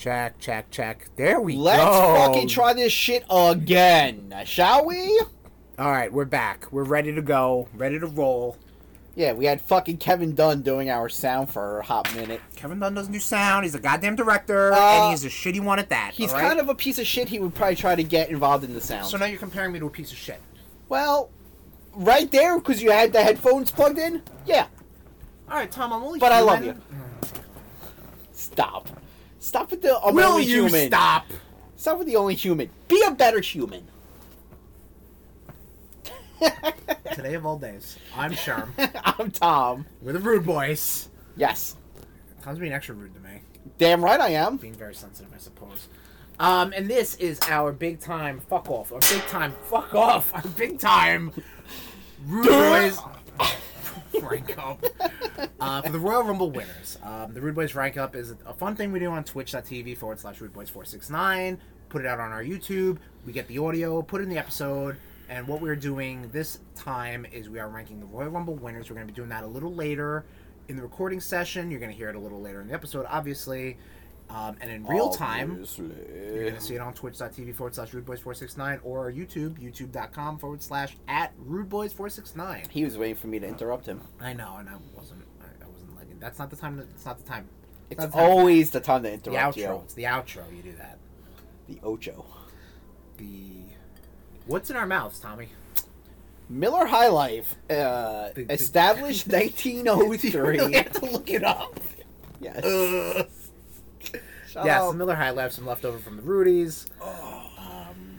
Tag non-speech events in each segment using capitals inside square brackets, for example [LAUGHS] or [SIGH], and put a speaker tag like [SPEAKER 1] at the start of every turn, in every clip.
[SPEAKER 1] Check, check, check. There we go.
[SPEAKER 2] Let's fucking try this shit again, shall we?
[SPEAKER 1] All right, we're back. We're ready to go. Ready to roll.
[SPEAKER 2] Yeah, we had fucking Kevin Dunn doing our sound for a hot minute.
[SPEAKER 1] Kevin Dunn doesn't do sound. He's a goddamn director,
[SPEAKER 2] Uh,
[SPEAKER 1] and he's a shitty one at that.
[SPEAKER 2] He's
[SPEAKER 1] right?
[SPEAKER 2] kind of a piece of shit. He would probably try to get involved in the sound.
[SPEAKER 1] So now you're comparing me to a piece of shit.
[SPEAKER 2] well, right there, because you had the headphones plugged in. Yeah,
[SPEAKER 1] All right, Tom. I'm only.
[SPEAKER 2] But I love
[SPEAKER 1] you.
[SPEAKER 2] stop. Stop with the I'm
[SPEAKER 1] Will
[SPEAKER 2] only
[SPEAKER 1] you
[SPEAKER 2] human.
[SPEAKER 1] stop?
[SPEAKER 2] Stop with the only human. Be a better human. [LAUGHS]
[SPEAKER 1] Today of all days, I'm Sherm. [LAUGHS]
[SPEAKER 2] I'm Tom.
[SPEAKER 1] We're the Rude Boys.
[SPEAKER 2] Yes,
[SPEAKER 1] Tom's being extra rude to me.
[SPEAKER 2] damn right I am.
[SPEAKER 1] Being very sensitive, I suppose. Um, and this is our big time fuck off, or big time fuck off, our big time Rude Boys [LAUGHS] rank up uh, for the Royal Rumble winners. Um, the Rude Boys rank up is a fun thing we do on Twitch.tv forward slash Rude Boys four six nine. Put it out on our YouTube. We get the audio, put in the episode, and what we're doing this time is we are ranking the Royal Rumble winners. We're going to be doing that a little later in the recording session. You're going to hear it a little later in the episode, obviously. Um, and in real time, you're going to see it on twitch.tv forward slash rudeboys469 or YouTube, youtube.com forward slash at rudeboys469.
[SPEAKER 2] He was waiting for me to interrupt him.
[SPEAKER 1] I know, and I wasn't, I, I wasn't letting, that's not the time, to, it's not the time.
[SPEAKER 2] It's
[SPEAKER 1] not the time.
[SPEAKER 2] always the time to
[SPEAKER 1] the
[SPEAKER 2] interrupt
[SPEAKER 1] outro.
[SPEAKER 2] you.
[SPEAKER 1] It's the outro, you do that.
[SPEAKER 2] The Ocho.
[SPEAKER 1] The, what's in our mouths, Tommy?
[SPEAKER 2] Miller High Life, uh,
[SPEAKER 1] The- the-
[SPEAKER 2] established [LAUGHS]
[SPEAKER 1] You really
[SPEAKER 2] 1903.
[SPEAKER 1] have to look it up.
[SPEAKER 2] yes.
[SPEAKER 1] Ugh.
[SPEAKER 2] Shut
[SPEAKER 1] yes,
[SPEAKER 2] up.
[SPEAKER 1] the Miller High left some leftover from the Rudies.
[SPEAKER 2] Oh.
[SPEAKER 1] Um,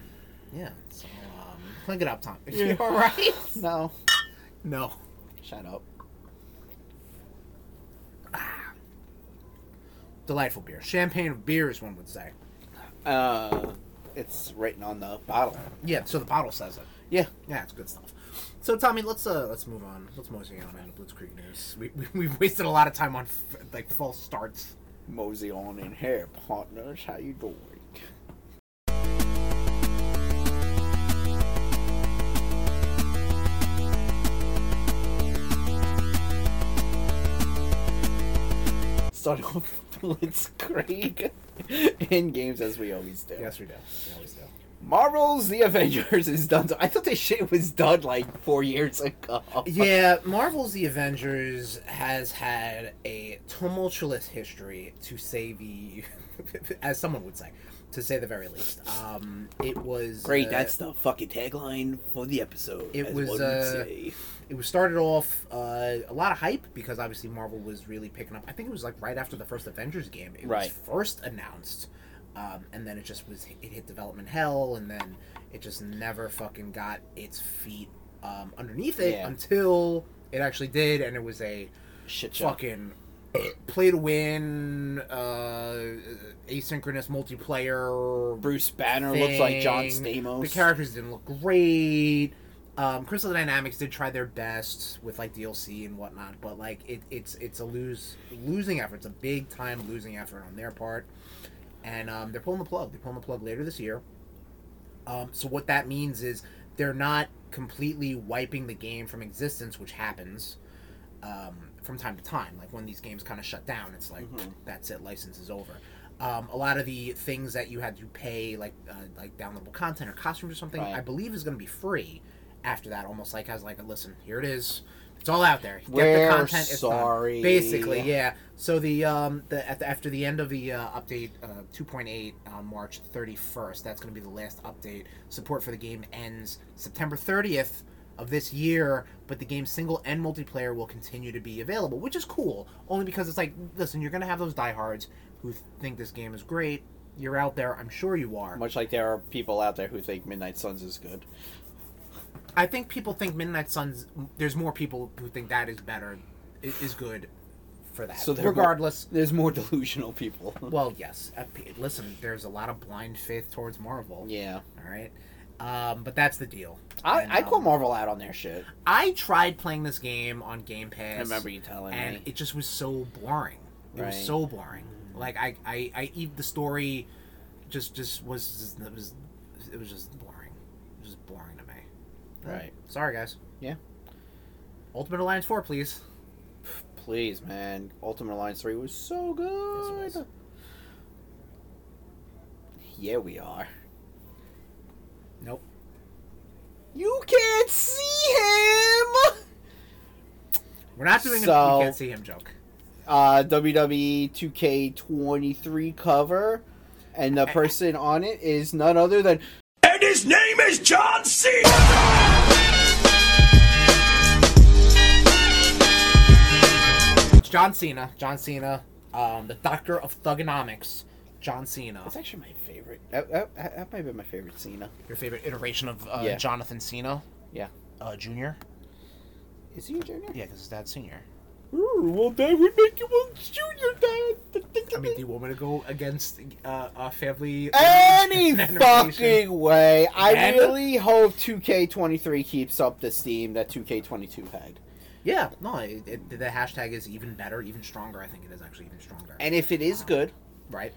[SPEAKER 1] yeah, so, um, look it up, Tom.
[SPEAKER 2] Yeah. [LAUGHS]
[SPEAKER 1] You alright? [LAUGHS]
[SPEAKER 2] No.
[SPEAKER 1] No.
[SPEAKER 2] Shut up. Ah.
[SPEAKER 1] Delightful beer. Champagne of beers, one would say.
[SPEAKER 2] Uh, it's written on the bottle.
[SPEAKER 1] Yeah, so the bottle says it.
[SPEAKER 2] Yeah.
[SPEAKER 1] Yeah, it's good stuff. So Tommy, let's uh let's move on. Let's mosey on into Blitzkrieg news. We, we we've wasted a lot of time on f- like false starts.
[SPEAKER 2] Mosey on in here, partners. How you doing? Starting off [LAUGHS] Blitzkrieg in games as we always do.
[SPEAKER 1] Yes, we do. We always do.
[SPEAKER 2] Marvel's The Avengers is done. I thought this shit was done like four years ago.
[SPEAKER 1] Yeah, Marvel's The Avengers has had a tumultuous history, to say the, [LAUGHS] as someone would say, to say the very least. Um, it was
[SPEAKER 2] Great,
[SPEAKER 1] uh,
[SPEAKER 2] that's the fucking tagline for the episode.
[SPEAKER 1] It
[SPEAKER 2] as
[SPEAKER 1] was, uh, it was started off uh, a lot of hype because obviously Marvel was really picking up. I think it was like right after the first Avengers game. It
[SPEAKER 2] Right.
[SPEAKER 1] was first announced, um, and then it just was it hit development hell, and then it just never fucking got its feet um, underneath it
[SPEAKER 2] Yeah.
[SPEAKER 1] until it actually did, and it was a
[SPEAKER 2] shit show.
[SPEAKER 1] fucking play to win, uh, asynchronous multiplayer.
[SPEAKER 2] Bruce Banner looks like John. Stamos.
[SPEAKER 1] The characters didn't look great. Um, Crystal Dynamics did try their best with like DLC and whatnot, but like it, it's it's a lose losing effort. It's a big time losing effort on their part, and um, they're pulling the plug. They're pulling the plug later this year. Um, so what that means is they're not completely wiping the game from existence, which happens um, from time to time. Like when these games kind of shut down, it's like
[SPEAKER 2] Mhm.
[SPEAKER 1] that's it, license is over. Um, a lot of the things that you had to pay, like uh, like downloadable content or costumes or something,
[SPEAKER 2] Right.
[SPEAKER 1] I believe is going to be free after that. Almost like as like, listen, here it is. It's all out there. Get
[SPEAKER 2] We're
[SPEAKER 1] the content. It's done.
[SPEAKER 2] sorry.
[SPEAKER 1] Basically, yeah. So the um the, at the after the end of the uh, update uh, 2.8 on March 31st, that's going to be the last update. Support for the game ends September 30th of this year, but the game's single and multiplayer will continue to be available, which is cool. Only because it's like, listen, you're going to have those diehards who think this game is great. You're out there, I'm sure you are.
[SPEAKER 2] Much like there are people out there who think Midnight Suns is good.
[SPEAKER 1] I think people think Midnight Suns. There's more people who think that is better, is good, for that.
[SPEAKER 2] So they're more-
[SPEAKER 1] regardless,
[SPEAKER 2] There's more [LAUGHS] delusional people. [LAUGHS]
[SPEAKER 1] well, yes. Listen, there's a lot of blind faith towards Marvel.
[SPEAKER 2] yeah.
[SPEAKER 1] All right, um, but that's the deal.
[SPEAKER 2] I,
[SPEAKER 1] And,
[SPEAKER 2] I call
[SPEAKER 1] um,
[SPEAKER 2] Marvel out on their shit.
[SPEAKER 1] I tried playing this game on Game Pass.
[SPEAKER 2] I remember you telling
[SPEAKER 1] and
[SPEAKER 2] me.
[SPEAKER 1] And it just was so boring. It was so boring. Like I, I, I the story, just, just was, just, it was, it was just boring.
[SPEAKER 2] Right.
[SPEAKER 1] Sorry, guys.
[SPEAKER 2] Yeah.
[SPEAKER 1] Ultimate Alliance 4, please.
[SPEAKER 2] Please, man. Ultimate Alliance 3 was so good.
[SPEAKER 1] Yes, was.
[SPEAKER 2] Yeah, we are.
[SPEAKER 1] Nope.
[SPEAKER 2] You can't see him!
[SPEAKER 1] We're not doing
[SPEAKER 2] so, a
[SPEAKER 1] you can't see him joke.
[SPEAKER 2] Uh, WWE 2K23 cover, and the [LAUGHS] person on it is none other than
[SPEAKER 3] and his name is John Cena!
[SPEAKER 1] It's John Cena. John Cena, um, the doctor of thuganomics. John Cena.
[SPEAKER 2] That's actually my favorite. That, that, that might be my favorite Cena.
[SPEAKER 1] Your favorite iteration of uh,
[SPEAKER 2] Yeah.
[SPEAKER 1] Jonathan Cena?
[SPEAKER 2] Yeah.
[SPEAKER 1] Uh, Junior?
[SPEAKER 2] Is he a junior?
[SPEAKER 1] Yeah, because his dad's senior.
[SPEAKER 2] Ooh, well, Dad would make you a junior, Dad.
[SPEAKER 1] I mean, do you want me to go against uh, a family?
[SPEAKER 2] Any fucking way. I
[SPEAKER 1] And-
[SPEAKER 2] really hope 2K23 keeps up the steam that 2K22 had.
[SPEAKER 1] Yeah, no, it, it, the hashtag is even better, even stronger. I think it is actually even stronger.
[SPEAKER 2] And if it is good,
[SPEAKER 1] right?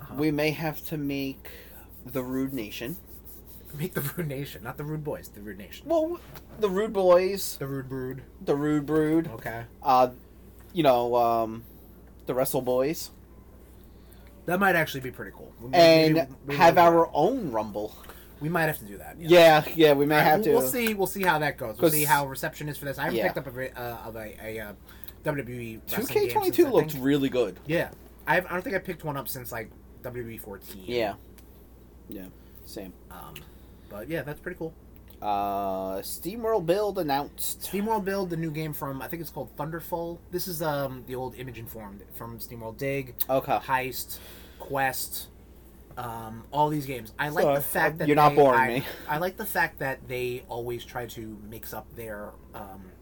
[SPEAKER 1] Uh-huh.
[SPEAKER 2] we may have to make the Rude Nation.
[SPEAKER 1] Make [LAUGHS] the Rude Nation, not the Rude Boys, the Rude Nation.
[SPEAKER 2] Well, the Rude Boys,
[SPEAKER 1] The Rude Brood.
[SPEAKER 2] the Rude Brood,
[SPEAKER 1] Okay.
[SPEAKER 2] uh, you know, um, the Wrestle Boys,
[SPEAKER 1] That might actually be pretty cool. We-
[SPEAKER 2] and
[SPEAKER 1] maybe- maybe
[SPEAKER 2] have our own Rumble.
[SPEAKER 1] We might have to do that.
[SPEAKER 2] Yeah, yeah, we may have
[SPEAKER 1] we'll,
[SPEAKER 2] to.
[SPEAKER 1] We'll see. We'll see how that goes. We'll see how reception is for this. I haven't
[SPEAKER 2] Yeah.
[SPEAKER 1] picked up a uh, of a, a uh, WWE.
[SPEAKER 2] 2K22
[SPEAKER 1] since,
[SPEAKER 2] looked really good.
[SPEAKER 1] Yeah, I, have, I don't think I picked one up since like WWE 14.
[SPEAKER 2] Yeah. Yeah, same.
[SPEAKER 1] Um, but yeah, that's pretty cool.
[SPEAKER 2] Uh, SteamWorld Build announced.
[SPEAKER 1] SteamWorld Build, the new game from I think it's called Thunderful. This is um the old Image & Form from SteamWorld Dig,
[SPEAKER 2] Okay.
[SPEAKER 1] Heist, Quest, um, all these games. I like
[SPEAKER 2] So,
[SPEAKER 1] the fact that
[SPEAKER 2] you're not
[SPEAKER 1] they-
[SPEAKER 2] boring
[SPEAKER 1] I,
[SPEAKER 2] me.
[SPEAKER 1] I like the fact that they always try to mix up their um,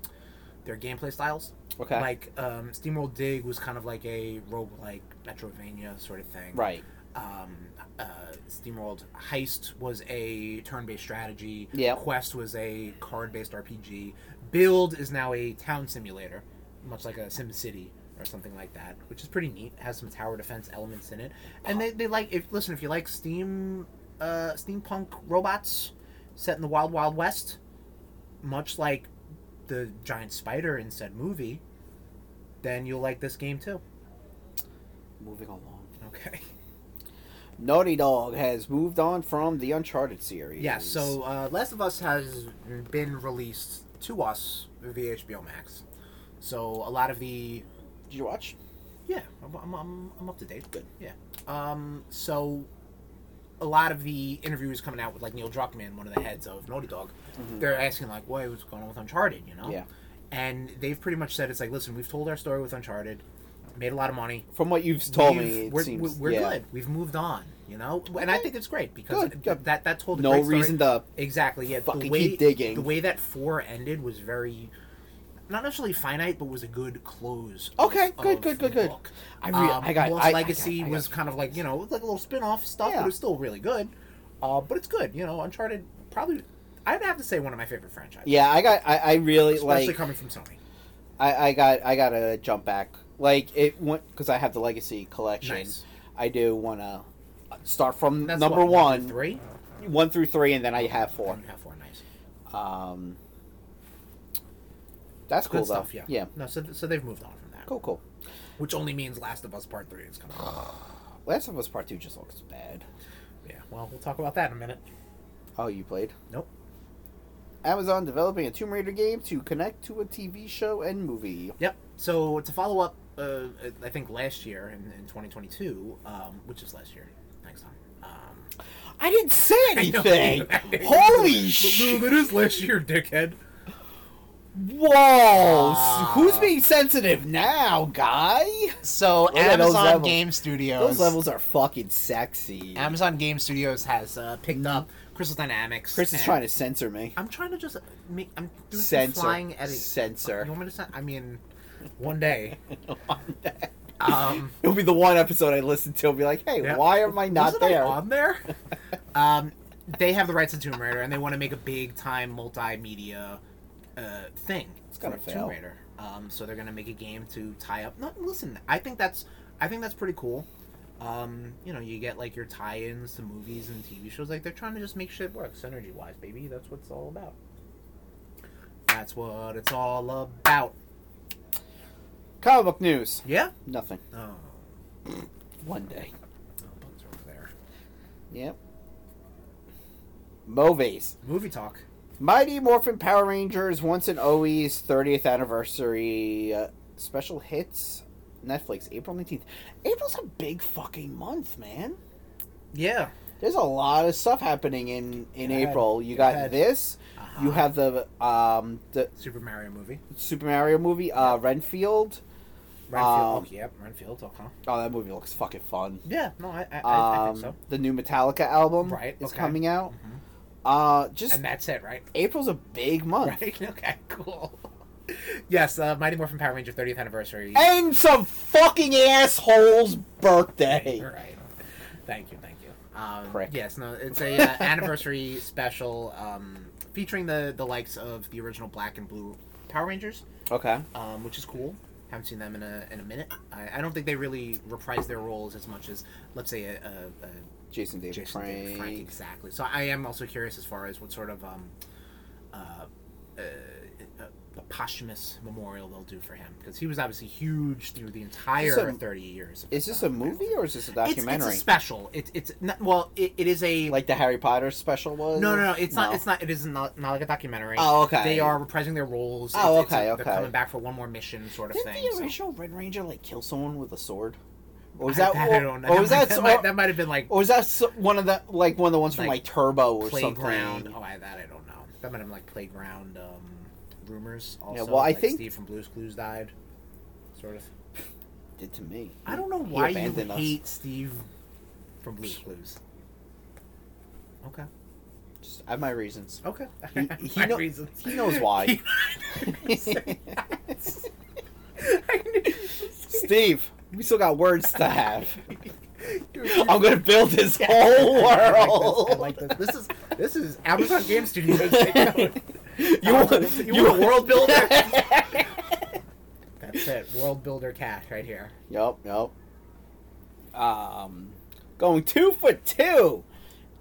[SPEAKER 1] their gameplay styles.
[SPEAKER 2] Okay.
[SPEAKER 1] Like um, SteamWorld Dig was kind of like a roguelike Metrovania sort of thing.
[SPEAKER 2] right.
[SPEAKER 1] Um, uh, SteamWorld Heist was a turn-based strategy.
[SPEAKER 2] Yep.
[SPEAKER 1] Quest was a card-based RPG. Build is now a town simulator, much like a Sim City or something like that, which is pretty neat. Has some tower defense elements in it, and they, they like if listen if you like steam uh, steampunk robots set in the wild wild west, much like the giant spider in said movie, then you'll like this game too.
[SPEAKER 2] Moving along.
[SPEAKER 1] Okay.
[SPEAKER 2] Naughty Dog has moved on from the Uncharted series.
[SPEAKER 1] Yeah, so uh, Last of Us has been released to us via HBO Max. So a lot of the
[SPEAKER 2] Did you watch?
[SPEAKER 1] yeah, I'm, I'm, I'm, I'm up to date.
[SPEAKER 2] Good.
[SPEAKER 1] Yeah. Um. So a lot of the interviews coming out with like Neil Druckmann, one of the heads of Naughty Dog, they're asking like, "Why what's going on with Uncharted?" You know.
[SPEAKER 2] Mm-hmm. Yeah.
[SPEAKER 1] And they've pretty much said it's like, listen, we've told our story with Uncharted, made a lot of money.
[SPEAKER 2] From what you've told
[SPEAKER 1] We've-
[SPEAKER 2] me, it
[SPEAKER 1] we're,
[SPEAKER 2] seems
[SPEAKER 1] we're
[SPEAKER 2] yeah.
[SPEAKER 1] good. We've moved on. You know, and I think it's great because
[SPEAKER 2] Good, good.
[SPEAKER 1] that that told
[SPEAKER 2] No reason to.
[SPEAKER 1] Exactly. Yeah. the way,
[SPEAKER 2] keep digging.
[SPEAKER 1] The way that four ended was very, not necessarily finite, but was a good close.
[SPEAKER 2] Okay,
[SPEAKER 1] of-
[SPEAKER 2] good, good, good, good.
[SPEAKER 1] book.
[SPEAKER 2] I re-
[SPEAKER 1] Um,
[SPEAKER 2] I got-
[SPEAKER 1] Lost
[SPEAKER 2] I- I
[SPEAKER 1] Legacy
[SPEAKER 2] got- I
[SPEAKER 1] was kind of like you know like a little spin-off stuff,
[SPEAKER 2] Yeah.
[SPEAKER 1] but it was still really good. Uh, but it's good. You know, Uncharted probably. I'd have to say one of my favorite franchises.
[SPEAKER 2] Yeah, I got. I, I really
[SPEAKER 1] Especially
[SPEAKER 2] like.
[SPEAKER 1] coming from Sony.
[SPEAKER 2] I, I got. I gotta jump back. Like it went because I have the Legacy collection.
[SPEAKER 1] Nice.
[SPEAKER 2] I do want to start from
[SPEAKER 1] That's
[SPEAKER 2] number
[SPEAKER 1] what,
[SPEAKER 2] one,
[SPEAKER 1] through three.
[SPEAKER 2] one through three, and then I have four.
[SPEAKER 1] You have four. Nice.
[SPEAKER 2] Um, that's cool
[SPEAKER 1] Good
[SPEAKER 2] though.
[SPEAKER 1] stuff. Yeah.
[SPEAKER 2] yeah.
[SPEAKER 1] No. So so they've moved on from that.
[SPEAKER 2] Cool, cool.
[SPEAKER 1] Which only means Last of Us Part Three is coming. [SIGHS]
[SPEAKER 2] Last of Us Part Two just looks bad.
[SPEAKER 1] yeah. Well, we'll talk about that in a minute.
[SPEAKER 2] Oh, you played?
[SPEAKER 1] Nope.
[SPEAKER 2] Amazon developing a Tomb Raider game to connect to a TV show and movie.
[SPEAKER 1] Yep. So to follow up, uh, I think last year in, in 2022, um, which is last year. Thanks, Tom. Um,
[SPEAKER 2] I didn't say [LAUGHS] anything. [LAUGHS] Holy shit!
[SPEAKER 1] No, it is last year, dickhead.
[SPEAKER 2] Whoa!
[SPEAKER 1] Ah.
[SPEAKER 2] Who's being sensitive now, guy?
[SPEAKER 1] So
[SPEAKER 2] at
[SPEAKER 1] Amazon
[SPEAKER 2] levels.
[SPEAKER 1] Game Studios.
[SPEAKER 2] Those levels are fucking sexy.
[SPEAKER 1] Amazon Game Studios has uh, picked up Crystal Dynamics.
[SPEAKER 2] Chris is trying to censor me.
[SPEAKER 1] I'm trying to just make. I'm doing some
[SPEAKER 2] Censor.
[SPEAKER 1] flying edit.
[SPEAKER 2] Censor.
[SPEAKER 1] You want me to? Sen- I mean, [LAUGHS] one day. Um,
[SPEAKER 2] It'll be the one episode I listen to. and be like, hey,
[SPEAKER 1] Yeah.
[SPEAKER 2] why am I not
[SPEAKER 1] Wasn't I
[SPEAKER 2] there?
[SPEAKER 1] on there? [LAUGHS] um, they have the rights to Tomb Raider, and they want to make a big time multimedia uh, thing.
[SPEAKER 2] It's gonna fail.
[SPEAKER 1] Tomb Raider. Um, so they're gonna make a game to tie up. No, listen, I think that's I think that's pretty cool. Um, you know, you get like your tie-ins to movies and TV shows. Like they're trying to just make shit work synergy wise, baby. That's what it's all about. That's what it's all about.
[SPEAKER 2] Comic book news.
[SPEAKER 1] Yeah.
[SPEAKER 2] Nothing.
[SPEAKER 1] Oh,
[SPEAKER 2] One day.
[SPEAKER 1] oh bugs over there.
[SPEAKER 2] Yep. Movies.
[SPEAKER 1] Movie talk.
[SPEAKER 2] Mighty Morphin Power Rangers Once and Always 30th Anniversary uh, Special Hits. Netflix, April 19th. April's a big fucking month, man.
[SPEAKER 1] Yeah.
[SPEAKER 2] There's a lot of stuff happening in, in
[SPEAKER 1] Go ahead.
[SPEAKER 2] April. You
[SPEAKER 1] Go
[SPEAKER 2] got
[SPEAKER 1] ahead.
[SPEAKER 2] this. You
[SPEAKER 1] Uh-huh.
[SPEAKER 2] have the um the
[SPEAKER 1] Super Mario movie.
[SPEAKER 2] Super Mario movie, uh, Renfield.
[SPEAKER 1] Renfield.
[SPEAKER 2] Um,
[SPEAKER 1] oh, yep, Renfield. Okay.
[SPEAKER 2] Oh, that movie looks fucking fun.
[SPEAKER 1] Yeah. No, I, I, I
[SPEAKER 2] Um,
[SPEAKER 1] think so.
[SPEAKER 2] The new Metallica album
[SPEAKER 1] Right,
[SPEAKER 2] is
[SPEAKER 1] okay.
[SPEAKER 2] coming out.
[SPEAKER 1] Mhm.
[SPEAKER 2] Uh, just
[SPEAKER 1] And that's it, right?
[SPEAKER 2] April's a big [LAUGHS] month.
[SPEAKER 1] Right. Okay. Cool. [LAUGHS] yes, uh, Mighty Morphin Power Ranger 30th anniversary.
[SPEAKER 2] And some fucking asshole's birthday.
[SPEAKER 1] Right. Thank you, thank you. Um,
[SPEAKER 2] Prick.
[SPEAKER 1] Yes, no, it's a [LAUGHS] uh, anniversary special um, featuring the the likes of the original Black and Blue Power Rangers,
[SPEAKER 2] Okay.
[SPEAKER 1] um, which is cool. Haven't seen them in a in a minute. I, I don't think they really reprise their roles as much as let's say a, a, a
[SPEAKER 2] Jason David
[SPEAKER 1] Jason
[SPEAKER 2] Frank.
[SPEAKER 1] David Frank exactly. So I am also curious as far as what sort of um, uh, uh, posthumous memorial they'll do for him because he was obviously huge through the entire
[SPEAKER 2] a-
[SPEAKER 1] thirty years. of
[SPEAKER 2] Is this
[SPEAKER 1] uh,
[SPEAKER 2] a movie or is this a documentary?
[SPEAKER 1] it's a special. It's it's not, well, it, it is a
[SPEAKER 2] like the Harry Potter special was?
[SPEAKER 1] no, no, no. It's not. It's not. It is not not like a documentary.
[SPEAKER 2] Oh, okay.
[SPEAKER 1] They are reprising their roles.
[SPEAKER 2] Oh,
[SPEAKER 1] It's- it's a-
[SPEAKER 2] okay,
[SPEAKER 1] They're
[SPEAKER 2] okay.
[SPEAKER 1] coming back for one more mission, sort of
[SPEAKER 2] Didn't
[SPEAKER 1] thing.
[SPEAKER 2] the
[SPEAKER 1] so-
[SPEAKER 2] original Red Ranger like kill someone with a sword? Or was
[SPEAKER 1] I-
[SPEAKER 2] that,
[SPEAKER 1] I don't know.
[SPEAKER 2] or was that,
[SPEAKER 1] that, might, that might have been like
[SPEAKER 2] or was that one of the like one of the ones from
[SPEAKER 1] Like,
[SPEAKER 2] like Turbo or
[SPEAKER 1] playground.
[SPEAKER 2] something?
[SPEAKER 1] Oh, I, that I don't know. That might have been like playground um, rumors. Also,
[SPEAKER 2] well, I
[SPEAKER 1] like
[SPEAKER 2] think-
[SPEAKER 1] Steve from Blue's Clues died. Sort of.
[SPEAKER 2] Did to me.
[SPEAKER 1] I don't know
[SPEAKER 2] He
[SPEAKER 1] why you
[SPEAKER 2] us.
[SPEAKER 1] hate Steve from Blue's Clues. Okay.
[SPEAKER 2] Just, I have my reasons.
[SPEAKER 1] Okay.
[SPEAKER 2] He- [LAUGHS] he
[SPEAKER 1] My
[SPEAKER 2] know-
[SPEAKER 1] reasons.
[SPEAKER 2] he knows why. [LAUGHS] [LAUGHS] Steve, we still got words to have. I'm gonna build this whole world.
[SPEAKER 1] I like this. This is this is Amazon Game Studios. [LAUGHS]
[SPEAKER 2] You want-
[SPEAKER 1] you
[SPEAKER 2] you
[SPEAKER 1] want world builder? [LAUGHS] [LAUGHS] That's it. World builder cash right here.
[SPEAKER 2] Yep, yep. Um, going two for two.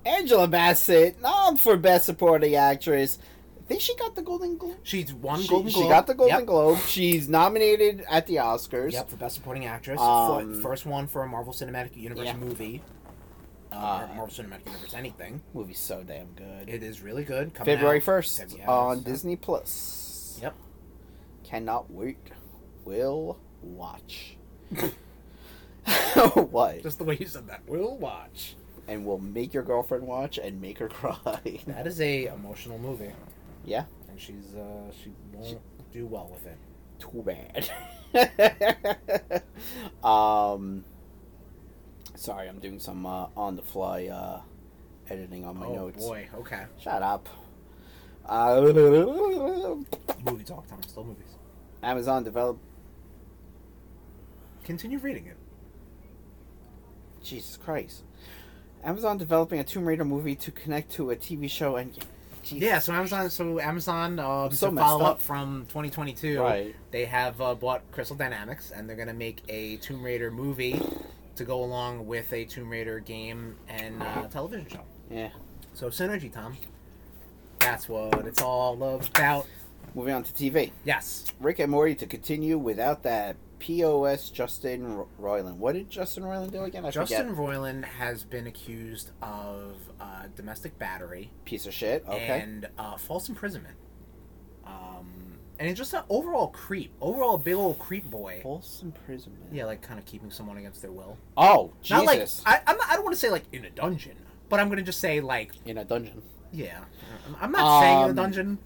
[SPEAKER 2] Angela Bassett, nom for Best Supporting Actress. I think she got the Golden Globe.
[SPEAKER 1] She's won
[SPEAKER 2] She,
[SPEAKER 1] Golden Globe.
[SPEAKER 2] she got the Golden
[SPEAKER 1] Yep.
[SPEAKER 2] Globe. She's nominated at the Oscars.
[SPEAKER 1] Yep, for Best Supporting Actress.
[SPEAKER 2] Um,
[SPEAKER 1] first one for a Marvel Cinematic Universe
[SPEAKER 2] Yeah.
[SPEAKER 1] movie. Uh,
[SPEAKER 2] Uh,
[SPEAKER 1] Marvel Cinematic Universe, anything.
[SPEAKER 2] Movie's so damn good.
[SPEAKER 1] It is really good. Coming
[SPEAKER 2] February first on
[SPEAKER 1] so-
[SPEAKER 2] Disney Plus.
[SPEAKER 1] Yep.
[SPEAKER 2] Cannot wait. Will watch. [LAUGHS] [LAUGHS] what?
[SPEAKER 1] Just the way you said that. We'll watch.
[SPEAKER 2] And will make your girlfriend watch and make her [LAUGHS] cry.
[SPEAKER 1] That is a emotional movie,
[SPEAKER 2] yeah.
[SPEAKER 1] and she's uh she won't do well with it.
[SPEAKER 2] Too bad. [LAUGHS] um. Sorry, I'm doing some uh, on the fly uh, editing on my
[SPEAKER 1] oh
[SPEAKER 2] notes.
[SPEAKER 1] boy. Okay.
[SPEAKER 2] Shut up. Uh,
[SPEAKER 1] Movie talk time. Still movies.
[SPEAKER 2] Amazon developed.
[SPEAKER 1] Continue reading it.
[SPEAKER 2] Jesus Christ. Amazon developing a Tomb Raider movie to connect to a TV show and.
[SPEAKER 1] Yeah, so Amazon, so Amazon, um,
[SPEAKER 2] So
[SPEAKER 1] to follow
[SPEAKER 2] up.
[SPEAKER 1] up from 2022,
[SPEAKER 2] Right.
[SPEAKER 1] they have uh, bought Crystal Dynamics, and they're gonna make a Tomb Raider movie to go along with a Tomb Raider game and uh, television show.
[SPEAKER 2] Yeah.
[SPEAKER 1] So synergy, Tom. That's what it's all about.
[SPEAKER 2] Moving on to TV.
[SPEAKER 1] Yes.
[SPEAKER 2] Rick and Morty to continue without that POS Justin Ro- Roiland. What did Justin Roiland do again? I
[SPEAKER 1] Justin
[SPEAKER 2] forget.
[SPEAKER 1] Roiland has been accused of uh, domestic battery
[SPEAKER 2] Piece of shit. Okay.
[SPEAKER 1] and uh, false imprisonment. Um, and it's just an overall creep. Overall, big old creep boy.
[SPEAKER 2] False imprisonment.
[SPEAKER 1] Yeah, like kind of keeping someone against their will.
[SPEAKER 2] Oh, Jesus.
[SPEAKER 1] Not like I, I'm not, I don't want to say like in a dungeon, but I'm gonna just say like
[SPEAKER 2] in a dungeon.
[SPEAKER 1] yeah. I'm not saying in a
[SPEAKER 2] Um,
[SPEAKER 1] dungeon,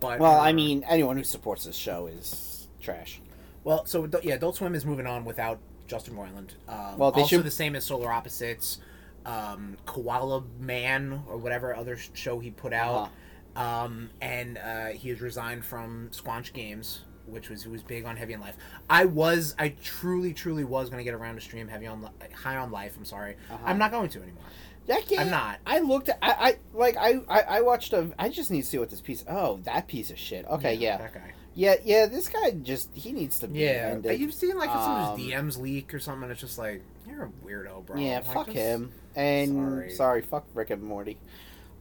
[SPEAKER 1] but
[SPEAKER 2] Well, I mean, anyone who supports this show is trash.
[SPEAKER 1] Well, so yeah, Adult Swim is moving on without Justin Roiland. Um,
[SPEAKER 2] Well, they
[SPEAKER 1] also
[SPEAKER 2] should-
[SPEAKER 1] the same as Solar Opposites, um, Koala Man or whatever other show he put out,
[SPEAKER 2] Uh-huh.
[SPEAKER 1] um, and uh, he has resigned from Squanch Games. Which was who was big on Heavy on Life. I was, I truly, truly was going to get around to stream Heavy on Li- High on Life. I'm sorry,
[SPEAKER 2] Uh-huh.
[SPEAKER 1] I'm not going to anymore.
[SPEAKER 2] That game,
[SPEAKER 1] I'm not.
[SPEAKER 2] I looked at. I, I like. I, I. I watched a. I just need to see what this piece. Oh, that piece of shit. Okay, yeah,
[SPEAKER 1] that guy.
[SPEAKER 2] Yeah, yeah. This guy just. He needs to be.
[SPEAKER 1] Yeah,
[SPEAKER 2] ended.
[SPEAKER 1] but you've seen like some of his
[SPEAKER 2] Um,
[SPEAKER 1] DMs leak or something. and It's just like you're a weirdo, bro.
[SPEAKER 2] Yeah,
[SPEAKER 1] Like,
[SPEAKER 2] fuck
[SPEAKER 1] just-
[SPEAKER 2] him. And
[SPEAKER 1] Sorry.
[SPEAKER 2] sorry. fuck Rick and Morty.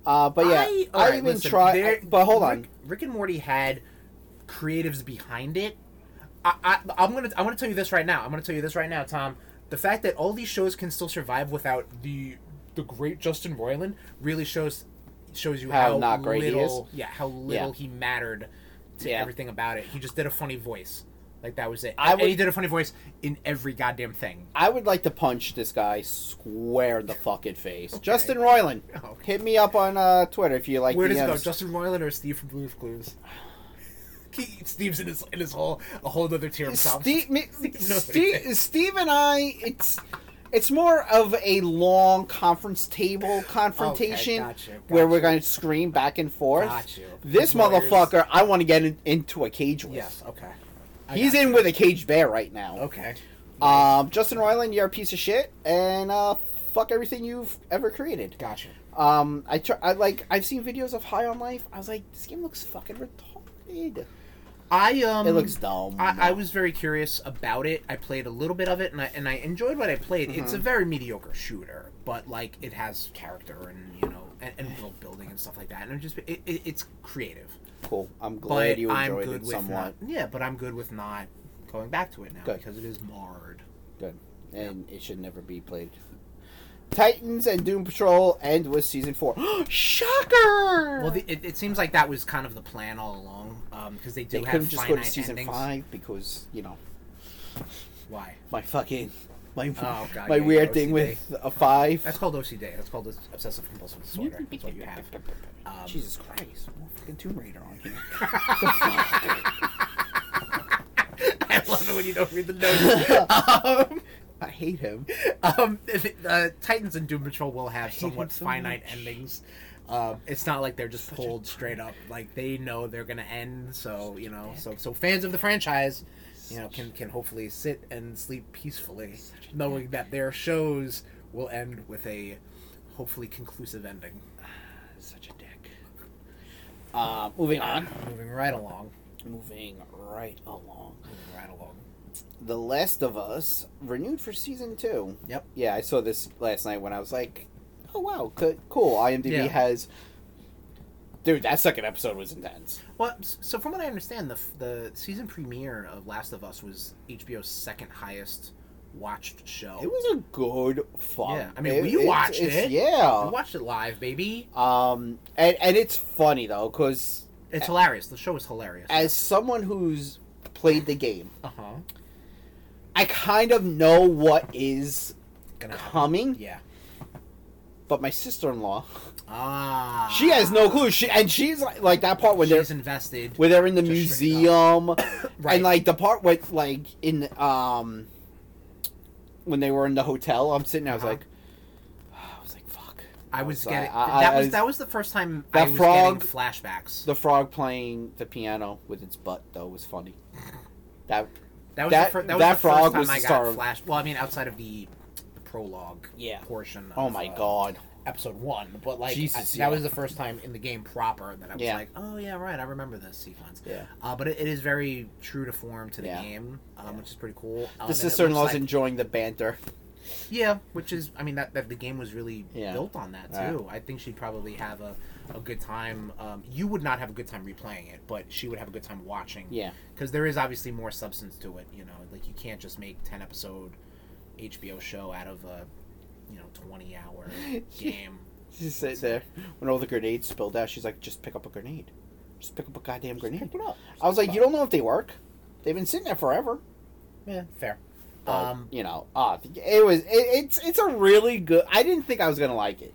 [SPEAKER 2] Uh, but yeah, I,
[SPEAKER 1] all right,
[SPEAKER 2] even
[SPEAKER 1] listen,
[SPEAKER 2] tried.
[SPEAKER 1] there-
[SPEAKER 2] But hold
[SPEAKER 1] Rick,
[SPEAKER 2] on.
[SPEAKER 1] Rick and Morty had creatives behind it. I, I, I'm gonna I'm gonna tell you this right now. I'm gonna tell you this right now, Tom. The fact that all these shows can still survive without the the great Justin Roiland really shows shows you
[SPEAKER 2] How
[SPEAKER 1] how,
[SPEAKER 2] not great he
[SPEAKER 1] little yeah how little
[SPEAKER 2] Yeah.
[SPEAKER 1] he mattered to
[SPEAKER 2] Yeah.
[SPEAKER 1] everything about it. He just did a funny voice. Like that was it.
[SPEAKER 2] I
[SPEAKER 1] and he did a funny voice in every goddamn thing.
[SPEAKER 2] I would like to punch this guy square in the fucking face.
[SPEAKER 1] Okay.
[SPEAKER 2] Justin Roiland, [LAUGHS] hit me up on uh, Twitter if you like.
[SPEAKER 1] Where does it go? Justin Roiland or Steve from Blue's Clues? [SIGHS] Steve's in his in his whole a whole other tier himself.
[SPEAKER 2] Steve, me,
[SPEAKER 1] Steve knows what he
[SPEAKER 2] Steve. Steve and I, it's it's more of a long conference table confrontation
[SPEAKER 1] gotcha,
[SPEAKER 2] where we're going to scream back and forth.
[SPEAKER 1] Got you.
[SPEAKER 2] This
[SPEAKER 1] Lawyers.
[SPEAKER 2] motherfucker, I want to get in, into a cage with.
[SPEAKER 1] Yes. Okay. I
[SPEAKER 2] He's in
[SPEAKER 1] you.
[SPEAKER 2] with a caged bear right now.
[SPEAKER 1] Okay.
[SPEAKER 2] Um, Justin Roiland, you're a piece of shit, and uh, fuck everything you've ever created.
[SPEAKER 1] Gotcha.
[SPEAKER 2] Um, I try, I like, I've seen videos of High on Life. I was like, this game looks fucking retarded.
[SPEAKER 1] I um.
[SPEAKER 2] It looks dumb.
[SPEAKER 1] I, I was very curious about it. I played a little bit of it, and I and I enjoyed what I played. It's
[SPEAKER 2] Mm-hmm.
[SPEAKER 1] a very mediocre shooter, but like it has character and you know and, and world building and stuff like that. And it just it, it, it's creative.
[SPEAKER 2] cool. I'm glad
[SPEAKER 1] But
[SPEAKER 2] you
[SPEAKER 1] I'm
[SPEAKER 2] enjoyed
[SPEAKER 1] good
[SPEAKER 2] it
[SPEAKER 1] with
[SPEAKER 2] somewhat.
[SPEAKER 1] not. Yeah, but I'm good with not going back to it now
[SPEAKER 2] Good.
[SPEAKER 1] because it is marred.
[SPEAKER 2] Good. And it should never be played. Titans and Doom Patrol end with season four. [GASPS] Shocker!
[SPEAKER 1] Well, the, it, it seems like that was kind of the plan all along because they do
[SPEAKER 2] they
[SPEAKER 1] have
[SPEAKER 2] just go to season
[SPEAKER 1] endings.
[SPEAKER 2] five because you know
[SPEAKER 1] Why?
[SPEAKER 2] my fucking my
[SPEAKER 1] Oh, God, [LAUGHS]
[SPEAKER 2] my
[SPEAKER 1] yeah,
[SPEAKER 2] weird
[SPEAKER 1] OCD.
[SPEAKER 2] thing with a five.
[SPEAKER 1] That's called OCD. That's called obsessive compulsive disorder. That's what you have. Um,
[SPEAKER 2] Jesus Christ! More fucking Tomb Raider on here. [LAUGHS] [LAUGHS]
[SPEAKER 1] I love it when you don't read the notes. um, [LAUGHS]
[SPEAKER 2] I hate him. [LAUGHS]
[SPEAKER 1] um, uh, Titans and Doom Patrol will have somewhat
[SPEAKER 2] so
[SPEAKER 1] finite
[SPEAKER 2] much.
[SPEAKER 1] endings. Um, it's not like they're just pulled straight up. Like they know they're gonna end. So you know, so so fans of the franchise, you know, can can hopefully sit and sleep peacefully, knowing that their shows will end with a hopefully conclusive ending. [SIGHS]
[SPEAKER 2] Such a dick. Uh, moving on.
[SPEAKER 1] Moving right along.
[SPEAKER 2] Moving right along.
[SPEAKER 1] Moving right along.
[SPEAKER 2] The Last of Us renewed for season two.
[SPEAKER 1] Yep.
[SPEAKER 2] Yeah, I saw this last night when I was like, "Oh wow, co- cool." IMDb
[SPEAKER 1] Yeah.
[SPEAKER 2] has, dude, that second episode was intense.
[SPEAKER 1] Well, so from what I understand, the f- the season premiere of Last of Us was HBO's second highest watched show.
[SPEAKER 2] It was a good fun.
[SPEAKER 1] Yeah, I mean, we watched it.
[SPEAKER 2] Yeah.
[SPEAKER 1] We watched it live, baby.
[SPEAKER 2] Um, and and it's funny though, because
[SPEAKER 1] It's hilarious. The show is hilarious.
[SPEAKER 2] as someone who's played the game,
[SPEAKER 1] uh huh.
[SPEAKER 2] I kind of know what is
[SPEAKER 1] Gonna happen.
[SPEAKER 2] coming.
[SPEAKER 1] Yeah.
[SPEAKER 2] But my sister in law,
[SPEAKER 1] Ah.
[SPEAKER 2] she has no clue. She and she's like, like that part when they're
[SPEAKER 1] She's invested.
[SPEAKER 2] where they're in the museum, [COUGHS]
[SPEAKER 1] Right.
[SPEAKER 2] and like the part with like in um when they were in the hotel. I'm sitting. there, I was
[SPEAKER 1] Uh-huh.
[SPEAKER 2] like, [SIGHS] I was like, fuck.
[SPEAKER 1] I was getting
[SPEAKER 2] I- I-
[SPEAKER 1] that
[SPEAKER 2] I
[SPEAKER 1] was that was the first time
[SPEAKER 2] That
[SPEAKER 1] I was
[SPEAKER 2] frog-
[SPEAKER 1] getting flashbacks.
[SPEAKER 2] The frog playing the piano with its butt though was funny. [LAUGHS] That
[SPEAKER 1] that was
[SPEAKER 2] that-
[SPEAKER 1] the, fir- that was
[SPEAKER 2] that
[SPEAKER 1] the
[SPEAKER 2] frog
[SPEAKER 1] first time
[SPEAKER 2] was
[SPEAKER 1] I
[SPEAKER 2] the
[SPEAKER 1] got
[SPEAKER 2] star
[SPEAKER 1] flash. Well, I mean, outside of the, the prologue
[SPEAKER 2] Yeah.
[SPEAKER 1] portion.
[SPEAKER 2] oh my
[SPEAKER 1] uh,
[SPEAKER 2] god.
[SPEAKER 1] episode one, but like
[SPEAKER 2] Jesus,
[SPEAKER 1] I-
[SPEAKER 2] yeah.
[SPEAKER 1] that was the first time in the game proper that I was
[SPEAKER 2] Yeah.
[SPEAKER 1] like, oh yeah, right, I remember this sequence.
[SPEAKER 2] Yeah.
[SPEAKER 1] Uh, but it, it is very true to form to the
[SPEAKER 2] Yeah.
[SPEAKER 1] game, um,
[SPEAKER 2] Yeah.
[SPEAKER 1] which is pretty cool. Um,
[SPEAKER 2] The
[SPEAKER 1] and
[SPEAKER 2] sister in law's
[SPEAKER 1] looks like-
[SPEAKER 2] enjoying the banter.
[SPEAKER 1] yeah, which is I mean that, that the game was really
[SPEAKER 2] Yeah.
[SPEAKER 1] built on that
[SPEAKER 2] Yeah.
[SPEAKER 1] too. I think she'd probably have a, a good time. Um, you would not have a good time replaying it, but she would have a good time watching.
[SPEAKER 2] Yeah.
[SPEAKER 1] because there is obviously more substance to it. You know, like you can't just make ten episode HBO show out of a you know twenty hour [LAUGHS] game.
[SPEAKER 2] She's sitting there when all the grenades spilled out. She's like, "Just pick up a grenade. Just pick up a goddamn grenade."
[SPEAKER 1] Pick it up.
[SPEAKER 2] I was like, "You don't know if they work. They've been sitting there forever."
[SPEAKER 1] Yeah, fair.
[SPEAKER 2] But,
[SPEAKER 1] Um,
[SPEAKER 2] you know, ah, it was. It, it's it's a really good. I didn't think I was gonna like it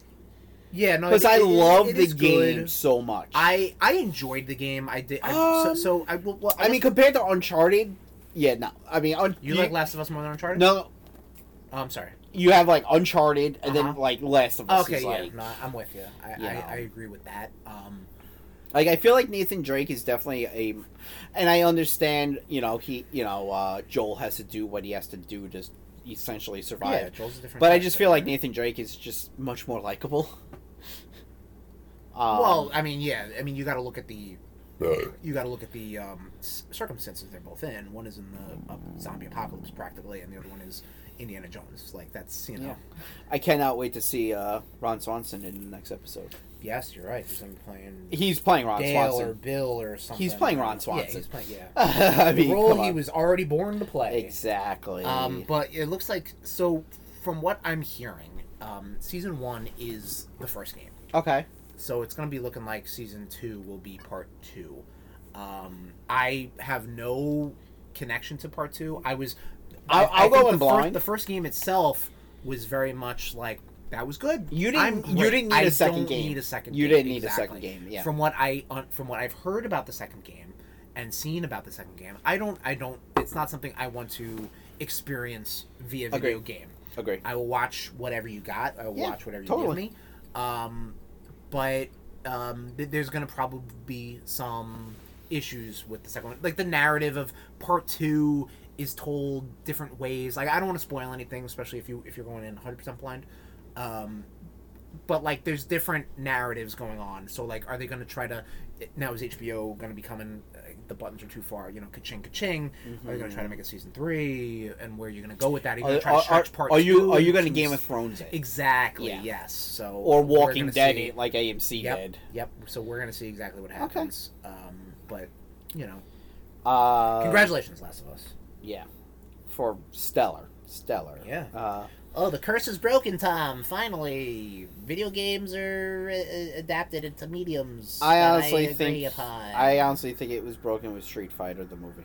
[SPEAKER 1] yeah, no,
[SPEAKER 2] because I
[SPEAKER 1] it-
[SPEAKER 2] love
[SPEAKER 1] it
[SPEAKER 2] the game
[SPEAKER 1] good.
[SPEAKER 2] so much.
[SPEAKER 1] I I enjoyed the game. I did. I, so,
[SPEAKER 2] Um,
[SPEAKER 1] so I well, well,
[SPEAKER 2] I mean, compared to Uncharted, yeah, no. I mean, un-
[SPEAKER 1] you like Last of Us more than Uncharted?
[SPEAKER 2] no.
[SPEAKER 1] Oh, I'm sorry.
[SPEAKER 2] You have like Uncharted, and then
[SPEAKER 1] Uh-huh.
[SPEAKER 2] like Last of Us.
[SPEAKER 1] Okay, yeah,
[SPEAKER 2] like,
[SPEAKER 1] no, I'm with you. I,
[SPEAKER 2] you
[SPEAKER 1] I. I agree with that. Um,
[SPEAKER 2] Like I feel like Nathan Drake is definitely a, and I understand. You know, he, you know, uh, Joel has to do what he has to do to essentially survive. yeah.
[SPEAKER 1] Joel's a different.
[SPEAKER 2] but I just feel like? Nathan Drake is just much more likable. Um,
[SPEAKER 1] Well, I mean, yeah. I mean, you got to look at the. You got to look at the um, circumstances they're both in. One is in the uh, zombie apocalypse, practically, and the other one is Indiana Jones. Like that's you know.
[SPEAKER 2] Yeah. I cannot wait to see uh, Ron Swanson in the next episode.
[SPEAKER 1] Yes, you're right. He's playing
[SPEAKER 2] He's playing Ron
[SPEAKER 1] Dale or Bill or something.
[SPEAKER 2] He's playing Ron
[SPEAKER 1] Yeah,
[SPEAKER 2] Swanson.
[SPEAKER 1] he's playing. Yeah. [LAUGHS]
[SPEAKER 2] I
[SPEAKER 1] The role he was already born to play.
[SPEAKER 2] exactly.
[SPEAKER 1] Um, but it looks like so. From what I'm hearing, um, season one is the first game,
[SPEAKER 2] Okay.
[SPEAKER 1] So it's gonna be looking like season two will be part two. Um, I have no connection to part two. I was.
[SPEAKER 2] I'll- I'll go in
[SPEAKER 1] the
[SPEAKER 2] blind.
[SPEAKER 1] the first game itself was very much like that was good.
[SPEAKER 2] You didn't- you didn't need
[SPEAKER 1] I
[SPEAKER 2] a second game.
[SPEAKER 1] Need a second.
[SPEAKER 2] You
[SPEAKER 1] game,
[SPEAKER 2] didn't need a second game, yeah.
[SPEAKER 1] From what I from what I've heard about the second game and seen about the second game, I don't. I don't. It's not something I want to experience via video
[SPEAKER 2] Agreed.
[SPEAKER 1] game.
[SPEAKER 2] Agree.
[SPEAKER 1] I will watch whatever you got. I will
[SPEAKER 2] Yeah,
[SPEAKER 1] watch whatever you
[SPEAKER 2] totally.
[SPEAKER 1] give me. Um, but um, th- there's gonna probably be some issues with the second one. Like the narrative of part two is told different ways. Like I don't want to spoil anything, especially if you if you're going in 100 percent blind. Um, but like there's different narratives going on. So like, are they going to try to? Now is HBO going to be coming? The buttons are too far. You know, ka-ching, ka-ching. Are you going to try to make a season three? And where are you're going to go with that? Are you
[SPEAKER 2] Mm-hmm. Are,
[SPEAKER 1] going to try to stretch part
[SPEAKER 2] are you are you going to
[SPEAKER 1] to
[SPEAKER 2] Game of Thrones it?
[SPEAKER 1] Exactly.
[SPEAKER 2] Yeah.
[SPEAKER 1] Yes. So
[SPEAKER 2] or Walking Dead
[SPEAKER 1] see-
[SPEAKER 2] it like AMC
[SPEAKER 1] Yep.
[SPEAKER 2] did?
[SPEAKER 1] Yep. So we're gonna see exactly what happens. Um, but you know,
[SPEAKER 2] Uh,
[SPEAKER 1] congratulations, Last of Us.
[SPEAKER 2] Yeah. For stellar, stellar.
[SPEAKER 1] Yeah.
[SPEAKER 2] Uh,
[SPEAKER 1] Oh, the curse is broken, Tom. Finally, video games are uh, adapted into mediums.
[SPEAKER 2] I
[SPEAKER 1] that
[SPEAKER 2] honestly
[SPEAKER 1] agree
[SPEAKER 2] think
[SPEAKER 1] upon.
[SPEAKER 2] I honestly think it was broken with Street Fighter the movie.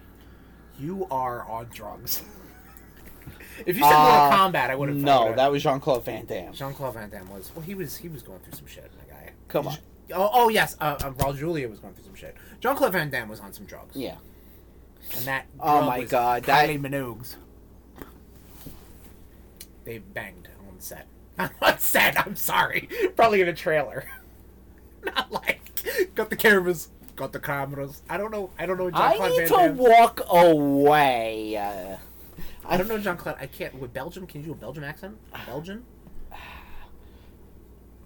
[SPEAKER 1] you are on drugs. [LAUGHS] if you said Mortal
[SPEAKER 2] Uh,
[SPEAKER 1] Kombat, I would have.
[SPEAKER 2] No, that was Jean Claude Van Damme.
[SPEAKER 1] Jean Claude Van Damme was. Well, he was. He was going through some shit. My guy.
[SPEAKER 2] Come on.
[SPEAKER 1] Oh, oh yes. Uh, uh, Raul Julia was going through some shit. Jean Claude Van Damme was on some drugs.
[SPEAKER 2] Yeah.
[SPEAKER 1] And that.
[SPEAKER 2] Oh my
[SPEAKER 1] was
[SPEAKER 2] God, that-
[SPEAKER 1] Kylie Minogue's. They banged on set. [LAUGHS] on set. I'm sorry. Probably in a trailer. [LAUGHS] Not like got the cameras, got the cameras. I don't know. I don't know. John
[SPEAKER 2] I
[SPEAKER 1] Claude
[SPEAKER 2] need
[SPEAKER 1] Van
[SPEAKER 2] to
[SPEAKER 1] Damme.
[SPEAKER 2] walk away. Uh,
[SPEAKER 1] I don't know John Claude. I can't. With Belgium, can you do a Belgium accent? Belgian?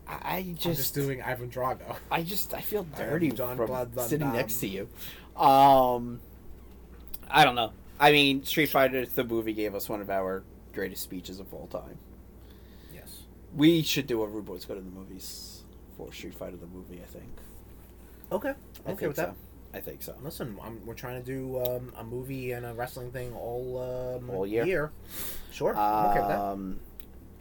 [SPEAKER 2] I
[SPEAKER 1] I'm
[SPEAKER 2] just,
[SPEAKER 1] just doing Ivan Drago.
[SPEAKER 2] I just, I feel
[SPEAKER 1] I am
[SPEAKER 2] dirty
[SPEAKER 1] John
[SPEAKER 2] from
[SPEAKER 1] Van
[SPEAKER 2] sitting
[SPEAKER 1] Damme.
[SPEAKER 2] next to you. Um, I don't know. I mean, Street Fighter the movie gave us one of our greatest speeches of all time.
[SPEAKER 1] Yes.
[SPEAKER 2] We should do a Rude Boys Go to the Movies for Street Fighter the movie. I think.
[SPEAKER 1] Okay.
[SPEAKER 2] I
[SPEAKER 1] okay
[SPEAKER 2] think
[SPEAKER 1] with
[SPEAKER 2] so.
[SPEAKER 1] that.
[SPEAKER 2] I think so.
[SPEAKER 1] Listen, I'm, we're trying to do um, a movie and a wrestling thing all um,
[SPEAKER 2] All year?
[SPEAKER 1] Sure. I'm okay with that.
[SPEAKER 2] Um,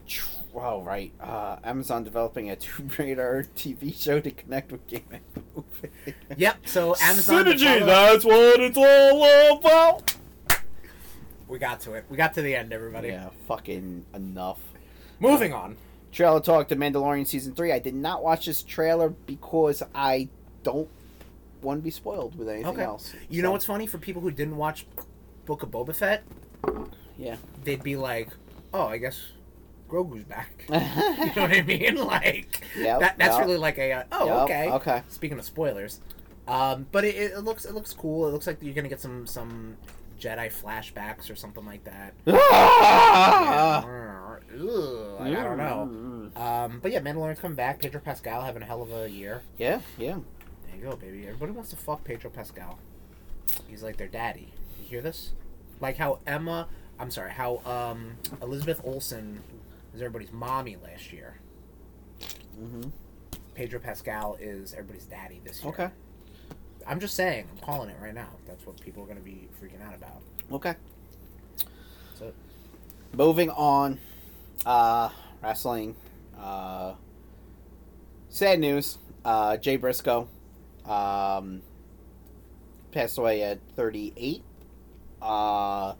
[SPEAKER 2] tr- oh right. Uh, Amazon developing a [LAUGHS] Tomb Raider TV show to connect with game and movie.
[SPEAKER 1] Yep. So [LAUGHS] Amazon.
[SPEAKER 2] Synergy. That's what it's all about.
[SPEAKER 1] We got to it. We got to the end, everybody.
[SPEAKER 2] Yeah, fucking enough.
[SPEAKER 1] Moving on.
[SPEAKER 2] Trailer talk to Mandalorian season three. I did not watch this trailer because I don't want to be spoiled with anything
[SPEAKER 1] Okay.
[SPEAKER 2] else.
[SPEAKER 1] You know what's funny for people who didn't watch Book of Boba Fett?
[SPEAKER 2] Yeah.
[SPEAKER 1] They'd be like, "Oh, I guess Grogu's back." [LAUGHS] [LAUGHS] you know what I mean? [LAUGHS] Like
[SPEAKER 2] Yep,
[SPEAKER 1] that, that's
[SPEAKER 2] yep.
[SPEAKER 1] really like a uh, oh
[SPEAKER 2] Yep,
[SPEAKER 1] okay
[SPEAKER 2] okay.
[SPEAKER 1] Speaking of spoilers, um, but it, it looks it looks cool. It looks like you're gonna get some some Jedi flashbacks or something like that. [LAUGHS] Ugh, like, I don't know. Um, but yeah, Mandalorian's coming back. Pedro Pascal having a hell of a year.
[SPEAKER 2] Yeah, yeah.
[SPEAKER 1] There you go, baby. Everybody wants to fuck Pedro Pascal. He's like their daddy. You hear this? Like how Emma, I'm sorry, how um Elizabeth Olsen is everybody's mommy last year.
[SPEAKER 2] hmm
[SPEAKER 1] Pedro Pascal is everybody's daddy this year.
[SPEAKER 2] Okay.
[SPEAKER 1] I'm just saying. I'm calling it right now. That's what people are going to be freaking out about.
[SPEAKER 2] Okay.
[SPEAKER 1] So
[SPEAKER 2] Moving on. Uh, wrestling. Uh, sad news. Uh, Jay Briscoe um, passed away at 38. Uh,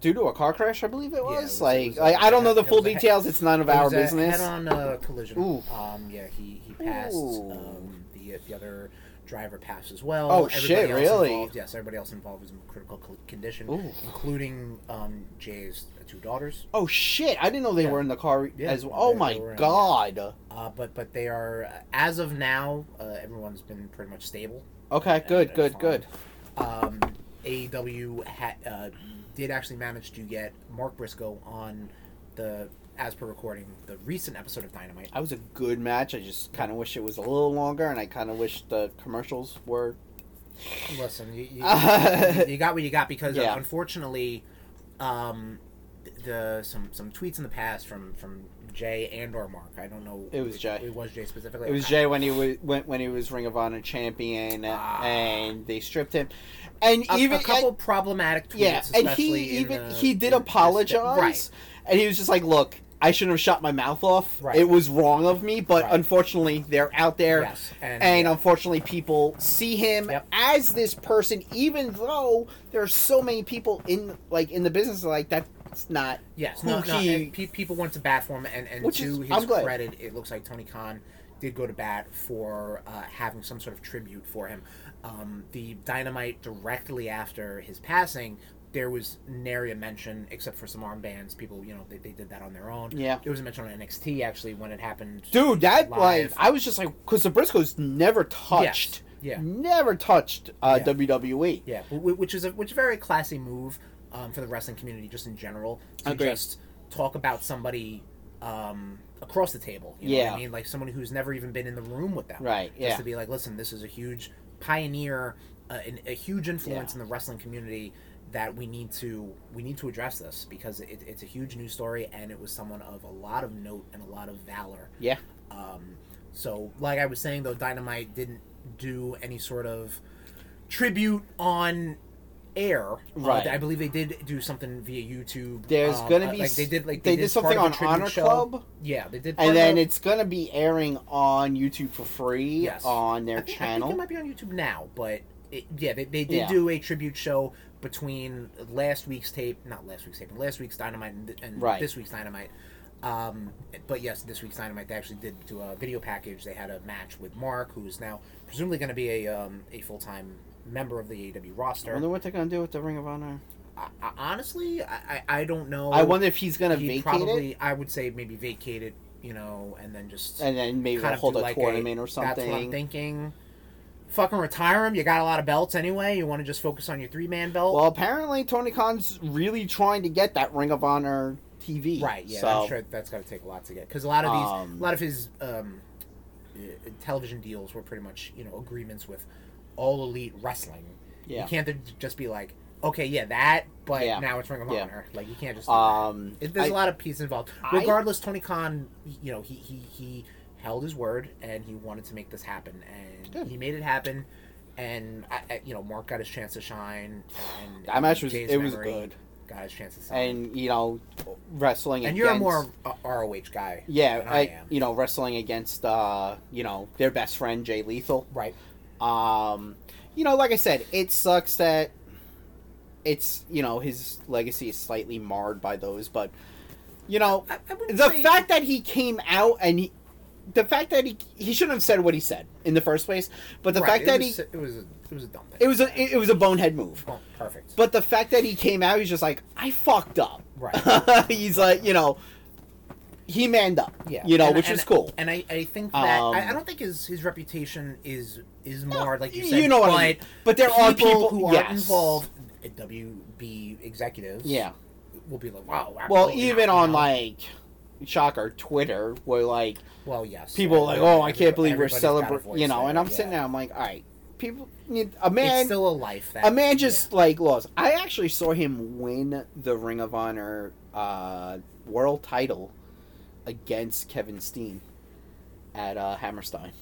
[SPEAKER 2] due to a car crash, I believe it was.
[SPEAKER 1] Yeah, it was- it
[SPEAKER 2] like,
[SPEAKER 1] was
[SPEAKER 2] like I don't know the full details. It's none of
[SPEAKER 1] It
[SPEAKER 2] our business.
[SPEAKER 1] Head-on uh, collision.
[SPEAKER 2] Ooh.
[SPEAKER 1] Um, yeah, he he passed. Um, the the other driver passed as well.
[SPEAKER 2] Oh,
[SPEAKER 1] Everybody
[SPEAKER 2] shit, really?
[SPEAKER 1] Involved, yes, everybody else involved was in critical condition,
[SPEAKER 2] Ooh.
[SPEAKER 1] including um, Jay's two daughters.
[SPEAKER 2] Oh shit! I didn't know they
[SPEAKER 1] Yeah.
[SPEAKER 2] were in the car
[SPEAKER 1] Yeah,
[SPEAKER 2] as well. Oh
[SPEAKER 1] they-
[SPEAKER 2] my
[SPEAKER 1] they were in-
[SPEAKER 2] god.
[SPEAKER 1] Uh, but but they are as of now, uh, everyone's been pretty much stable.
[SPEAKER 2] Okay, good,
[SPEAKER 1] and
[SPEAKER 2] good, good.
[SPEAKER 1] Um, AEW ha- uh, did actually manage to get Mark Briscoe on the, as per recording, the recent episode of Dynamite.
[SPEAKER 2] That was a good match. I just kind of wish it was a little longer, and I kind of wish the commercials were.
[SPEAKER 1] Listen, you, you, you- [LAUGHS] you got what you got because
[SPEAKER 2] Yeah.
[SPEAKER 1] unfortunately, um, the some some tweets in the past from from Jay and or Mark. I don't know.
[SPEAKER 2] It was Jay.
[SPEAKER 1] It was Jay specifically.
[SPEAKER 2] It was Jay when he was when, when he was Ring of Honor champion,
[SPEAKER 1] Ah.
[SPEAKER 2] and they stripped him, and
[SPEAKER 1] A,
[SPEAKER 2] even
[SPEAKER 1] a couple problematic tweets.
[SPEAKER 2] yeah, and he even
[SPEAKER 1] the-
[SPEAKER 2] he did
[SPEAKER 1] in- in the-
[SPEAKER 2] apologize,
[SPEAKER 1] Right.
[SPEAKER 2] and he was just like, "Look, I shouldn't have shot my mouth off.
[SPEAKER 1] Right.
[SPEAKER 2] It was wrong of me, but
[SPEAKER 1] Right.
[SPEAKER 2] unfortunately, they're out there.
[SPEAKER 1] Yes, and-
[SPEAKER 2] and unfortunately, people see him
[SPEAKER 1] Yep.
[SPEAKER 2] as this person, even though there are so many people in like in the business like that's not
[SPEAKER 1] Yes, no, no,
[SPEAKER 2] he.
[SPEAKER 1] pe- people went to bat for him, and, and
[SPEAKER 2] Which
[SPEAKER 1] to
[SPEAKER 2] is-
[SPEAKER 1] his credit, it looks like Tony Khan did go to bat for uh, having some sort of tribute for him. Um, the Dynamite directly after his passing, there was nary a mention, except for some armbands. People, you know, they, they did that on their own.
[SPEAKER 2] Yeah.
[SPEAKER 1] there was a mention on NXT actually when it happened.
[SPEAKER 2] Dude, that
[SPEAKER 1] live.
[SPEAKER 2] like I was just like because the Briscoes never touched,
[SPEAKER 1] Yeah.
[SPEAKER 2] never touched uh,
[SPEAKER 1] Yeah.
[SPEAKER 2] WWE.
[SPEAKER 1] Yeah, wh- wh- which is a which is a very classy move um, for the wrestling community, just in general, to
[SPEAKER 2] Agreed.
[SPEAKER 1] just talk about somebody um, across the table. You know what
[SPEAKER 2] Yeah.
[SPEAKER 1] I mean, like someone who's never even been in the room with them.
[SPEAKER 2] Right,
[SPEAKER 1] Just
[SPEAKER 2] yeah.
[SPEAKER 1] to be like, listen, this is a huge pioneer, uh, an, a huge influence
[SPEAKER 2] Yeah.
[SPEAKER 1] in the wrestling community that we need to we need to address this because it, it's a huge news story and it was someone of a lot of note and a lot of valor.
[SPEAKER 2] Yeah,
[SPEAKER 1] Um, so, like I was saying, though, Dynamite didn't do any sort of tribute on air. Uh,
[SPEAKER 2] Right.
[SPEAKER 1] I believe they did do something via YouTube.
[SPEAKER 2] There's
[SPEAKER 1] um,
[SPEAKER 2] gonna
[SPEAKER 1] uh,
[SPEAKER 2] be
[SPEAKER 1] like they did like
[SPEAKER 2] they
[SPEAKER 1] did
[SPEAKER 2] did something on
[SPEAKER 1] of
[SPEAKER 2] Honor
[SPEAKER 1] show.
[SPEAKER 2] Club?
[SPEAKER 1] Yeah, they did.
[SPEAKER 2] and then
[SPEAKER 1] a-
[SPEAKER 2] it's gonna be airing on YouTube for free
[SPEAKER 1] Yes.
[SPEAKER 2] on their
[SPEAKER 1] I think, I
[SPEAKER 2] channel.
[SPEAKER 1] think it might be on YouTube now, but it, yeah, they, they did
[SPEAKER 2] Yeah.
[SPEAKER 1] do a tribute show between last week's tape, not last week's tape, but last week's Dynamite and, and
[SPEAKER 2] Right.
[SPEAKER 1] this week's Dynamite. Um, but yes, this week's Dynamite they actually did do a video package. They had a match with Mark, who's now presumably going to be a um, a full time member of the AEW roster.
[SPEAKER 2] I wonder what they're gonna do with the Ring of Honor.
[SPEAKER 1] I, I, honestly, I, I don't know.
[SPEAKER 2] I wonder if he's gonna
[SPEAKER 1] He'd
[SPEAKER 2] vacate
[SPEAKER 1] probably,
[SPEAKER 2] it
[SPEAKER 1] I would say maybe vacate it, you know, and then just
[SPEAKER 2] and then maybe
[SPEAKER 1] kind of
[SPEAKER 2] hold a
[SPEAKER 1] like
[SPEAKER 2] tournament or something.
[SPEAKER 1] That's what I'm thinking. Fucking retire him. You got a lot of belts anyway. You want to just focus on your three man belt,
[SPEAKER 2] Well, apparently Tony Khan's really trying to get that Ring of Honor TV.
[SPEAKER 1] right? Yeah,
[SPEAKER 2] So,
[SPEAKER 1] I'm sure that's got to take a lot to get because a lot of these,
[SPEAKER 2] Um,
[SPEAKER 1] a lot of his um, television deals were pretty much you know agreements with all elite wrestling.
[SPEAKER 2] Yeah.
[SPEAKER 1] You can't just be like, okay, yeah, that, but
[SPEAKER 2] Yeah.
[SPEAKER 1] now it's Ring of
[SPEAKER 2] Yeah.
[SPEAKER 1] Honor. Like you can't just. Do
[SPEAKER 2] Um.
[SPEAKER 1] It, there's
[SPEAKER 2] I-
[SPEAKER 1] a lot of pieces involved.
[SPEAKER 2] I-
[SPEAKER 1] Regardless, Tony Khan, you know, he he he held his word and he wanted to make this happen, and
[SPEAKER 2] Good.
[SPEAKER 1] he made it happen. And I, I, you know, Mark got his chance to shine. And
[SPEAKER 2] That match was-
[SPEAKER 1] Jay's
[SPEAKER 2] it was good.
[SPEAKER 1] Got his chance to shine.
[SPEAKER 2] and you know, wrestling.
[SPEAKER 1] And you're a more ROH guy.
[SPEAKER 2] Yeah, I,
[SPEAKER 1] I am.
[SPEAKER 2] you know, wrestling against uh, you know, their best friend Jay Lethal.
[SPEAKER 1] Right.
[SPEAKER 2] Um, you know, like I said, it sucks that it's you know his legacy is slightly marred by those, but you know, the
[SPEAKER 1] say-
[SPEAKER 2] fact that he came out and he, the fact that he he shouldn't have said what he said in the first place, but the
[SPEAKER 1] Right,
[SPEAKER 2] fact
[SPEAKER 1] it
[SPEAKER 2] that
[SPEAKER 1] was,
[SPEAKER 2] he
[SPEAKER 1] it was a, it was a dumb thing.
[SPEAKER 2] it was a it, was a bonehead move.
[SPEAKER 1] Oh, perfect.
[SPEAKER 2] But the fact that he came out, he's just like, I fucked up.
[SPEAKER 1] Right. [LAUGHS]
[SPEAKER 2] he's like, you know, he manned up.
[SPEAKER 1] Yeah,
[SPEAKER 2] You know,
[SPEAKER 1] and-
[SPEAKER 2] which
[SPEAKER 1] and-
[SPEAKER 2] is cool.
[SPEAKER 1] And I, I think that
[SPEAKER 2] Um,
[SPEAKER 1] I, I don't think his his reputation is is more like you
[SPEAKER 2] you know what
[SPEAKER 1] but
[SPEAKER 2] I mean. But there are people-
[SPEAKER 1] who
[SPEAKER 2] yes.
[SPEAKER 1] involved. WB executives,
[SPEAKER 2] Yeah.
[SPEAKER 1] will be like, wow.
[SPEAKER 2] Well, even
[SPEAKER 1] not,
[SPEAKER 2] on
[SPEAKER 1] know?
[SPEAKER 2] like, shocker, Twitter, where like
[SPEAKER 1] well, yes,
[SPEAKER 2] people are like, oh, I can't believe we're
[SPEAKER 1] everybody's got a
[SPEAKER 2] celebrating, you know, and I'm
[SPEAKER 1] yeah.
[SPEAKER 2] sitting there, I'm like, all right, people a
[SPEAKER 1] It's
[SPEAKER 2] man.
[SPEAKER 1] still a life. That,
[SPEAKER 2] a man just
[SPEAKER 1] yeah.
[SPEAKER 2] like lost. I actually saw him win the Ring of Honor uh, world title against Kevin Steen at uh, Hammerstein.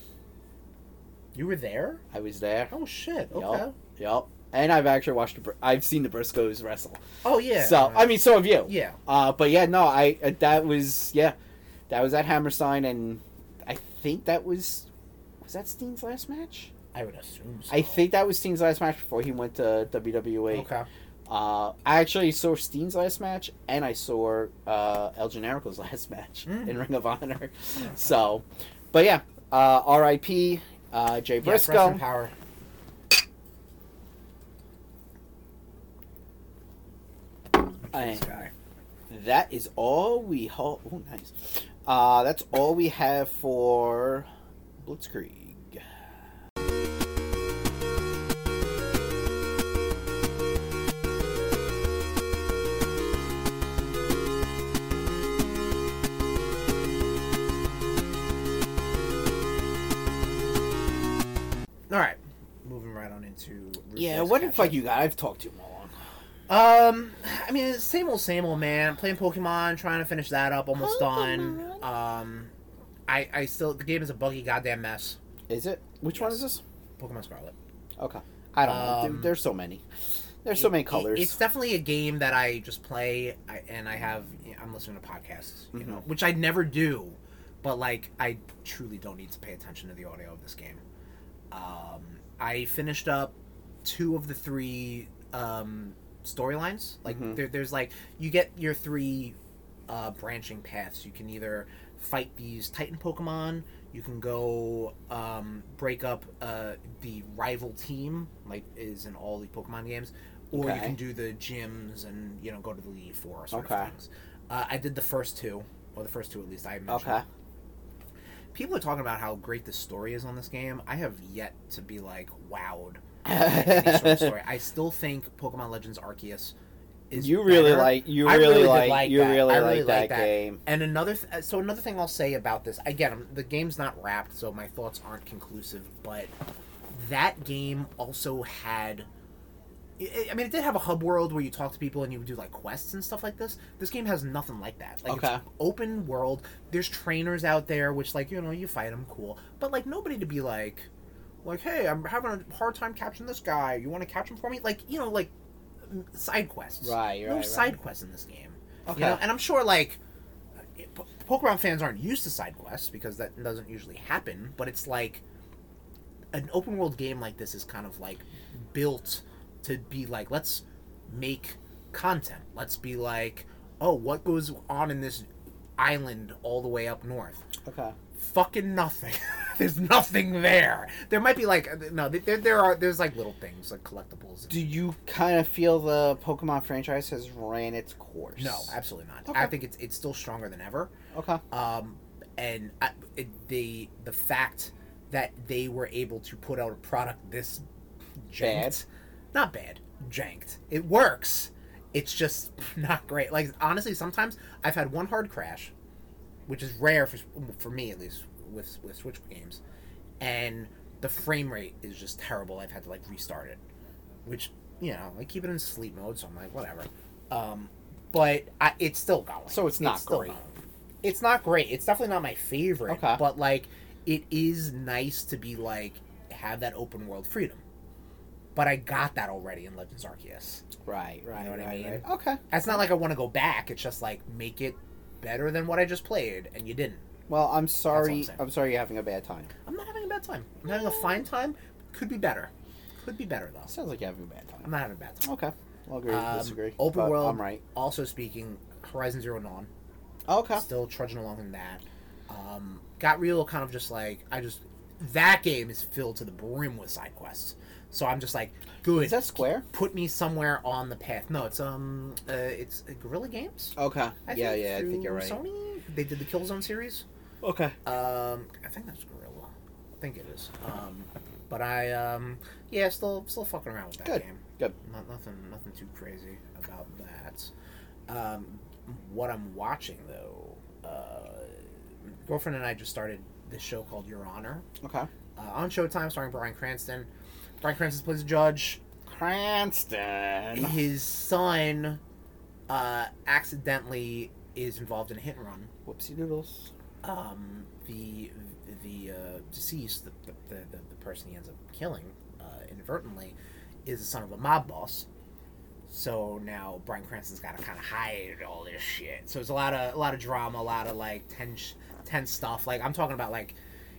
[SPEAKER 1] You were there?
[SPEAKER 2] I was there.
[SPEAKER 1] Oh shit! Okay.
[SPEAKER 2] Yep. Yup. And I've actually watched. The, Br- I've seen the Briscoes wrestle.
[SPEAKER 1] Oh yeah.
[SPEAKER 2] So I mean, so have you.
[SPEAKER 1] yeah.
[SPEAKER 2] Uh, but yeah, no, I uh, that was yeah, that was at Hammerstein, and I think that was was that Steen's last match.
[SPEAKER 1] I would assume. so.
[SPEAKER 2] I think that was Steen's last match before he went to WWE.
[SPEAKER 1] Okay.
[SPEAKER 2] Uh, I actually saw Steen's last match, and I saw uh, El Generico's [LAUGHS] last match
[SPEAKER 1] Mm.
[SPEAKER 2] in Ring of Honor. [LAUGHS] So, but yeah, uh, R.I.P. Uh, Jay Briscoe.
[SPEAKER 1] wrestling power.
[SPEAKER 2] And
[SPEAKER 1] This guy.
[SPEAKER 2] that is all we ho- oh nice. Uh, that's all we have for Blitzkrieg.
[SPEAKER 1] All right, moving right on into.
[SPEAKER 2] Yeah, what the fuck you got? I've talked too long.
[SPEAKER 1] Um, I mean, same old, same old, man. Playing Pokemon, trying to finish that up, almost done. Um, I, I still the game is a buggy goddamn mess.
[SPEAKER 2] Is it? Which one is this?
[SPEAKER 1] Pokemon Scarlet.
[SPEAKER 2] Okay. I don't know. There,
[SPEAKER 1] Um,
[SPEAKER 2] there's so many. There's so
[SPEAKER 1] it-
[SPEAKER 2] many
[SPEAKER 1] it-
[SPEAKER 2] colors.
[SPEAKER 1] it's definitely a game that I just play, I, and I have. I'm listening to podcasts, you know,
[SPEAKER 2] Mm-hmm.
[SPEAKER 1] which I never do, but like I truly don't need to pay attention to the audio of this game. Um, I finished up two of the three um, storylines. Like
[SPEAKER 2] Mhm.
[SPEAKER 1] there, there's like you get your three uh, branching paths. You can either fight these Titan Pokemon. You can go um, break up uh, the rival team, like is in all the Pokemon games, or you can do the gyms and you know go to the Elite Four sort
[SPEAKER 2] Okay.
[SPEAKER 1] of things. Uh, I did the first two, or the first two at least. I mentioned.
[SPEAKER 2] Okay.
[SPEAKER 1] People are talking about how great the story is on this game. I have yet to be like wowed by any sort of story. [LAUGHS] I still think Pokemon Legends Arceus is
[SPEAKER 2] you really
[SPEAKER 1] better.
[SPEAKER 2] like you
[SPEAKER 1] I
[SPEAKER 2] really,
[SPEAKER 1] did
[SPEAKER 2] like, you
[SPEAKER 1] that.
[SPEAKER 2] really
[SPEAKER 1] I
[SPEAKER 2] like that,
[SPEAKER 1] like
[SPEAKER 2] game.
[SPEAKER 1] And another, th- uh, so another thing I'll say about this, again, I'm- the game's not wrapped, so my thoughts aren't conclusive. But that game also had, I mean, it did have a hub world where you talk to people and you do like quests and stuff like this. This game has nothing like that. Like
[SPEAKER 2] Okay.
[SPEAKER 1] it's open world. There's trainers out there, which like you know you fight them, cool. But like nobody to be like, like, hey, I'm having a hard time catching this guy. You want to catch him for me? Like you know, like mm, side quests.
[SPEAKER 2] Right,
[SPEAKER 1] No
[SPEAKER 2] right,
[SPEAKER 1] side
[SPEAKER 2] right.
[SPEAKER 1] quests in this game.
[SPEAKER 2] Okay.
[SPEAKER 1] You know, and I'm sure like Pokemon fans aren't used to side quests because that doesn't usually happen. But it's like an open world game like this is kind of like built to be like let's make content. Let's be like, oh, what goes on in this island all the way up north?
[SPEAKER 2] Okay.
[SPEAKER 1] Fucking nothing. [LAUGHS] there's nothing there. There might be like no, there there are there's like little things like collectibles.
[SPEAKER 2] Do you kind of feel the Pokemon franchise has ran its course?
[SPEAKER 1] No, absolutely not.
[SPEAKER 2] Okay.
[SPEAKER 1] I think it's it's still stronger than ever.
[SPEAKER 2] Okay.
[SPEAKER 1] um, and I, it, the the fact that they were able to put out a product this janked, not bad, janked. It works. It's just [LAUGHS] not great. Like honestly, sometimes I've had one hard crash, which is rare for for me at least with with Switch games, and the frame rate is just terrible. I've had to like restart it, which you know I keep it in sleep mode, so I'm like whatever. Um, but I, it's still going.
[SPEAKER 2] So it's not
[SPEAKER 1] still
[SPEAKER 2] great.
[SPEAKER 1] going. It's not great. It's definitely not my favorite.
[SPEAKER 2] Okay.
[SPEAKER 1] But like, it is nice to be like have that open world freedom. But I got that already in Legends Arceus.
[SPEAKER 2] Right. Right.
[SPEAKER 1] know what I
[SPEAKER 2] right,
[SPEAKER 1] mean?
[SPEAKER 2] right. Okay.
[SPEAKER 1] It's not like I want to go back. It's just like make it better than what I just played, and you didn't.
[SPEAKER 2] Well, I'm sorry.
[SPEAKER 1] saying.
[SPEAKER 2] I'm sorry you're having a bad time.
[SPEAKER 1] I'm not having a bad time. I'm having a fine time. Could be better. Could be better though.
[SPEAKER 2] Sounds like you're having a bad time.
[SPEAKER 1] I'm not having a bad time.
[SPEAKER 2] Okay. I'll agree.
[SPEAKER 1] Um,
[SPEAKER 2] disagree.
[SPEAKER 1] Open world.
[SPEAKER 2] I'm right.
[SPEAKER 1] Also speaking, Horizon Zero Dawn.
[SPEAKER 2] Okay.
[SPEAKER 1] Still trudging along in that. Um, got real kind of just like I just that game is filled to the brim with side quests. So I'm just like, good.
[SPEAKER 2] Is that Square?
[SPEAKER 1] Put me somewhere on the path. No, it's um, uh, it's uh, Guerrilla Games.
[SPEAKER 2] Okay.
[SPEAKER 1] I
[SPEAKER 2] yeah. Yeah. I think you're right.
[SPEAKER 1] Sony. They did the Killzone series.
[SPEAKER 2] Okay.
[SPEAKER 1] Um, I think that's Gorilla. I think it is. Um, but I um, yeah, still still fucking around with that
[SPEAKER 2] Good.
[SPEAKER 1] game.
[SPEAKER 2] Good.
[SPEAKER 1] Not nothing nothing too crazy about that. Um, what I'm watching though, uh, girlfriend and I just started this show called Your Honor
[SPEAKER 2] Okay.
[SPEAKER 1] uh, on Showtime, starring Bryan Cranston. Bryan Cranston plays a judge.
[SPEAKER 2] Cranston.
[SPEAKER 1] His son uh, accidentally is involved in a hit and run.
[SPEAKER 2] Whoopsie doodles.
[SPEAKER 1] Um, the the uh, deceased, the, the, the, the person he ends up killing uh, inadvertently, is the son of a mob boss. So now Bryan Cranston's got to kind of hide all this shit. So it's a lot of a lot of drama, a lot of like tense tense stuff. Like I'm talking about like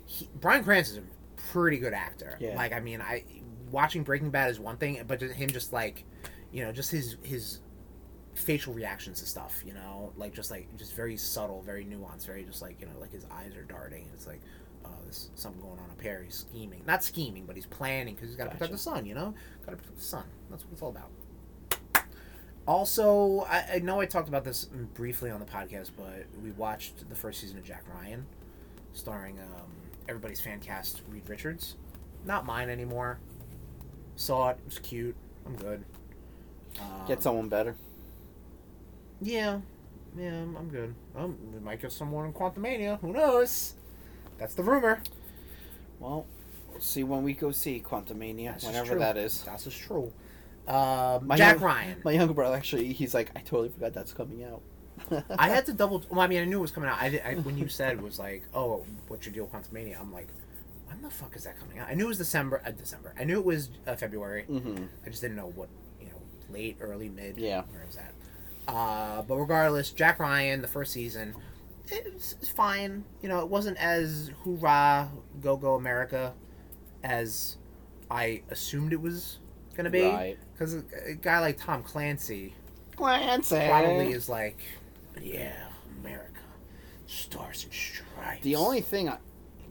[SPEAKER 1] he, Bryan Cranston's a pretty good actor.
[SPEAKER 2] Yeah.
[SPEAKER 1] Like I mean, I watching Breaking Bad is one thing, but him just like you know just his his facial reactions to stuff, you know, like just like just very subtle, very nuanced, very just like you know, like his eyes are darting. It's like, oh, there's something going on up here. He's scheming, not scheming, but he's planning because he's got to protect the son. You know, got to protect the son. That's what it's all about. Also, I, I know I talked about this briefly on the podcast, but we watched the first season of Jack Ryan, starring um, everybody's fan cast Reed Richards. Not mine anymore. Saw it. It was cute. I'm good. Um,
[SPEAKER 2] Get someone better.
[SPEAKER 1] Yeah, yeah, I'm, I'm good. Um, we might get someone in Quantumania. Who knows? That's the rumor.
[SPEAKER 2] Well, we'll see when we go see Quantumania,
[SPEAKER 1] That's
[SPEAKER 2] whenever
[SPEAKER 1] true.
[SPEAKER 2] that is.
[SPEAKER 1] That's just true. Uh,
[SPEAKER 2] My
[SPEAKER 1] Jack
[SPEAKER 2] young-
[SPEAKER 1] Ryan.
[SPEAKER 2] My younger brother actually, he's like, I totally forgot that's coming out.
[SPEAKER 1] I had [LAUGHS] to double. Well, I mean, I knew it was coming out. I, I when you said it was like, oh, what's your deal with Quantumania? I'm like, when the fuck is that coming out? I knew it was December. Uh, December. I knew it was uh, February.
[SPEAKER 2] hmm
[SPEAKER 1] I just didn't know what you know late, early, mid.
[SPEAKER 2] Yeah.
[SPEAKER 1] Where is that? Uh, but regardless, Jack Ryan, the first season, it's, it's fine. You know, it wasn't as hoorah, go go America, as I assumed it was gonna be.
[SPEAKER 2] Right.
[SPEAKER 1] Because a, a guy like Tom Clancy
[SPEAKER 2] Clancy.
[SPEAKER 1] probably is like, yeah, America, stars and stripes.
[SPEAKER 2] The only thing I.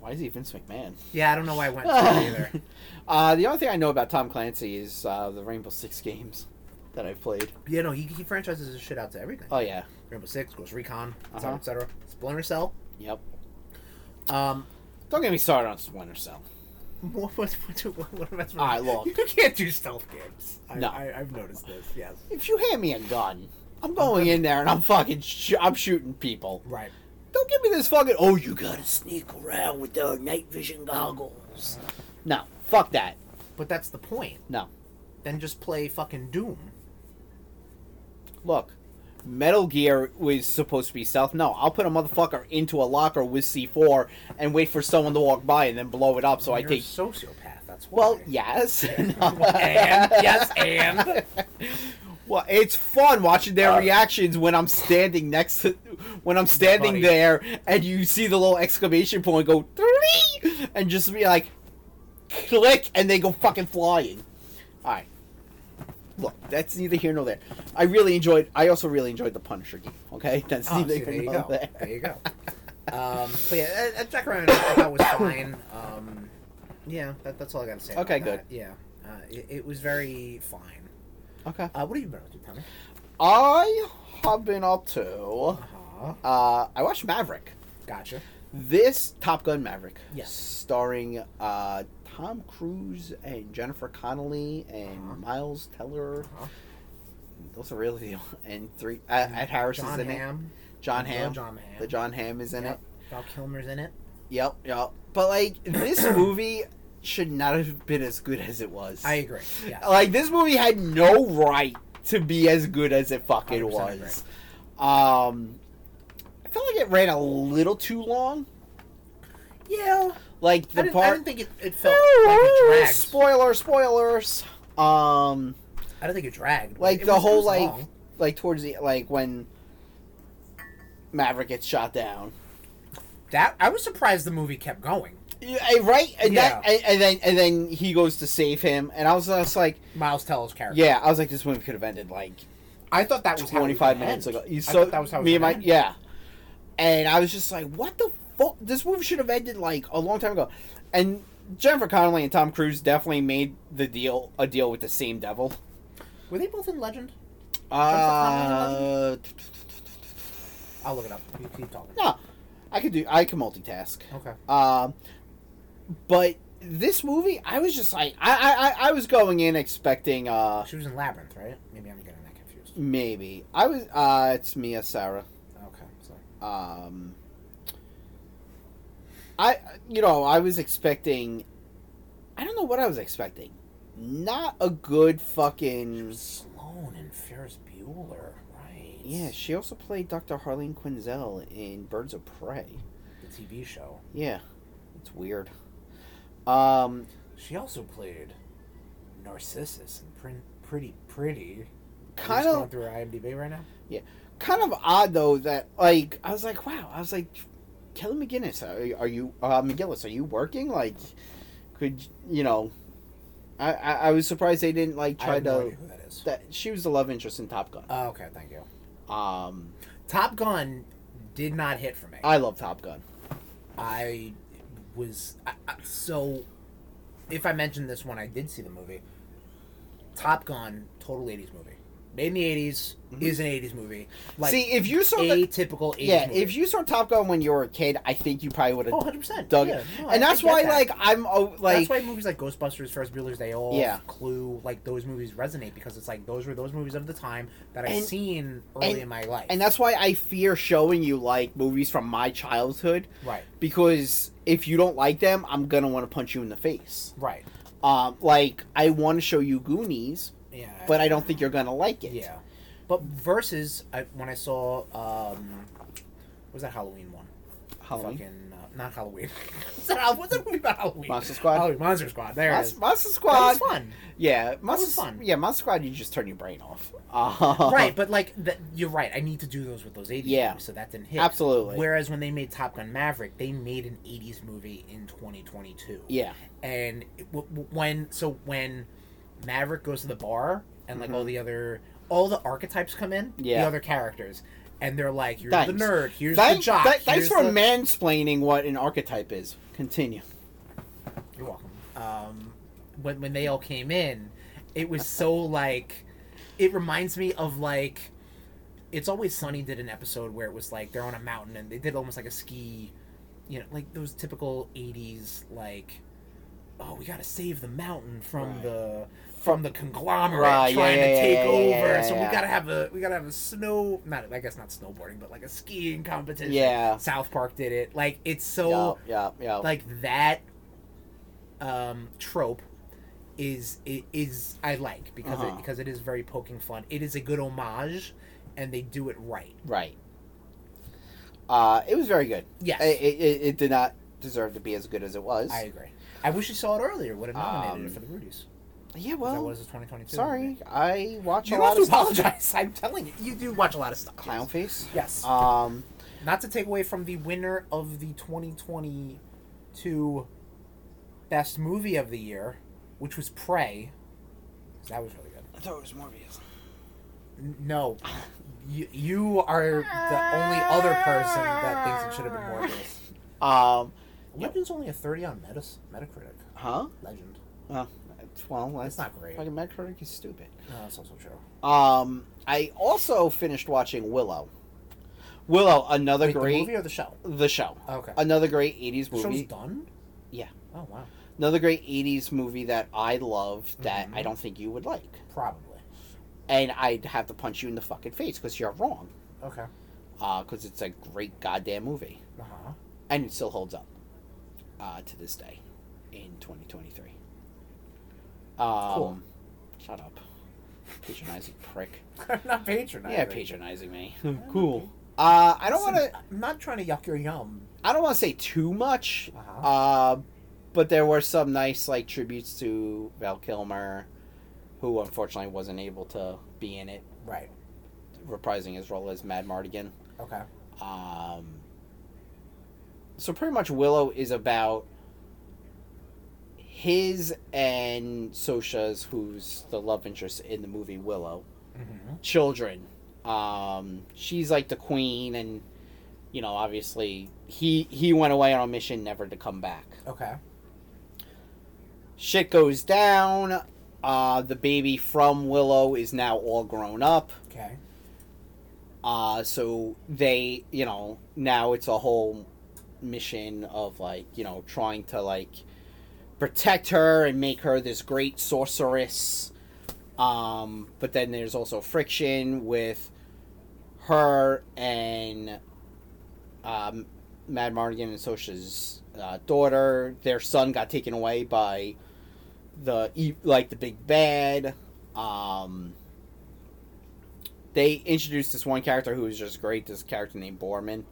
[SPEAKER 2] Why is he Vince McMahon?
[SPEAKER 1] Yeah, I don't know why I went [LAUGHS] to either.
[SPEAKER 2] Uh, the only thing I know about Tom Clancy is uh, the Rainbow Six games that I've played.
[SPEAKER 1] Yeah, no, he, he franchises his shit out to everything.
[SPEAKER 2] Oh yeah.
[SPEAKER 1] Rainbow Six, Ghost Recon,
[SPEAKER 2] Uh-huh.
[SPEAKER 1] etc., etc. Splinter Cell.
[SPEAKER 2] Yep.
[SPEAKER 1] Um,
[SPEAKER 2] Don't get me started on Splinter Cell. [LAUGHS]
[SPEAKER 1] what, what, what, what, what, what,
[SPEAKER 2] All right, [LAUGHS] look.
[SPEAKER 1] You can't do stealth games. I,
[SPEAKER 2] No.
[SPEAKER 1] I, I've noticed this. Yes.
[SPEAKER 2] If you hand me a gun, I'm going in there and I'm fucking sh- I'm shooting people.
[SPEAKER 1] Right.
[SPEAKER 2] Don't give me this fucking. Oh, you gotta sneak around with the night vision goggles. No, fuck that.
[SPEAKER 1] But that's the point.
[SPEAKER 2] No.
[SPEAKER 1] Then just play fucking Doom.
[SPEAKER 2] Look, Metal Gear was supposed to be stealth. No, I'll put a motherfucker into a locker with C4 and wait for someone to walk by and then blow it up. So I
[SPEAKER 1] You're
[SPEAKER 2] take.
[SPEAKER 1] a sociopath. That's why.
[SPEAKER 2] Well, yes. [LAUGHS]
[SPEAKER 1] and yes, and [LAUGHS]
[SPEAKER 2] Well, it's fun watching their uh, reactions when I'm standing next to, when I'm standing there, and you see the little exclamation point go, three and just be like, click, and they go fucking flying. All right. Look, that's neither here nor there. I really enjoyed. I also really enjoyed the Punisher game. Okay, [LAUGHS] that's
[SPEAKER 1] Oh,
[SPEAKER 2] neither
[SPEAKER 1] see,
[SPEAKER 2] here
[SPEAKER 1] there you
[SPEAKER 2] nor
[SPEAKER 1] go.
[SPEAKER 2] there.
[SPEAKER 1] There you go. Um, but yeah, uh, Jack Ryan I thought was fine. Um, yeah, that, that's all I got to say.
[SPEAKER 2] Okay,
[SPEAKER 1] about that.
[SPEAKER 2] good.
[SPEAKER 1] Yeah, uh, it, it was very fine.
[SPEAKER 2] Okay.
[SPEAKER 1] Uh, what have you been up to, Tommy?
[SPEAKER 2] I have been up to.
[SPEAKER 1] Uh-huh.
[SPEAKER 2] Uh, I watched Maverick.
[SPEAKER 1] Gotcha.
[SPEAKER 2] This Top Gun Maverick,
[SPEAKER 1] Yes.
[SPEAKER 2] starring uh, Tom Cruise and Jennifer Connelly and
[SPEAKER 1] Uh-huh.
[SPEAKER 2] Miles Teller.
[SPEAKER 1] Uh-huh.
[SPEAKER 2] Those are really the and three. Uh, Ed Harris
[SPEAKER 1] John
[SPEAKER 2] is in it.
[SPEAKER 1] Jon
[SPEAKER 2] Hamm.
[SPEAKER 1] Jon Hamm.
[SPEAKER 2] The Jon Hamm is in
[SPEAKER 1] Yep.
[SPEAKER 2] it.
[SPEAKER 1] Val Kilmer's in it.
[SPEAKER 2] Yep, yep. But like this [CLEARS THROAT] movie should not have been as good as it was.
[SPEAKER 1] I agree. Yeah.
[SPEAKER 2] like this movie had no right to be as good as it fucking
[SPEAKER 1] 100%
[SPEAKER 2] was. Um, I felt like it ran a little too long.
[SPEAKER 1] yeah.
[SPEAKER 2] Like
[SPEAKER 1] I
[SPEAKER 2] the
[SPEAKER 1] didn't,
[SPEAKER 2] part.
[SPEAKER 1] I didn't think it, it felt like it dragged.
[SPEAKER 2] Spoiler, spoilers. Um,
[SPEAKER 1] I don't think it dragged.
[SPEAKER 2] like
[SPEAKER 1] It
[SPEAKER 2] the
[SPEAKER 1] was-
[SPEAKER 2] whole like,
[SPEAKER 1] long.
[SPEAKER 2] like towards the like when Maverick gets shot down.
[SPEAKER 1] that. I was surprised the movie kept going.
[SPEAKER 2] Yeah, eh, right, and
[SPEAKER 1] Yeah.
[SPEAKER 2] and, and then and then he goes to save him, and I was just like,
[SPEAKER 1] Miles Teller's character.
[SPEAKER 2] yeah, I was like, this movie could have ended like
[SPEAKER 1] I thought that was how it was
[SPEAKER 2] twenty five minutes
[SPEAKER 1] end.
[SPEAKER 2] ago. You
[SPEAKER 1] I
[SPEAKER 2] so
[SPEAKER 1] thought that was how it was
[SPEAKER 2] me and my
[SPEAKER 1] end.
[SPEAKER 2] yeah, and I was just like, what the fuck? This movie should have ended like a long time ago, and Jennifer Connelly and Tom Cruise definitely made the deal a deal with the same devil.
[SPEAKER 1] Were they both in Legend?
[SPEAKER 2] Uh,
[SPEAKER 1] I'll look it up. You keep talking.
[SPEAKER 2] no, I could do. I can multitask.
[SPEAKER 1] Okay.
[SPEAKER 2] Um, but this movie, I was just like, I, I, I- was going in expecting, uh,
[SPEAKER 1] She was in Labyrinth, right? Maybe I'm getting that confused.
[SPEAKER 2] maybe I was, uh, it's Mia Sara.
[SPEAKER 1] Okay. So
[SPEAKER 2] Um, I, you know, I was expecting, I don't know what I was expecting. Not a good fucking.
[SPEAKER 1] Sloane and Ferris Bueller, right?
[SPEAKER 2] Yeah, she also played Dr. Harleen Quinzel in Birds of Prey.
[SPEAKER 1] The TV show.
[SPEAKER 2] Yeah, it's weird. Um,
[SPEAKER 1] She also played Narcissus and Pretty Pretty.
[SPEAKER 2] kind
[SPEAKER 1] Just going
[SPEAKER 2] of
[SPEAKER 1] through IMDb right now.
[SPEAKER 2] Yeah, kind of odd though that like I was like, wow, I was like, Kelly McGinnis, are, are you uh, McGillis? Are you working? Like, could you know? I, I I was surprised they didn't like try
[SPEAKER 1] no
[SPEAKER 2] to
[SPEAKER 1] who that is.
[SPEAKER 2] that she was the love interest in Top Gun.
[SPEAKER 1] Oh, okay, thank you.
[SPEAKER 2] Um,
[SPEAKER 1] Top Gun did not hit for me.
[SPEAKER 2] I love Top Gun.
[SPEAKER 1] I was I, I, so. If I mentioned this one, I did see the movie, Top Gun, total '80s movie, made in the '80s, is an '80s movie. Like
[SPEAKER 2] See, if you saw
[SPEAKER 1] a
[SPEAKER 2] the,
[SPEAKER 1] typical '80s
[SPEAKER 2] yeah,
[SPEAKER 1] movie.
[SPEAKER 2] if you saw Top Gun when you were a kid, I think you probably would have
[SPEAKER 1] oh, 100 percent,
[SPEAKER 2] dug
[SPEAKER 1] yeah,
[SPEAKER 2] it.
[SPEAKER 1] no,
[SPEAKER 2] and that's
[SPEAKER 1] I get
[SPEAKER 2] why,
[SPEAKER 1] that.
[SPEAKER 2] like, I'm oh, like,
[SPEAKER 1] that's why movies like Ghostbusters, Ferris Bueller's Day Off,
[SPEAKER 2] Yeah.
[SPEAKER 1] Clue, like those movies resonate because it's like those were those movies of the time that I've
[SPEAKER 2] And-
[SPEAKER 1] seen early
[SPEAKER 2] and-
[SPEAKER 1] in my life.
[SPEAKER 2] and that's why I fear showing you like movies from my childhood
[SPEAKER 1] right,
[SPEAKER 2] because if you don't like them, I'm gonna want to punch you in the face.
[SPEAKER 1] right,
[SPEAKER 2] Um, like I want to show you Goonies,
[SPEAKER 1] yeah.
[SPEAKER 2] but I don't think you're gonna like it.
[SPEAKER 1] yeah, but versus I, when I saw um, what was that Halloween one?
[SPEAKER 2] Halloween.
[SPEAKER 1] Fucking uh, not Halloween. [LAUGHS] What's that, what's that movie about Halloween?
[SPEAKER 2] Monster Squad?
[SPEAKER 1] Halloween Monster Squad. There it
[SPEAKER 2] Monster,
[SPEAKER 1] is.
[SPEAKER 2] Monster
[SPEAKER 1] That
[SPEAKER 2] Squad.
[SPEAKER 1] was fun.
[SPEAKER 2] Yeah, Monster,
[SPEAKER 1] was fun.
[SPEAKER 2] Yeah, Monster Squad. You just turn your brain off. Uh, [LAUGHS]
[SPEAKER 1] right, but like the, you're right. I need to do those with those 80s
[SPEAKER 2] Yeah.
[SPEAKER 1] movies, so that didn't hit.
[SPEAKER 2] Absolutely.
[SPEAKER 1] Whereas when they made Top Gun Maverick, they made an 80s movie in 2022.
[SPEAKER 2] Yeah.
[SPEAKER 1] And it- w- w- when so when Maverick goes to the bar and like all the other all the archetypes come in,
[SPEAKER 2] Mm-hmm. Yeah.
[SPEAKER 1] the other characters, and they're like, here's
[SPEAKER 2] Thanks.
[SPEAKER 1] the nerd, here's
[SPEAKER 2] Thank-
[SPEAKER 1] the jock.
[SPEAKER 2] th- thanks for
[SPEAKER 1] the...
[SPEAKER 2] mansplaining what an archetype is. Continue.
[SPEAKER 1] You're welcome. Um, when when they all came in, it was so [LAUGHS] like, it reminds me of like, it's always Sunny did an episode where it was like they're on a mountain and they did almost like a ski, you know, like those typical '80s like, oh, we gotta save the mountain from
[SPEAKER 2] Right.
[SPEAKER 1] the from the conglomerate
[SPEAKER 2] Right,
[SPEAKER 1] trying
[SPEAKER 2] yeah,
[SPEAKER 1] to take
[SPEAKER 2] yeah,
[SPEAKER 1] over.
[SPEAKER 2] yeah,
[SPEAKER 1] so we gotta have a we gotta have a snow not I guess not snowboarding but like a skiing competition.
[SPEAKER 2] Yeah.
[SPEAKER 1] South Park did it. Like it's so
[SPEAKER 2] Yeah, yeah,
[SPEAKER 1] like that um, trope is i- is I like because
[SPEAKER 2] Uh-huh.
[SPEAKER 1] it, because it is very poking fun. It is a good homage, and they do it right.
[SPEAKER 2] right. Uh, it was very good.
[SPEAKER 1] Yes.
[SPEAKER 2] It, it, it did not deserve to be as good as it was.
[SPEAKER 1] I agree. I wish you saw it earlier. Would have nominated
[SPEAKER 2] Um,
[SPEAKER 1] it for the Rudies.
[SPEAKER 2] Yeah,
[SPEAKER 1] that
[SPEAKER 2] well,
[SPEAKER 1] was 2022.
[SPEAKER 2] sorry. I watch
[SPEAKER 1] You
[SPEAKER 2] a
[SPEAKER 1] don't
[SPEAKER 2] lot
[SPEAKER 1] have
[SPEAKER 2] of
[SPEAKER 1] to
[SPEAKER 2] stuff.
[SPEAKER 1] apologize. [LAUGHS] I'm telling you, you do watch a lot of stuff.
[SPEAKER 2] Clown face.
[SPEAKER 1] Yes.
[SPEAKER 2] Um,
[SPEAKER 1] Not to take away from the winner of the 2022 Best Movie of the Year, which was Prey. That was really good.
[SPEAKER 2] I thought it was Morbius.
[SPEAKER 1] N- No, you, you are the only other person that thinks it should have been Morbius. [LAUGHS]
[SPEAKER 2] Um,
[SPEAKER 1] Legend's only a 30 on Metas, Metacritic.
[SPEAKER 2] huh?
[SPEAKER 1] Legend.
[SPEAKER 2] Oh, it's- well, that's
[SPEAKER 1] It's not great.
[SPEAKER 2] Fucking Metacritic is stupid.
[SPEAKER 1] No, that's also true.
[SPEAKER 2] Um, I also finished watching Willow. Willow, another
[SPEAKER 1] Wait,
[SPEAKER 2] great
[SPEAKER 1] the movie or the show?
[SPEAKER 2] the show.
[SPEAKER 1] Okay.
[SPEAKER 2] Another great '80s
[SPEAKER 1] The show's
[SPEAKER 2] movie.
[SPEAKER 1] done?
[SPEAKER 2] Yeah.
[SPEAKER 1] Oh, wow.
[SPEAKER 2] Another great '80s movie that I love that
[SPEAKER 1] Mhm.
[SPEAKER 2] I don't think you would like,
[SPEAKER 1] Probably.
[SPEAKER 2] and I'd have to punch you in the fucking face because you're wrong.
[SPEAKER 1] Okay.
[SPEAKER 2] Because it's a great goddamn movie,
[SPEAKER 1] Uh-huh.
[SPEAKER 2] and it still holds up uh, to this day in 2023. Um,
[SPEAKER 1] Cool.
[SPEAKER 2] Shut up, patronizing prick.
[SPEAKER 1] I'm [LAUGHS] not patronizing.
[SPEAKER 2] Yeah, patronizing me. [LAUGHS] cool. Uh, I don't want to.
[SPEAKER 1] I'm not trying to yuck your yum.
[SPEAKER 2] I don't want to say too much.
[SPEAKER 1] Uh-huh.
[SPEAKER 2] Uh, but there were some nice like tributes to Val Kilmer, who unfortunately wasn't able to be in it,
[SPEAKER 1] Right.
[SPEAKER 2] reprising his role as Madmartigan.
[SPEAKER 1] Okay.
[SPEAKER 2] Um, so pretty much Willow is about his and Sorsha's, who's the love interest in the movie Willow,
[SPEAKER 1] Mm-hmm.
[SPEAKER 2] children. Um, she's like the queen, and you know, obviously he he went away on a mission, never to come back.
[SPEAKER 1] Okay.
[SPEAKER 2] Shit goes down. Uh, the baby from Willow is now all grown up.
[SPEAKER 1] Okay.
[SPEAKER 2] Uh, so they, you know, now it's a whole mission of like, you know, trying to like protect her and make her this great sorceress. Um, but then there's also friction with her and um, Madmartigan and Sorsha's uh, daughter. Their son got taken away by the like the big bad. Um, they introduced this one character who was just great. This character named Boorman.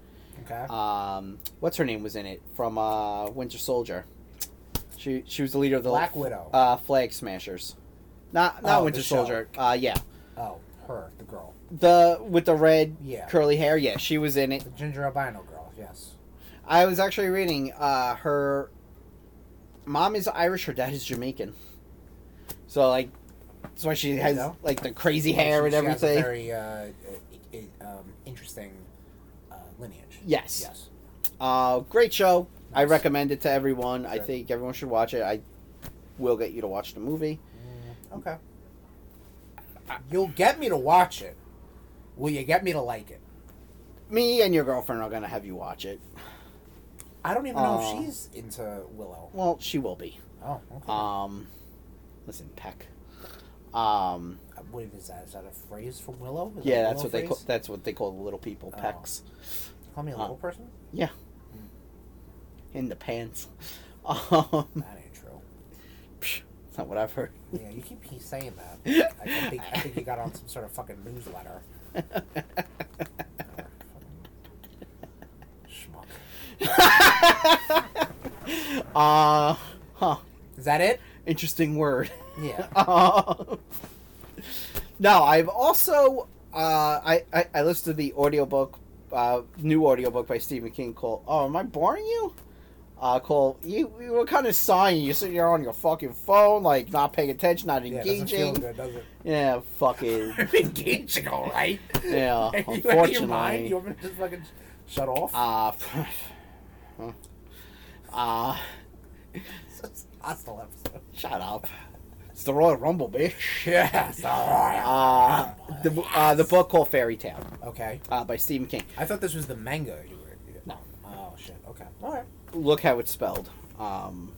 [SPEAKER 1] Okay.
[SPEAKER 2] Um, what's her name was in it from uh, Winter Soldier. She she was the leader of the
[SPEAKER 1] Black Widow.
[SPEAKER 2] uh, Flag Smashers. Not not
[SPEAKER 1] Oh,
[SPEAKER 2] Winter. Soldier. Uh, yeah,
[SPEAKER 1] oh, her, the girl.
[SPEAKER 2] the with the red
[SPEAKER 1] Yeah.
[SPEAKER 2] curly hair. Yeah, she was in it.
[SPEAKER 1] The ginger albino girl, yes.
[SPEAKER 2] I was actually reading. Uh, her mom is Irish. Her dad is Jamaican. So like, that's why she
[SPEAKER 1] There you
[SPEAKER 2] has like the crazy hair
[SPEAKER 1] she-
[SPEAKER 2] and
[SPEAKER 1] has
[SPEAKER 2] everything.
[SPEAKER 1] very uh, uh, um, interesting uh, lineage.
[SPEAKER 2] Yes.
[SPEAKER 1] Yes.
[SPEAKER 2] Uh, great show. I recommend it to everyone. I think everyone should watch it. I will get you to watch the movie.
[SPEAKER 1] Mm, okay. You'll get me to watch it. Will you get me to like it?
[SPEAKER 2] Me and your girlfriend are gonna have you watch it.
[SPEAKER 1] I don't even know
[SPEAKER 2] Aw.
[SPEAKER 1] if she's into Willow.
[SPEAKER 2] Well, she will be.
[SPEAKER 1] Oh, okay.
[SPEAKER 2] Um, listen, Peck. Um,
[SPEAKER 1] Uh, what is that? Is that a phrase for Willow? Is
[SPEAKER 2] yeah,
[SPEAKER 1] a
[SPEAKER 2] that's
[SPEAKER 1] Willow
[SPEAKER 2] what they call, that's what they call the little people,
[SPEAKER 1] Oh.
[SPEAKER 2] Pecks.
[SPEAKER 1] Call me a
[SPEAKER 2] uh,
[SPEAKER 1] little person?
[SPEAKER 2] In the pants. [LAUGHS] Um,
[SPEAKER 1] That ain't true.
[SPEAKER 2] psh, that's not what I've heard.
[SPEAKER 1] Yeah, you keep saying that. I, [LAUGHS] I think I think you got on some sort of fucking newsletter. [LAUGHS] Schmuck.
[SPEAKER 2] uh, huh.
[SPEAKER 4] Is that it?
[SPEAKER 2] Interesting word.
[SPEAKER 4] Yeah.
[SPEAKER 2] Uh, no, I've also uh, I, I I listened to the audiobook, uh, new audiobook by Stephen King called. Oh, am I boring you? Uh, called you. You were kind of sighing. You sitting there on your fucking phone, like not paying attention, not engaging.
[SPEAKER 4] Yeah, it doesn't feel good?
[SPEAKER 2] Yeah, fucking. [LAUGHS]
[SPEAKER 4] I'm engaging, all right.
[SPEAKER 2] Yeah, [LAUGHS]
[SPEAKER 4] you out of your mind?
[SPEAKER 2] unfortunately.
[SPEAKER 4] You want me to just fucking shut off?
[SPEAKER 2] Uh, [LAUGHS] uh,
[SPEAKER 4] Hostile episode.
[SPEAKER 2] shut up. It's the Royal Rumble, bitch.
[SPEAKER 4] Yes.
[SPEAKER 2] Uh, the uh, the book called Fairy Tale
[SPEAKER 4] okay.
[SPEAKER 2] uh, by Stephen King.
[SPEAKER 4] I thought this was the manga you were. You
[SPEAKER 2] No.
[SPEAKER 4] Oh shit. Okay. All right.
[SPEAKER 2] Look how it's spelled. Um,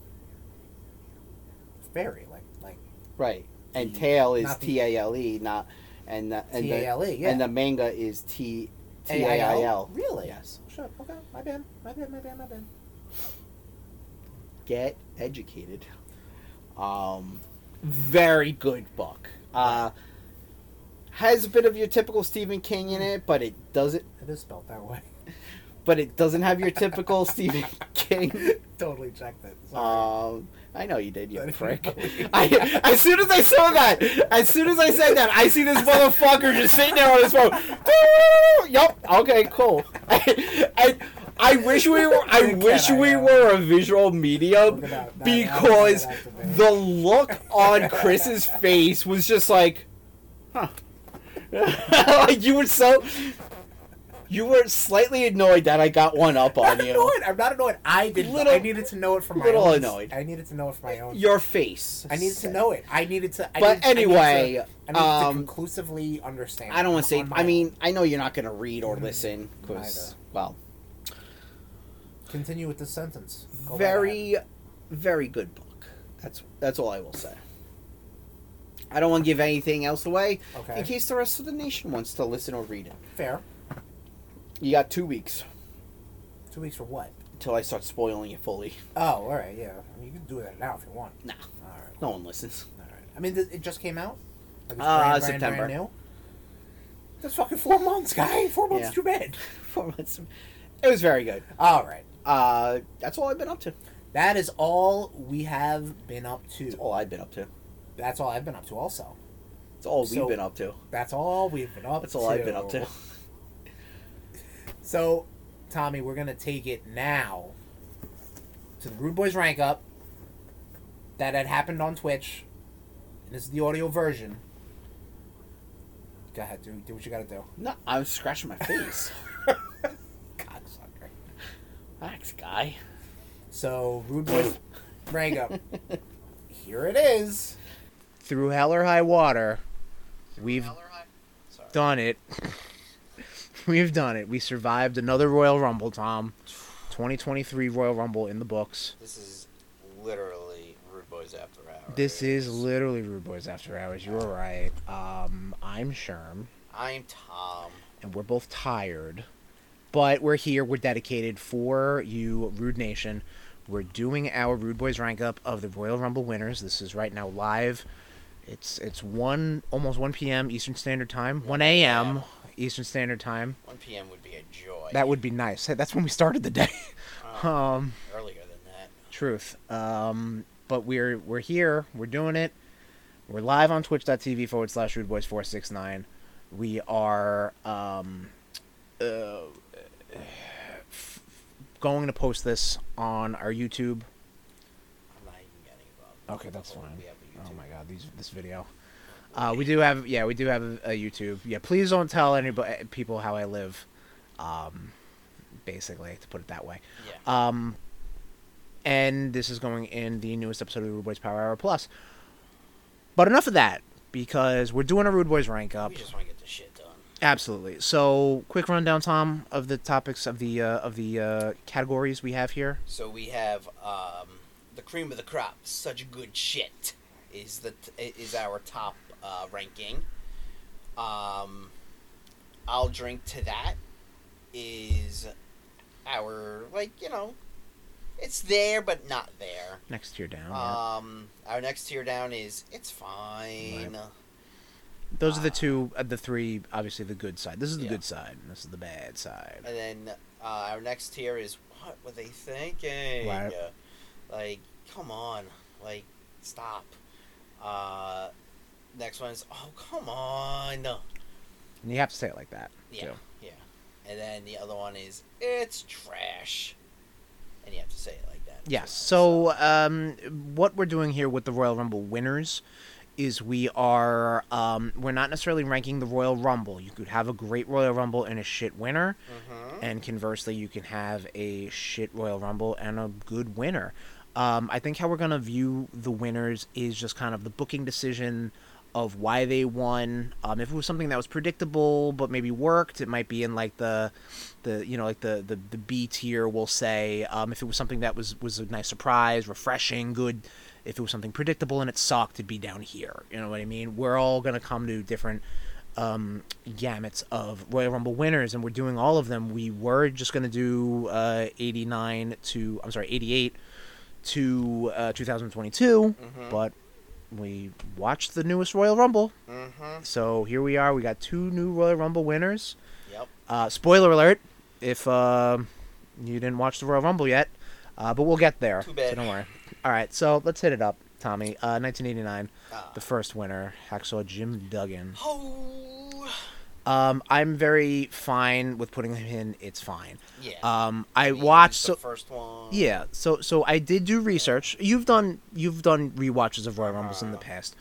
[SPEAKER 4] Fairy, like like
[SPEAKER 2] right, and
[SPEAKER 4] The-
[SPEAKER 2] tail is T A L E, not and the, and
[SPEAKER 4] T A L E.
[SPEAKER 2] the,
[SPEAKER 4] Yeah.
[SPEAKER 2] and the manga is T T A I L.
[SPEAKER 4] Really?
[SPEAKER 2] Yes.
[SPEAKER 4] Sure. Okay. My bad. My bad. My bad. My bad.
[SPEAKER 2] Get educated. Um, very good book. Uh, has a bit of your typical Stephen King in it, but it doesn't.
[SPEAKER 4] It is spelled that way.
[SPEAKER 2] But it doesn't have your typical Stephen [LAUGHS] King.
[SPEAKER 4] totally checked it. Sorry.
[SPEAKER 2] Um, I know you did, you prick. [LAUGHS] I, as soon as I saw that, as soon as I said that, I see this motherfucker just sitting there on his phone. [LAUGHS] Yup. Okay. Cool. I, I, I wish we were. I wish we were a visual medium
[SPEAKER 4] Look at that. That-
[SPEAKER 2] because the look on Chris's face was just like, huh. like you were so. You were slightly annoyed that I got one up on
[SPEAKER 4] not
[SPEAKER 2] you.
[SPEAKER 4] annoyed. I'm not annoyed. I did.
[SPEAKER 2] Little-
[SPEAKER 4] I needed to know it for my
[SPEAKER 2] little
[SPEAKER 4] own.
[SPEAKER 2] annoyed.
[SPEAKER 4] I needed to know it for my own.
[SPEAKER 2] Your face.
[SPEAKER 4] I needed to know it. I needed to. I
[SPEAKER 2] But
[SPEAKER 4] needed, I needed
[SPEAKER 2] anyway,
[SPEAKER 4] to, I needed
[SPEAKER 2] um,
[SPEAKER 4] to conclusively understand.
[SPEAKER 2] I don't want to say. I
[SPEAKER 4] own.
[SPEAKER 2] mean, I know you're not going to read or listen because, well,
[SPEAKER 4] continue with the sentence. Go
[SPEAKER 2] very, very good book. That's that's all I will say. I don't want to give anything else away.
[SPEAKER 4] Okay.
[SPEAKER 2] in case the rest of the nation wants to listen or read it.
[SPEAKER 4] Fair.
[SPEAKER 2] You got two weeks
[SPEAKER 4] Two weeks for what?
[SPEAKER 2] until I start spoiling it fully.
[SPEAKER 4] Oh, all right. Yeah. I mean, you can do that now if you want.
[SPEAKER 2] Nah,
[SPEAKER 4] All right.
[SPEAKER 2] no one listens.
[SPEAKER 4] All right. I mean, th- it just came out. Like it's
[SPEAKER 2] Uh, September.
[SPEAKER 4] New. That's fucking four months, guy. Four months
[SPEAKER 2] Yeah.
[SPEAKER 4] too bad. [LAUGHS]
[SPEAKER 2] Four months. It was very good.
[SPEAKER 4] All right.
[SPEAKER 2] Uh, that's all I've been up to.
[SPEAKER 4] That is all we have been up to.
[SPEAKER 2] That's all I've been up to.
[SPEAKER 4] That's all I've been up to. Also,
[SPEAKER 2] That's all
[SPEAKER 4] So-
[SPEAKER 2] we've been up to.
[SPEAKER 4] that's all we've been up.
[SPEAKER 2] That's all I've been up to.
[SPEAKER 4] So, Tommy, we're gonna take it now to the Rude Boys rank up that had happened on Twitch. And this is the audio version. Go ahead, do, do what you gotta do.
[SPEAKER 2] No, I was scratching my [LAUGHS] face.
[SPEAKER 4] Cocksucker.
[SPEAKER 2] Thanks, guy.
[SPEAKER 4] So, Rude Boys rank up. Here it is.
[SPEAKER 1] through hell or high water, we've done it. [LAUGHS] we've done it. We survived another Royal Rumble, Tom. 2023 Royal Rumble in the books.
[SPEAKER 2] This is literally Rude Boys After Hours.
[SPEAKER 1] This is literally Rude Boys After Hours. You were right. Um, I'm Sherm,
[SPEAKER 2] I'm Tom.
[SPEAKER 1] and we're both tired, but we're here. We're dedicated for you, Rude Nation. We're doing our Rude Boys rank up of the Royal Rumble winners. This is right now live. It's it's one almost 1 p.m. Eastern Standard Time, 1 a.m. Eastern Standard Time.
[SPEAKER 2] 1 p.m. would be a joy.
[SPEAKER 1] That would be nice. Hey, That's when we started the day.
[SPEAKER 2] Um, [LAUGHS]
[SPEAKER 1] um,
[SPEAKER 2] earlier than that.
[SPEAKER 1] truth. Um, but we're we're here. We're doing it. We're live on Twitch.tv forward slash Rude Boys four six nine. We are um, uh, f- going to post this on our YouTube.
[SPEAKER 2] I'm not even getting involved.
[SPEAKER 1] Okay, that's fine.
[SPEAKER 2] We have a
[SPEAKER 1] Oh my god, these this video. Uh, we do have yeah, we do have a, a YouTube. Yeah, please don't tell anybody people how I live. Um, basically, to put it that way.
[SPEAKER 2] Yeah.
[SPEAKER 1] Um, and this is going in the newest episode of Rude Boys Power Hour Plus. But enough of that, because we're doing a Rude Boys rank up.
[SPEAKER 2] we just want to get the shit done.
[SPEAKER 1] Absolutely. So, quick rundown, Tom, of the topics of the uh, of the uh, categories we have here.
[SPEAKER 2] So we have um, the cream of the crop. Such good shit is the t- is our top uh, ranking. Um, I'll drink to that is our like you know, it's there but not there.
[SPEAKER 1] Next tier down. yeah.
[SPEAKER 2] Um, our next tier down is it's fine.
[SPEAKER 1] Those are the two, uh, the three. Obviously, the good side. This is the
[SPEAKER 2] Yeah.
[SPEAKER 1] good side. and This is the bad side.
[SPEAKER 2] And then uh, our next tier is what were they thinking?
[SPEAKER 1] Right.
[SPEAKER 2] Uh, like, come on, like, stop. Next one is oh come on.
[SPEAKER 1] And you have to say it like that.
[SPEAKER 2] Yeah,
[SPEAKER 1] Too.
[SPEAKER 2] yeah. And then the other one is it's trash, and you have to say it like that.
[SPEAKER 1] Yes.
[SPEAKER 2] too.
[SPEAKER 1] So, um, what we're doing here with the Royal Rumble winners is we are um, we're not necessarily ranking the Royal Rumble. You could have a great Royal Rumble and a shit winner,
[SPEAKER 2] Mhm.
[SPEAKER 1] and conversely, you can have a shit Royal Rumble and a good winner. Um, I think how we're gonna view the winners is just kind of the booking decision of why they won. Um, if it was something that was predictable but maybe worked, it might be in like the the you know like the the, the B tier. We'll say um, if it was something that was was a nice surprise, refreshing, good. If it was something predictable and it sucked, it'd be down here. You know what I mean? We're all gonna come to different um, gamuts of Royal Rumble winners, and we're doing all of them. We were just gonna do uh, 89 to I'm sorry 88 to uh, 2022,
[SPEAKER 2] Mhm.
[SPEAKER 1] but we watched the newest Royal Rumble.
[SPEAKER 2] Mhm.
[SPEAKER 1] So here we are. We got two new Royal Rumble winners.
[SPEAKER 2] Yep.
[SPEAKER 1] Uh, spoiler alert: if uh, you didn't watch the Royal Rumble yet, uh, but we'll get there.
[SPEAKER 2] Too bad.
[SPEAKER 1] So don't worry. All right, so let's hit it up, Tommy. Uh, 1989,
[SPEAKER 2] Ah.
[SPEAKER 1] the first winner, Hacksaw Jim Duggan.
[SPEAKER 2] Oh.
[SPEAKER 1] Um, I'm very fine with putting him in. It's fine.
[SPEAKER 2] Yeah.
[SPEAKER 1] Um, I watched
[SPEAKER 2] the
[SPEAKER 1] so
[SPEAKER 2] first one.
[SPEAKER 1] yeah, so so I did do research. You've done you've done rewatches of Royal Rumbles in the
[SPEAKER 2] Uh-huh.
[SPEAKER 1] past.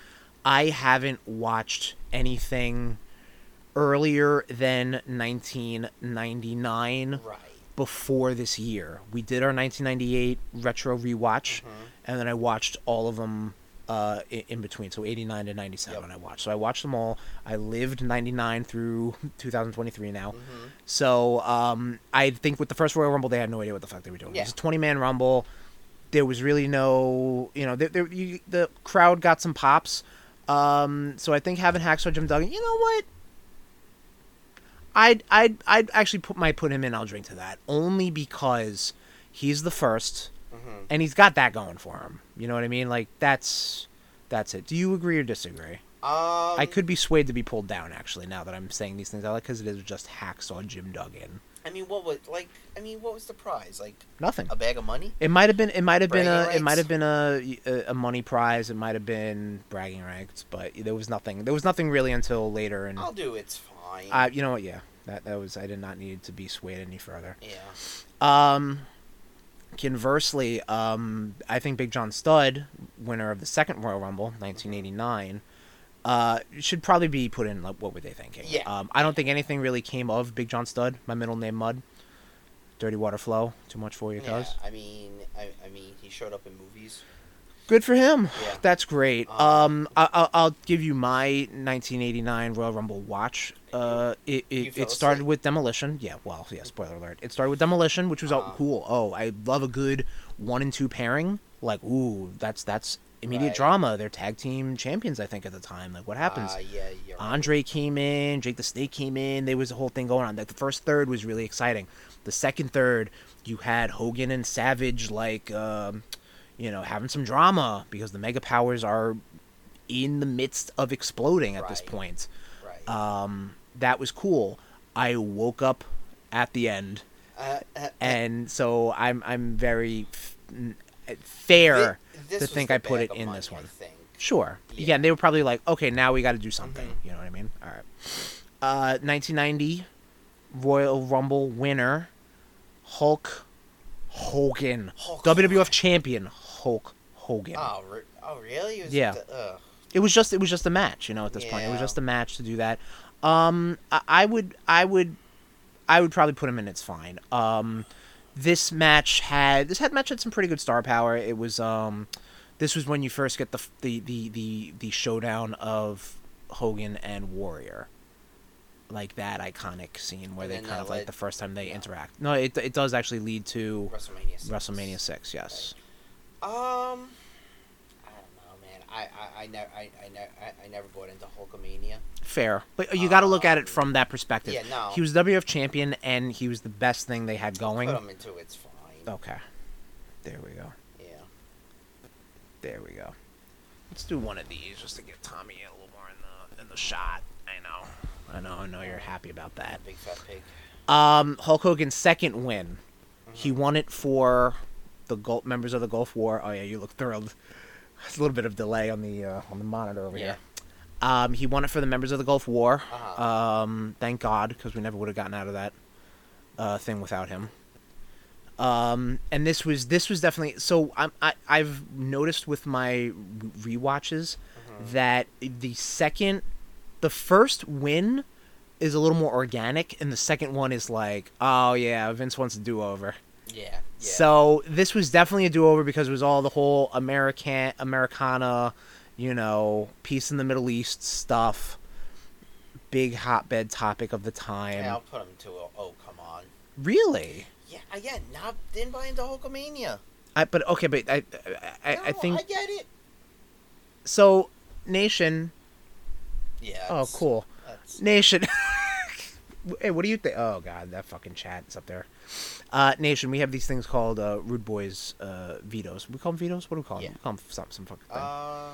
[SPEAKER 1] I haven't watched anything earlier than 1999
[SPEAKER 2] Right.
[SPEAKER 1] before this year. We did our 1998 retro rewatch,
[SPEAKER 2] Mhm.
[SPEAKER 1] and then I watched all of them uh, in, between. So 89 to 97,
[SPEAKER 2] Yep.
[SPEAKER 1] I watched. So I watched them all. I lived 99 through [LAUGHS] 2023 now.
[SPEAKER 2] Mhm.
[SPEAKER 1] So um, I think with the first Royal Rumble, they had no idea what the fuck they were doing. It was a 20 man Rumble. There was really no, you know, there, there, you, the crowd got some pops. Um, so I think having Hacksaw Jim Duggan, you know what? I'd I'd I'd actually put might put him in. I'll drink to that only because he's the first,
[SPEAKER 2] Mhm.
[SPEAKER 1] and he's got that going for him. You know what I mean? Like that's that's it. Do you agree or disagree?
[SPEAKER 2] Um,
[SPEAKER 1] I could be swayed to be pulled down actually now that I'm saying these things I like because it is just Hacksaw Jim Duggan.
[SPEAKER 2] I mean, what was like? I mean, what was the prize? Like
[SPEAKER 1] Nothing.
[SPEAKER 2] a bag of money?
[SPEAKER 1] It might have been. It might have been a.
[SPEAKER 2] Bragging
[SPEAKER 1] It might have been a, a a money prize. It might have been bragging rights, but there was nothing. There was nothing really until later. And
[SPEAKER 2] I'll do. It's fine.
[SPEAKER 1] uh, you know what? Yeah, that that was. I did not need to be swayed any further.
[SPEAKER 2] yeah.
[SPEAKER 1] Um, conversely, um, I think Big John Studd, winner of the second Royal Rumble, 1989, uh, should probably be put in. Like, what were they thinking?
[SPEAKER 2] Yeah.
[SPEAKER 1] Um, I don't think anything really came of Big John Studd. My middle name Mud. Dirty Water Flow. Too much for you,
[SPEAKER 2] Yeah.
[SPEAKER 1] cuz.
[SPEAKER 2] I mean, I, I mean, he showed up in movies.
[SPEAKER 1] Good for him.
[SPEAKER 2] Yeah.
[SPEAKER 1] That's great.
[SPEAKER 2] Um,
[SPEAKER 1] Um, I, I'll, I'll give you my 1989 Royal Rumble watch. Uh, it it, it started with Demolition. Yeah, well, yeah. Spoiler alert. It started with Demolition, which was
[SPEAKER 2] Uh-huh.
[SPEAKER 1] cool. Oh, I love a good one and two pairing. Like, ooh, that's that's immediate
[SPEAKER 2] Right.
[SPEAKER 1] drama. They're tag team champions, I think, at the time. Like, what happens?
[SPEAKER 2] Uh, yeah, right.
[SPEAKER 1] Andre came in, Jake the Snake came in. There was a whole thing going on. Like the first third was really exciting. The second third, you had Hogan and Savage like, um, you know, having some drama because the Mega Powers are in the midst of exploding at this point.
[SPEAKER 2] Right.
[SPEAKER 1] Um, that was cool. I woke up at the end,
[SPEAKER 2] Uh, uh,
[SPEAKER 1] and so I'm I'm very f- n- fair. to think I put it in
[SPEAKER 2] money,
[SPEAKER 1] this one. Sure.
[SPEAKER 2] Yeah.
[SPEAKER 1] Yeah, they were probably like, okay, now we got to do something.
[SPEAKER 2] Mhm.
[SPEAKER 1] You know what I mean? All right. Uh, 1990 Royal Rumble winner Hulk Hogan,
[SPEAKER 2] Hulk
[SPEAKER 1] WWF
[SPEAKER 2] Hogan.
[SPEAKER 1] champion Hulk Hogan.
[SPEAKER 2] Oh, re- oh, really? It was
[SPEAKER 1] Yeah.
[SPEAKER 2] the-
[SPEAKER 1] It was just it was just a match, you know. At this point, it was just a match to do that. Um, I, I would I would I would probably put him in. It's fine. Um, this match had this had match had some pretty good star power. It was um, this was when you first get the the the the, the showdown of Hogan and Warrior. Like that iconic scene where
[SPEAKER 2] And
[SPEAKER 1] they kind of like the first time they
[SPEAKER 2] yeah.
[SPEAKER 1] interact. No, it it does actually lead to
[SPEAKER 2] WrestleMania. Six.
[SPEAKER 1] WrestleMania six. Yes.
[SPEAKER 2] Um, I don't know, man. I I I never I I, ne- I, I never bought into Hulkamania.
[SPEAKER 1] Fair, but you got to look at it from that perspective.
[SPEAKER 2] yeah, no.
[SPEAKER 1] He was WF champion, and he was the best thing they had going.
[SPEAKER 2] Put him into it's fine.
[SPEAKER 1] Okay, there we go.
[SPEAKER 2] Yeah.
[SPEAKER 1] There we go. Let's do one of these just to get Tommy a little more in the in the shot. I know. I know. I know you're happy about that.
[SPEAKER 2] Big fat pig.
[SPEAKER 1] Um, Hulk Hogan's second win. He won it for the Gulf members of the Gulf War. Oh yeah, you look thrilled. There's a little bit of delay on the uh, on the monitor over
[SPEAKER 2] Yeah.
[SPEAKER 1] here. Um, he won it for the members of the Gulf War.
[SPEAKER 2] Uh-huh.
[SPEAKER 1] Um, thank God, because we never would have gotten out of that uh, thing without him. Um, and this was this was definitely so. I'm, I I've noticed with my rewatches that the second, the first win is a little more organic, and the second one is like, oh yeah, Vince wants a do over.
[SPEAKER 2] Yeah. yeah.
[SPEAKER 1] So this was definitely a do over because it was all the whole American Americana, you know, peace in the Middle East stuff. Big hotbed topic of the time.
[SPEAKER 2] yeah, I'll put him to a. Oh come on.
[SPEAKER 1] Really?
[SPEAKER 2] Yeah, again, not didn't buy into Hulkamania.
[SPEAKER 1] I but okay, but I I, I
[SPEAKER 2] No,
[SPEAKER 1] think
[SPEAKER 2] I get it.
[SPEAKER 1] so. Nation.
[SPEAKER 2] Yeah.
[SPEAKER 1] Oh, cool. Nation. [LAUGHS] hey, what do you think? Oh God, that fucking chat is up there. Uh, Nation, we have these things called uh, Rude Boys uh, vetoes. We call them vetoes. What do we call them?
[SPEAKER 2] Yeah.
[SPEAKER 1] We call them some some fucking thing.
[SPEAKER 2] uh,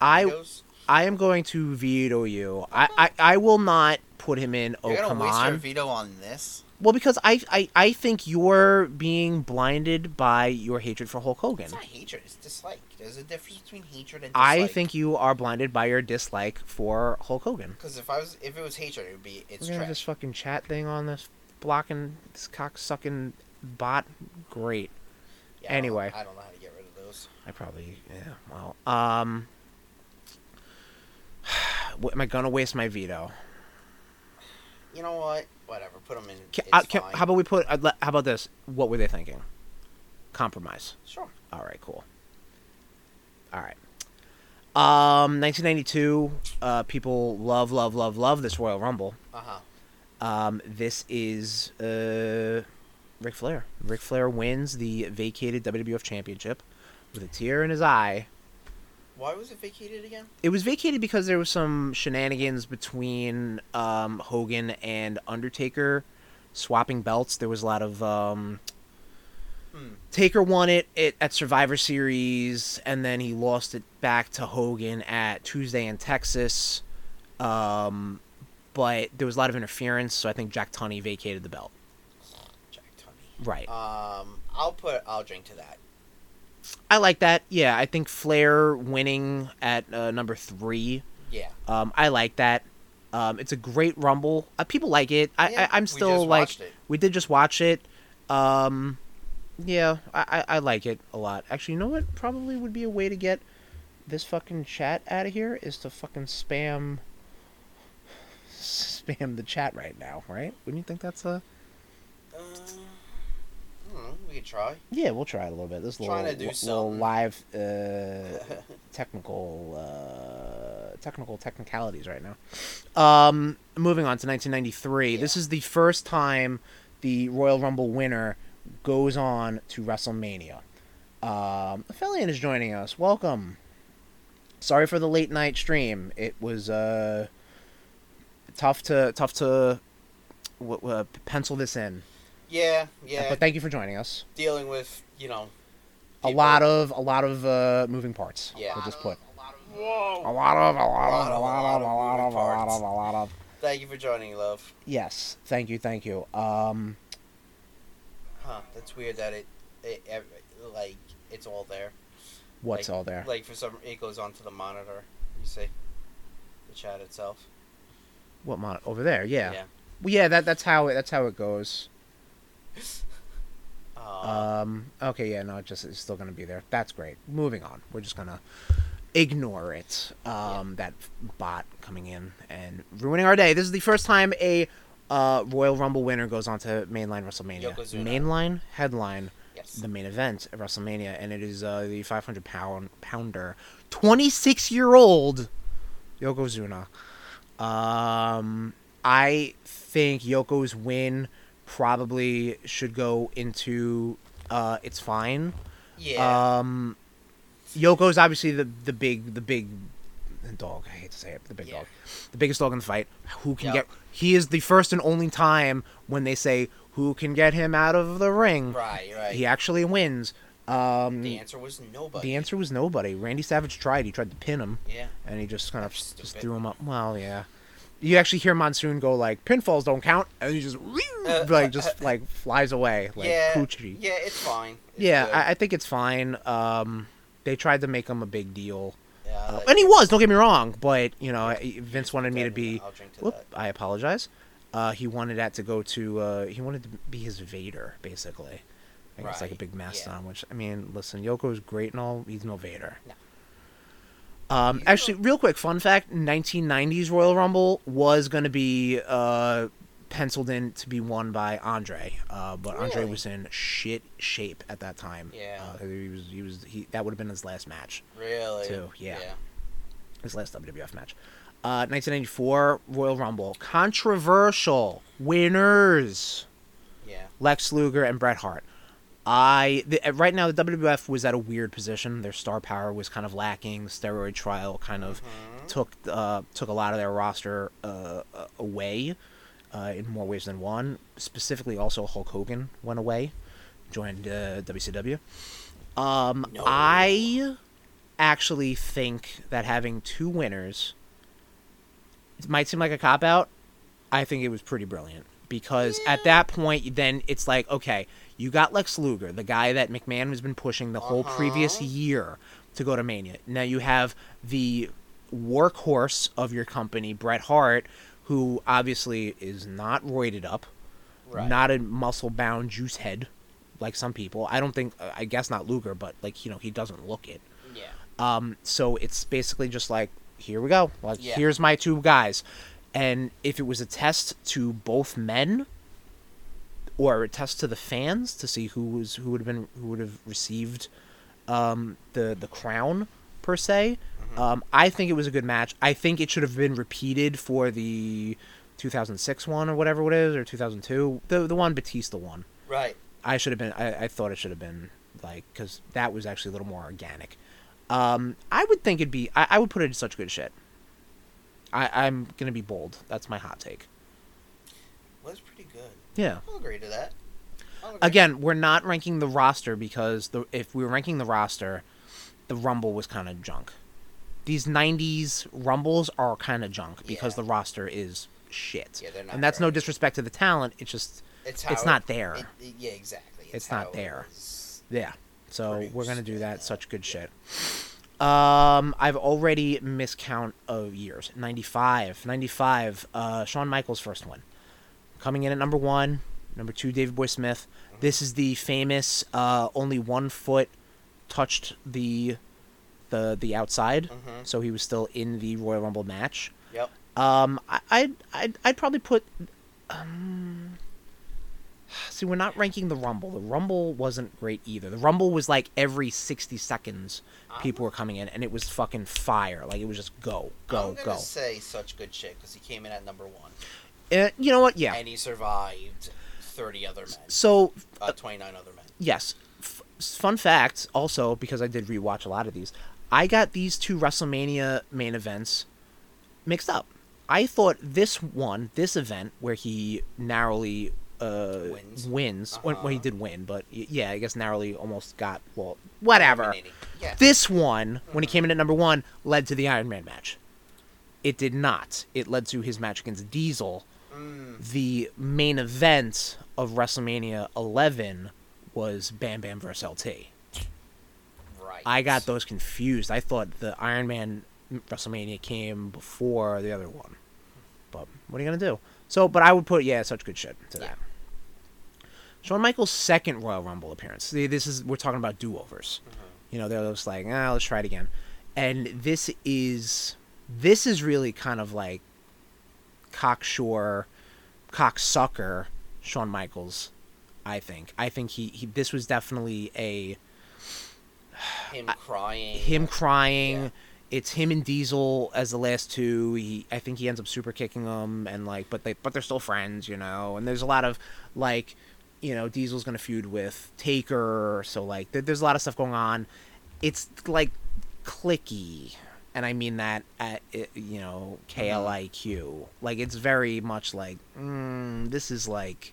[SPEAKER 1] I
[SPEAKER 2] Windows?
[SPEAKER 1] I am going to veto you. I, I, I will not put him in. Oh
[SPEAKER 2] You're gonna
[SPEAKER 1] come
[SPEAKER 2] waste your
[SPEAKER 1] on.
[SPEAKER 2] veto on this?
[SPEAKER 1] Well, because I, I I think you're being blinded by your hatred for Hulk Hogan.
[SPEAKER 2] It's not hatred. It's dislike. There's a difference between hatred and dislike.
[SPEAKER 1] I think you are blinded by your dislike for Hulk Hogan.
[SPEAKER 2] because if I was, if it was hatred, it would be it's
[SPEAKER 1] We're gonna have this fucking chat thing on this blocking this cock sucking bot. Great.
[SPEAKER 2] Yeah, I don't-
[SPEAKER 1] anyway.
[SPEAKER 2] I don't know how to get rid of those.
[SPEAKER 1] I probably yeah. Well, um, [SIGHS] what, am I gonna waste my veto?
[SPEAKER 2] You know what? Whatever. Put them in.
[SPEAKER 1] Can, uh, can, how about we put? Uh, how about this? What were they thinking? Compromise.
[SPEAKER 2] Sure.
[SPEAKER 1] All right, cool. All right. Um, 1992. Uh, people love, love, love, love this Royal Rumble.
[SPEAKER 2] Uh huh.
[SPEAKER 1] Um, this is uh, Ric Flair. Ric Flair wins the vacated WWF Championship with a tear in his eye.
[SPEAKER 2] Why was it vacated again?
[SPEAKER 1] It was vacated because there was some shenanigans between um, Hogan and Undertaker swapping belts. There was a lot of um. Taker won it, it at Survivor Series, and then he lost it back to Hogan at Tuesday in Texas. Um, but there was a lot of interference, so I think Jack Tunney vacated the belt.
[SPEAKER 2] Jack Tunney.
[SPEAKER 1] Right.
[SPEAKER 2] Um, I'll put. I'll drink to that.
[SPEAKER 1] I like that. Yeah, I think Flair winning at uh, number three.
[SPEAKER 2] Yeah.
[SPEAKER 1] Um, I like that. Um, it's a great Rumble. Uh, people like it. I,
[SPEAKER 2] Yeah,
[SPEAKER 1] I I'm
[SPEAKER 2] we
[SPEAKER 1] still
[SPEAKER 2] just
[SPEAKER 1] like
[SPEAKER 2] it.
[SPEAKER 1] we did just watch it. Um, yeah, I, I like it a lot. Actually, you know what? Probably would be a way to get this fucking chat out of here is to fucking spam [LAUGHS] spam the chat right now, right? Wouldn't you think that's a
[SPEAKER 2] Uh, know. We could try.
[SPEAKER 1] yeah? We'll try it a little bit. This is a little, little
[SPEAKER 2] something.
[SPEAKER 1] live uh, [LAUGHS] technical uh, technical technicalities right now. Um, moving on to 1993. This is the first time the Royal Rumble winner goes on to WrestleMania. Um, Aphelion is joining us. Welcome. Sorry for the late night stream. It was uh, tough to tough to w- w- pencil this in.
[SPEAKER 2] yeah. Yeah.
[SPEAKER 1] But thank you for joining us.
[SPEAKER 2] Dealing with you know.
[SPEAKER 1] A lot of a lot of uh, moving parts.
[SPEAKER 2] Yeah.
[SPEAKER 1] We'll just put.
[SPEAKER 3] Whoa.
[SPEAKER 1] A lot of, a lot of, a lot of, a lot of, a lot of, a lot
[SPEAKER 2] moving
[SPEAKER 1] of, a lot of.
[SPEAKER 2] Thank you for joining, love.
[SPEAKER 1] Yes, thank you, thank you. Um,
[SPEAKER 2] Huh? That's weird that it, it, ev- like, it's all there.
[SPEAKER 1] what's
[SPEAKER 2] Like-
[SPEAKER 1] all there?
[SPEAKER 2] Like for some, it goes onto the monitor. You see, the chat itself.
[SPEAKER 1] What mon- over there? Yeah.
[SPEAKER 2] Yeah.
[SPEAKER 1] Well, yeah. That that's how it that's how it goes. [LAUGHS]
[SPEAKER 2] Uh,
[SPEAKER 1] Um. Okay. Yeah. No. It just it's still gonna be there. That's great. Moving on. We're just gonna ignore it. Um. That bot coming in and ruining our day. This is the first time a uh, Royal Rumble winner goes on to mainline WrestleMania.
[SPEAKER 2] Yokozuna.
[SPEAKER 1] Mainline headline.
[SPEAKER 2] yes.
[SPEAKER 1] the main event at WrestleMania, and it is uh, the 500 pound pounder, 26 year old Yokozuna. Um, I think Yoko's win probably should go into uh, it's fine.
[SPEAKER 2] yeah.
[SPEAKER 1] Um, Yoko's obviously the the big the big dog. I hate to say it, the big
[SPEAKER 2] Yeah.
[SPEAKER 1] dog, the biggest dog in the fight. Who can
[SPEAKER 2] Yep.
[SPEAKER 1] get? He is the first and only time when they say who can get him out of the ring.
[SPEAKER 2] right. Right.
[SPEAKER 1] He actually wins. Um,
[SPEAKER 2] The answer was nobody.
[SPEAKER 1] the answer was nobody. Randy Savage tried. He tried to pin him,
[SPEAKER 2] Yeah.
[SPEAKER 1] and he just kind of just threw him up. Well, yeah. You actually hear Monsoon go like pinfalls don't count, and he just
[SPEAKER 2] Uh, [LAUGHS]
[SPEAKER 1] like just like flies away like
[SPEAKER 2] yeah.
[SPEAKER 1] coochie.
[SPEAKER 2] Yeah, it's fine. It's
[SPEAKER 1] Yeah. I, I think it's fine. Um, they tried to make him a big deal,
[SPEAKER 2] Yeah,
[SPEAKER 1] uh, and he was. Don't get me wrong, but you know, Vince wanted me to be.
[SPEAKER 2] to
[SPEAKER 1] Whoop. I apologize. Uh, he wanted that to go to. Uh, he wanted to be his Vader, basically. I guess like a
[SPEAKER 2] Right,
[SPEAKER 1] big
[SPEAKER 2] yeah.
[SPEAKER 1] mastodon. Which I mean, listen, Yoko's great and all. He's no Vader.
[SPEAKER 2] No.
[SPEAKER 1] Um, actually, real quick, fun fact: 1990s Royal Rumble was going to be uh, penciled in to be won by Andre, uh, but Andre was in shit shape at that time.
[SPEAKER 2] Yeah.
[SPEAKER 1] uh, he was. He was. He that would have been his last match,
[SPEAKER 2] Really?
[SPEAKER 1] too, yeah.
[SPEAKER 2] Yeah.
[SPEAKER 1] his last WWF match. Uh, 1994 Royal Rumble, controversial winners:
[SPEAKER 2] Yeah.
[SPEAKER 1] Lex Luger and Bret Hart. I the, right now the WWF was at a weird position. Their star power was kind of lacking. The steroid trial kind of took uh, took a lot of their roster uh, away uh, in more ways than one. Specifically, also Hulk Hogan went away, joined uh, WCW. Um,
[SPEAKER 2] No.
[SPEAKER 1] I actually think that having two winners it might seem like a cop out. I think it was pretty brilliant because at that point, then it's like, okay, you got Lex Luger, the guy that McMahon has been pushing the whole previous
[SPEAKER 2] Uh-huh.
[SPEAKER 1] year to go to Mania. Now you have the workhorse of your company, Bret Hart, who obviously is not roided up,
[SPEAKER 2] Right.
[SPEAKER 1] not a muscle bound juice head like some people. I don't think, I guess not Luger, but like, you know, he doesn't look it.
[SPEAKER 2] Yeah.
[SPEAKER 1] Um, so it's basically just like, here we go. Like,
[SPEAKER 2] Yeah.
[SPEAKER 1] here's my two guys. And if it was a test to both men, or a test to the fans to see who was who would have been who would have received um, the the crown per se,
[SPEAKER 2] Mm-hmm.
[SPEAKER 1] um, I think it was a good match. I think it should have been repeated for the 2006 one or whatever it is, or 2002, the the one Batista one.
[SPEAKER 2] Right.
[SPEAKER 1] I should have been. I, I thought it should have been like because that was actually a little more organic. Um, I would think it'd be. I, I would put it in such good shit. I, I'm gonna be bold. That's my hot take.
[SPEAKER 2] Was pretty good.
[SPEAKER 1] Yeah.
[SPEAKER 2] I'll agree to that. Agree.
[SPEAKER 1] Again, we're not ranking the roster because the if we were ranking the roster, the Rumble was kind of junk. These '90s Rumbles are kind of junk because
[SPEAKER 2] Yeah.
[SPEAKER 1] the roster is shit.
[SPEAKER 2] Yeah, they're not
[SPEAKER 1] and that's no disrespect to the talent. It's just
[SPEAKER 2] it's,
[SPEAKER 1] it's not
[SPEAKER 2] it-
[SPEAKER 1] there.
[SPEAKER 2] it- it- yeah, exactly.
[SPEAKER 1] It's
[SPEAKER 2] how
[SPEAKER 1] not there. Yeah. So we're gonna do that. Such good shit. Um, I've already miscount of years. 95. 95. Uh, Shawn Michaels' first one. Coming in at number one. Number two, Davey Boy Smith. This is the famous uh, only one foot touched the the the outside,
[SPEAKER 2] Mhm.
[SPEAKER 1] so he was still in the Royal Rumble match.
[SPEAKER 2] Yep.
[SPEAKER 1] Um, I, I'd, I'd, I'd probably put. Um, see, we're not ranking the Rumble. The Rumble wasn't great either. The Rumble was like every 60 seconds, people were coming in, and it was fucking fire. Like, it was just go, go,
[SPEAKER 2] I'm gonna
[SPEAKER 1] go.
[SPEAKER 2] say such good shit because he came in at number one
[SPEAKER 1] Uh, you know what? Yeah.
[SPEAKER 2] and he survived thirty other men,
[SPEAKER 1] So,
[SPEAKER 2] uh, twenty nine other men.
[SPEAKER 1] yes. F- fun fact, also, because I did rewatch a lot of these, I got these two WrestleMania main events mixed up. I thought this one, this event, where he narrowly uh,
[SPEAKER 2] Wins.
[SPEAKER 1] wins when, when he
[SPEAKER 2] Uh-huh.
[SPEAKER 1] did win, but yeah, I guess narrowly almost got, well, whatever.
[SPEAKER 2] Yeah.
[SPEAKER 1] This one, when he came in at number one, led to the Iron Man match. It did not. It led to his match against Diesel.
[SPEAKER 2] Mm,
[SPEAKER 1] The main event of WrestleMania 11 was Bam Bam versus LT.
[SPEAKER 2] right.
[SPEAKER 1] I got those confused. I thought the Iron Man WrestleMania came before the other one. But what are you gonna do? So, but I would put yeah, such good shit to
[SPEAKER 2] Yeah.
[SPEAKER 1] that. Shawn Michaels' second Royal Rumble appearance. See, this is we're talking about do overs. You know, they're just like, ah, let's try it again. And this is this is really kind of like cocksure, cocksucker Shawn Michaels. I think. I think he, he this was definitely a [SIGHS]
[SPEAKER 2] him crying.
[SPEAKER 1] him crying.
[SPEAKER 2] Yeah.
[SPEAKER 1] It's him and Diesel as the last two. He, I think he ends up super kicking them, and like, but they, but they're still friends, you know. And there's a lot of like, you know, Diesel's gonna feud with Taker, so like, there, there's a lot of stuff going on. It's like clicky, and I mean that at you know K L I Q. Like it's very much like, mm, this is like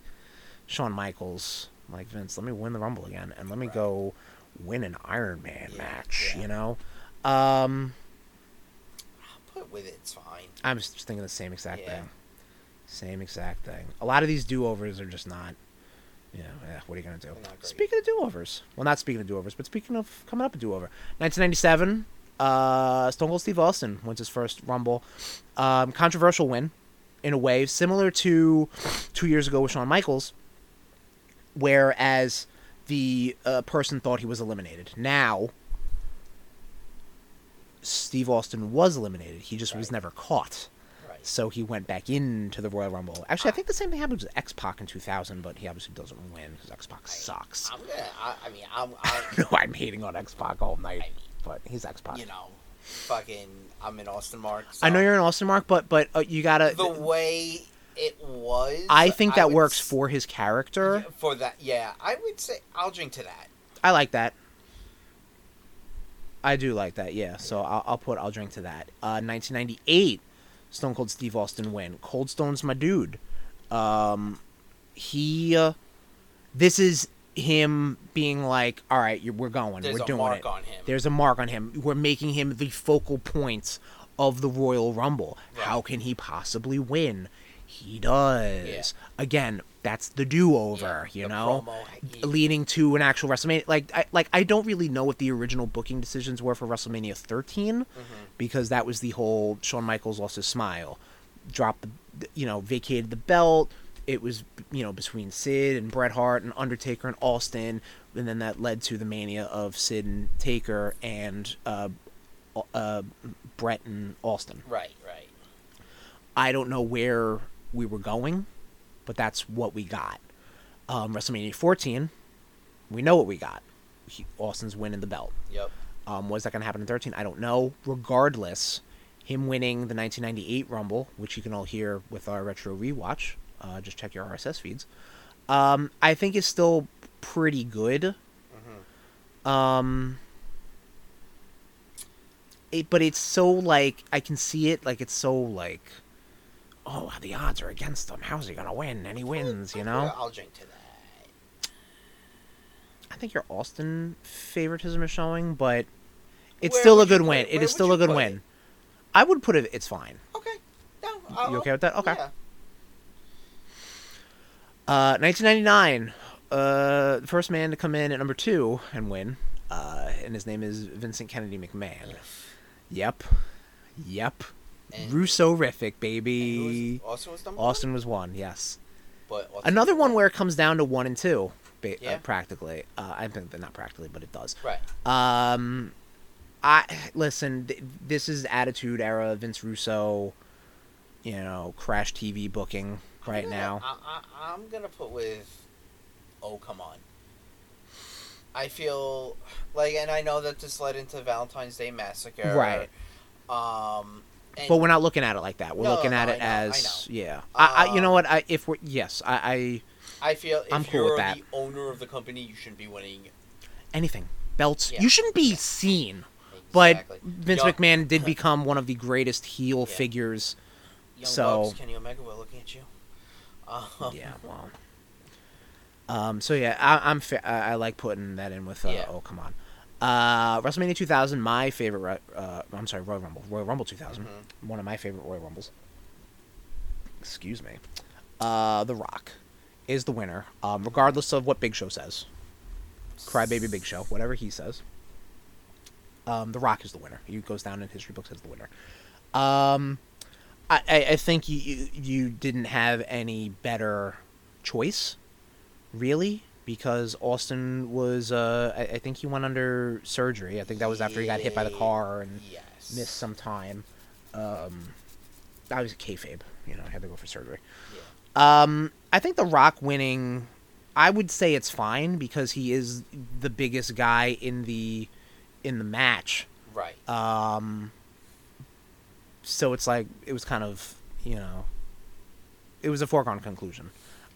[SPEAKER 1] Shawn Michaels. Like Vince, let me win the Rumble again, and let me
[SPEAKER 2] Right.
[SPEAKER 1] go win an Iron Man
[SPEAKER 2] Yeah,
[SPEAKER 1] match.
[SPEAKER 2] yeah.
[SPEAKER 1] You know, um,
[SPEAKER 2] Put with it, it's fine.
[SPEAKER 1] I'm just thinking the same exact
[SPEAKER 2] Yeah.
[SPEAKER 1] thing. Same exact thing. A lot of these do overs are just not. You know, eh, what are you gonna do?
[SPEAKER 2] They're not great.
[SPEAKER 1] Speaking of do overs, well, not speaking of do overs, but speaking of coming up a do over, 1997, uh, Stone Cold Steve Austin wins his first Rumble. Um, controversial win, in a way, similar to two years ago with Shawn Michaels, whereas the uh, person thought he was eliminated. Now, Steve Austin was eliminated. He just was never caught.
[SPEAKER 2] Right.
[SPEAKER 1] So he went back into the Royal Rumble. Actually, I think the same thing happened with X Pac in 2000, but he obviously doesn't win because X Pac sucks.
[SPEAKER 2] I'm gonna. I, I mean, I'm. [LAUGHS] I'm
[SPEAKER 1] no, I'm hating on X Pac all night,
[SPEAKER 2] I mean,
[SPEAKER 1] but he's X Pac.
[SPEAKER 2] you know, fucking. I'm in Austin Mark.
[SPEAKER 1] I know you're an Austin Mark, but but uh, you gotta.
[SPEAKER 2] the way it was.
[SPEAKER 1] I think that
[SPEAKER 2] would
[SPEAKER 1] works
[SPEAKER 2] s-
[SPEAKER 1] for his character.
[SPEAKER 2] For that, yeah, I would say I'll drink to that.
[SPEAKER 1] I like that. I do like that, yeah. So I'll, I'll put I'll drink to that. Uh, 1998, Stone Cold Steve Austin win. Cold Stone's my dude. Um, he, uh, this is him being like, all right, we're going,
[SPEAKER 2] There's
[SPEAKER 1] we're doing a
[SPEAKER 2] mark
[SPEAKER 1] it.
[SPEAKER 2] on him.
[SPEAKER 1] There's a mark on him. We're making him the focal point of the Royal Rumble.
[SPEAKER 2] Right.
[SPEAKER 1] How can he possibly win? He does.
[SPEAKER 2] Yeah.
[SPEAKER 1] Again, that's the do-over,
[SPEAKER 2] Yeah,
[SPEAKER 1] you know
[SPEAKER 2] promo, he-
[SPEAKER 1] leading to an actual WrestleMania. Like, I, like I don't really know what the original booking decisions were for WrestleMania 13
[SPEAKER 2] Mm-hmm.
[SPEAKER 1] because that was the whole Shawn Michaels lost his smile, dropped the, you know, vacated the belt. It was you know between Sid and Bret Hart and Undertaker and Austin, and then that led to the mania of Sid and Taker and uh, uh, Bret and Austin.
[SPEAKER 2] Right, right.
[SPEAKER 1] I don't know where we were going, but that's what we got. Um, WrestleMania 14, we know what we got. He, Austin's winning the belt.
[SPEAKER 2] Yep.
[SPEAKER 1] Um, was that going to happen in 13? I don't know. Regardless, him winning the 1998 Rumble, which you can all hear with our retro rewatch, uh, just check your RSS feeds. Um, I think is still pretty good. Um, it, but it's so like I can see it like it's so like, oh, the odds are against him. How's he gonna win? And he wins, you know.
[SPEAKER 2] I'll drink to that.
[SPEAKER 1] I think your Austin favoritism is showing, but it's
[SPEAKER 2] Where
[SPEAKER 1] still a good win.
[SPEAKER 2] it?
[SPEAKER 1] It is still a good win.
[SPEAKER 2] it?
[SPEAKER 1] I would put it. It's fine.
[SPEAKER 2] Okay. No. I'll,
[SPEAKER 1] okay with that? Okay.
[SPEAKER 2] Yeah.
[SPEAKER 1] Uh, 1999. Uh, the first man to come in at number two and win. Uh, and his name is Vincent Kennedy McMahon. Yep. Yep.
[SPEAKER 2] And-
[SPEAKER 1] Russo-rific, baby.
[SPEAKER 2] was- Austin was number
[SPEAKER 1] Austin was one. Yes.
[SPEAKER 2] But Austin
[SPEAKER 1] Another one where it comes down to one and two. Ba-
[SPEAKER 2] Yeah.
[SPEAKER 1] uh, practically. Uh, I think not practically, but it does.
[SPEAKER 2] Right.
[SPEAKER 1] Um, I listen. Th- this is Attitude Era. Vince Russo, you know, crash TV booking right
[SPEAKER 2] I'm gonna-
[SPEAKER 1] now.
[SPEAKER 2] I, I, I'm gonna put with. Oh come on. I feel like, and I know that this led into Valentine's Day Massacre.
[SPEAKER 1] Right.
[SPEAKER 2] Um. And
[SPEAKER 1] But we're not looking at it like that. We're
[SPEAKER 2] No,
[SPEAKER 1] looking
[SPEAKER 2] no,
[SPEAKER 1] at
[SPEAKER 2] I
[SPEAKER 1] it
[SPEAKER 2] know, I
[SPEAKER 1] as yeah. I, I, you know
[SPEAKER 2] Um,
[SPEAKER 1] what? I if we're yes, I, I
[SPEAKER 2] I feel if
[SPEAKER 1] I'm cool
[SPEAKER 2] you're
[SPEAKER 1] with that.
[SPEAKER 2] the owner of the company, you shouldn't be winning.
[SPEAKER 1] anything belts.
[SPEAKER 2] Yeah.
[SPEAKER 1] You shouldn't be seen. But Vince
[SPEAKER 2] Young-
[SPEAKER 1] McMahon did [LAUGHS] become one of the greatest heel
[SPEAKER 2] Yeah.
[SPEAKER 1] figures.
[SPEAKER 2] Young
[SPEAKER 1] so-
[SPEAKER 2] Bucks, Kenny Omega, we're looking at you. Um,
[SPEAKER 1] Yeah, [LAUGHS] well. Um. So yeah, I, I'm. Fa- I, I like putting that in with. Uh,
[SPEAKER 2] Yeah.
[SPEAKER 1] Oh come on. Uh, WrestleMania 2000, my favorite. Uh, I'm sorry, Royal Rumble. Royal Rumble 2000,
[SPEAKER 2] Mhm.
[SPEAKER 1] one of my favorite Royal Rumbles. Excuse me. Uh, The Rock is the winner, um, regardless of what Big Show says. Crybaby Big Show, whatever he says. Um, the Rock is the winner. He goes down in history books as the winner. Um, I, I, I think you you didn't have any better choice, really, because Austin was. Uh, I, I think he went under surgery. I think that was after he got hit by the car and
[SPEAKER 2] Yes.
[SPEAKER 1] missed some time. Um, I was a kayfabe. You know, I had to go for surgery.
[SPEAKER 2] Yeah.
[SPEAKER 1] Um, I think The Rock winning, I would say it's fine because he is the biggest guy in the in the match.
[SPEAKER 2] Right.
[SPEAKER 1] Um, so it's like it was kind of you know, it was a foregone conclusion.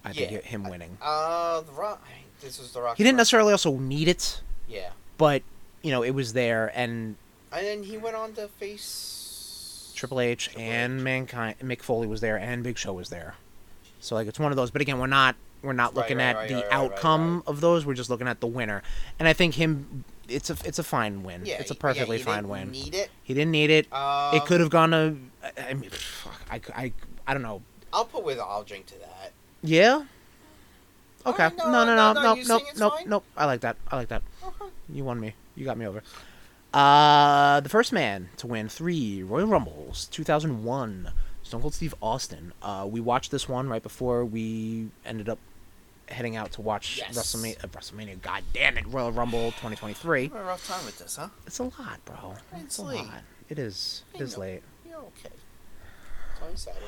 [SPEAKER 1] I think
[SPEAKER 2] Yeah.
[SPEAKER 1] him winning.
[SPEAKER 2] Uh, the Rock. This was the Rock.
[SPEAKER 1] He didn't necessarily also need it,
[SPEAKER 2] Yeah.
[SPEAKER 1] but you know it was there, and
[SPEAKER 2] And then he went on to face
[SPEAKER 1] Triple H
[SPEAKER 2] Triple
[SPEAKER 1] and
[SPEAKER 2] H.
[SPEAKER 1] Mankind, Mick Foley was there, and Big Show was there. So like it's one of those. But again, we're not We're not looking
[SPEAKER 2] right,
[SPEAKER 1] at
[SPEAKER 2] right,
[SPEAKER 1] the
[SPEAKER 2] right, right,
[SPEAKER 1] outcome of those. We're just looking at the winner. And I think him. It's a it's a fine win.
[SPEAKER 2] Yeah,
[SPEAKER 1] it's a
[SPEAKER 2] yeah,
[SPEAKER 1] perfectly
[SPEAKER 2] he
[SPEAKER 1] fine
[SPEAKER 2] didn't
[SPEAKER 1] win.
[SPEAKER 2] Need it.
[SPEAKER 1] He didn't need it.
[SPEAKER 2] Um,
[SPEAKER 1] it could have gone to. I- I mean, fuck, I, I, I don't know.
[SPEAKER 2] I'll put with. I'll drink to that.
[SPEAKER 1] Yeah. Okay.
[SPEAKER 2] Alright, no,
[SPEAKER 1] no, no,
[SPEAKER 2] no,
[SPEAKER 1] no,
[SPEAKER 2] no,
[SPEAKER 1] no, no, no. I like that. I like that.
[SPEAKER 2] Okay.
[SPEAKER 1] You won me. You got me over. Uh, the first man to win three Royal Rumbles, 2001, Stone Cold Steve Austin. Uh, we watched this one right before we ended up heading out to watch
[SPEAKER 2] Yes.
[SPEAKER 1] WrestleMania. Uh, WrestleMania, god damn it, Royal Rumble 2023.
[SPEAKER 2] Having a rough time with this, huh?
[SPEAKER 1] It's a lot, bro.
[SPEAKER 2] It's
[SPEAKER 1] a
[SPEAKER 2] late.
[SPEAKER 1] lot. It is. It
[SPEAKER 2] I
[SPEAKER 1] is
[SPEAKER 2] know.
[SPEAKER 1] late.
[SPEAKER 2] You're okay. It's only Saturday.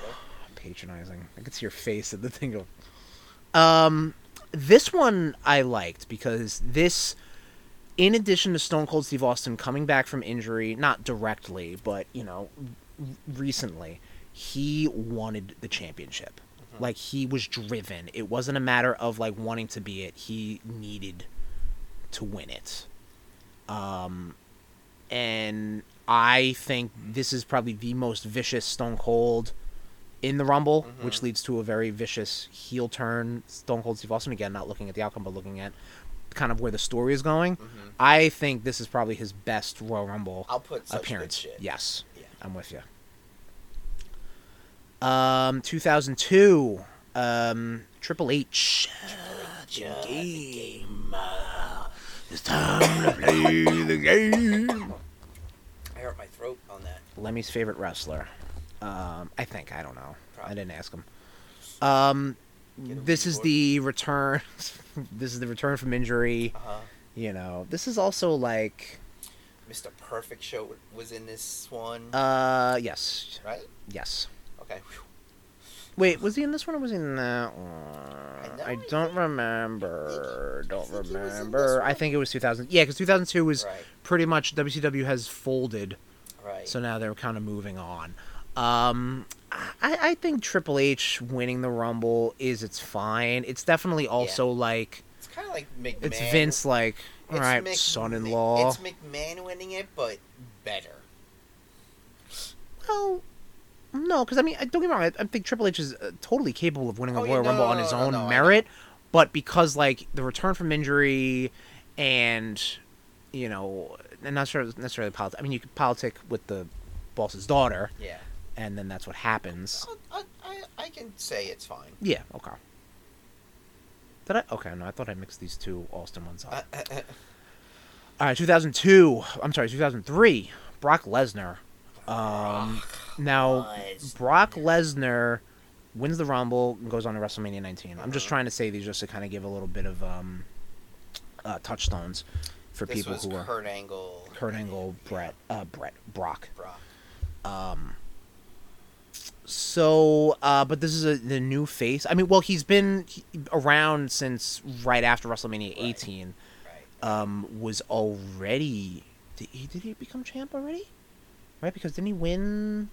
[SPEAKER 1] Patronizing. I could see your face at the [LAUGHS] thing of. Um, this one I liked because this, in addition to Stone Cold Steve Austin coming back from injury, not directly, but you know, recently, he wanted the championship. Like he was driven. It wasn't a matter of like wanting to be it. He needed to win it. Um, and I think this is probably the most vicious Stone Cold in the Rumble, which leads to a very vicious heel turn. Stone Cold Steve Austin again, not looking at the outcome, but looking at kind of where the story is going. I think this is probably his best Royal Rumble
[SPEAKER 2] I'll put
[SPEAKER 1] appearance. Yes,
[SPEAKER 2] Yeah.
[SPEAKER 1] I'm with you. Um, 2002, um, Triple H. Game. It's time to play the game. [LAUGHS]
[SPEAKER 2] I hurt my throat on that.
[SPEAKER 1] Lemmy's favorite wrestler. Um, I think I don't know. I didn't ask him. Um, this is the return. [LAUGHS] this is the return from injury.
[SPEAKER 2] Uh huh.
[SPEAKER 1] You know, this is also like,
[SPEAKER 2] Mr. Perfect Show was in this one,
[SPEAKER 1] uh, yes,
[SPEAKER 2] right?
[SPEAKER 1] yes.
[SPEAKER 2] Okay. Whew.
[SPEAKER 1] Wait, was he in this one or was he in that one? I
[SPEAKER 2] I
[SPEAKER 1] don't remember. Don't
[SPEAKER 2] think he was in this
[SPEAKER 1] remember. I think it was 2000. Yeah, because 2002 was
[SPEAKER 2] Right.
[SPEAKER 1] pretty much WCW has folded,
[SPEAKER 2] Right.
[SPEAKER 1] so now they're kind of moving on. Um, I, I think Triple H winning the Rumble is it's fine. It's definitely also like
[SPEAKER 2] it's kind of like McMahon.
[SPEAKER 1] it's Vince like all
[SPEAKER 2] It's
[SPEAKER 1] right,
[SPEAKER 2] Mc-
[SPEAKER 1] son-in-law.
[SPEAKER 2] It's McMahon winning it, but better.
[SPEAKER 1] Well, no, because I mean, don't get me wrong. I, I think Triple H is uh, totally capable of winning a
[SPEAKER 2] Oh, yeah,
[SPEAKER 1] Royal
[SPEAKER 2] no,
[SPEAKER 1] Rumble
[SPEAKER 2] no,
[SPEAKER 1] on his own
[SPEAKER 2] no, I know.
[SPEAKER 1] merit, but because like the return from injury, and you know, and not sure necessarily politics. I mean, you could politic with the boss's daughter,
[SPEAKER 2] Yeah.
[SPEAKER 1] And then that's what happens.
[SPEAKER 2] I, I, I, can say it's fine.
[SPEAKER 1] Yeah. Okay. Did I? Okay. No, I thought I mixed these two Austin ones up.
[SPEAKER 2] Uh, uh, uh,
[SPEAKER 1] All right, 2002. I'm sorry, 2003. Brock Lesnar. Um, now
[SPEAKER 2] Lesnar.
[SPEAKER 1] Brock Lesnar wins the Rumble and goes on to WrestleMania 19. I'm just
[SPEAKER 2] Mhm.
[SPEAKER 1] trying to say these just to kind of give a little bit of um, uh, touchstones for
[SPEAKER 2] this
[SPEAKER 1] people who are
[SPEAKER 2] Kurt Angle.
[SPEAKER 1] Kurt Angle, Brett, uh, Brett, Brock.
[SPEAKER 2] Brock.
[SPEAKER 1] Um, so, uh, but this is a, the new face. I mean, well, he's been around since right after WrestleMania 18
[SPEAKER 2] Right.
[SPEAKER 1] um, was already. Did he, did he become champ already? Right, because didn't he win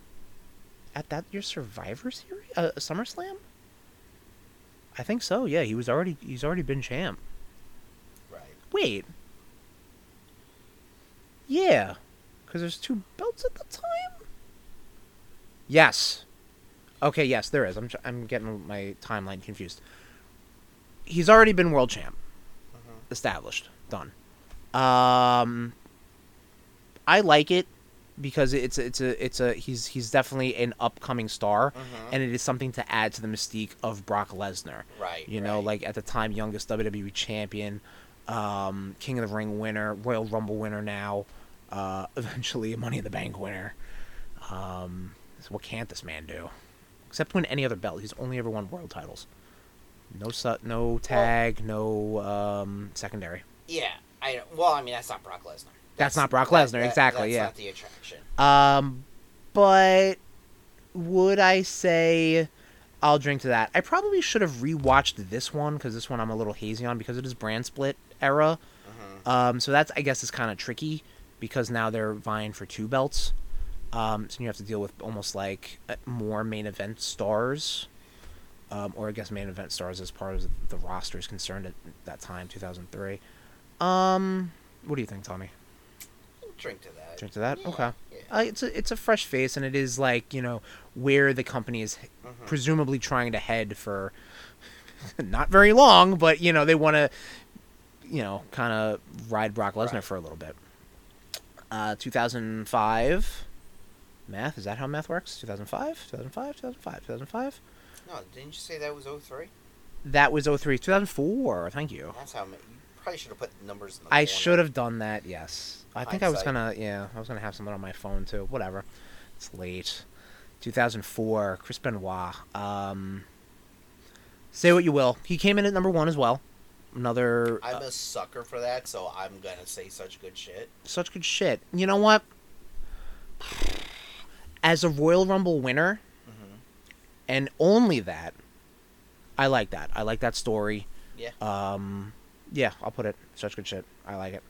[SPEAKER 1] at that year's Survivor Series, uh, SummerSlam? I think so. Yeah, he was already. He's already been champ.
[SPEAKER 2] Right.
[SPEAKER 1] Wait. Yeah, because there's two belts at the time. Yes. Okay. Yes, there is. I'm. I'm getting my timeline confused. He's already been world champ
[SPEAKER 2] Mhm.
[SPEAKER 1] established, done. Um, I like it because it's it's a it's a he's he's definitely an upcoming star,
[SPEAKER 2] Mhm.
[SPEAKER 1] and it is something to add to the mystique of Brock Lesnar.
[SPEAKER 2] Right.
[SPEAKER 1] You know,
[SPEAKER 2] right.
[SPEAKER 1] like at the time, youngest WWE champion, um, King of the Ring winner, Royal Rumble winner now, uh, [LAUGHS] eventually a Money in the Bank winner. Um, so what can't this man do? Except win any other belt. He's only ever won world titles. No su- no tag, no um, secondary.
[SPEAKER 2] Yeah. I well, I mean that's not Brock Lesnar.
[SPEAKER 1] That's not Brock Lesnar,
[SPEAKER 2] that-
[SPEAKER 1] exactly,
[SPEAKER 2] That's
[SPEAKER 1] yeah.
[SPEAKER 2] not the attraction.
[SPEAKER 1] Um, but would I say I'll drink to that? I probably should have rewatched this one because this one I'm a little hazy on because it is brand split era.
[SPEAKER 2] Mhm.
[SPEAKER 1] Um, so that's I guess is kind of tricky because now they're vying for two belts. Um, so you have to deal with almost like uh, more main event stars, um, or I guess main event stars as part of the roster is concerned at that time, 2003. Um, what do you think, Tommy?
[SPEAKER 2] Drink to that.
[SPEAKER 1] Drink to that?
[SPEAKER 2] Yeah,
[SPEAKER 1] Okay.
[SPEAKER 2] Yeah.
[SPEAKER 1] Uh, it's a it's a fresh face, and it is like you know where the company is
[SPEAKER 2] Mhm.
[SPEAKER 1] presumably trying to head for [LAUGHS] not very long, but you know they want to, you know, kind of ride Brock Lesnar
[SPEAKER 2] Right.
[SPEAKER 1] for a little bit. Uh, 2005. Math is that how math works? 2005, 2005, 2005, 2005.
[SPEAKER 2] No, didn't you say that was 03?
[SPEAKER 1] That was 03, 2004. Thank you.
[SPEAKER 2] That's how. ma- You probably should have put numbers in the
[SPEAKER 1] I
[SPEAKER 2] corner.
[SPEAKER 1] should have done that. Yes, I think I was
[SPEAKER 2] Hindsight.
[SPEAKER 1] gonna. Yeah, I was gonna have something on my phone too. Whatever. It's late. 2004. Chris Benoit. Um. Say what you will. He came in at number one as well. Another
[SPEAKER 2] I'm
[SPEAKER 1] uh,
[SPEAKER 2] a sucker for that, so I'm gonna say such good shit.
[SPEAKER 1] such good shit. You know what? As a Royal Rumble winner,
[SPEAKER 2] Mm-hmm.
[SPEAKER 1] and only that, I like that. I like that story.
[SPEAKER 2] Yeah.
[SPEAKER 1] Um, yeah, I'll put it. Such good shit. I like it.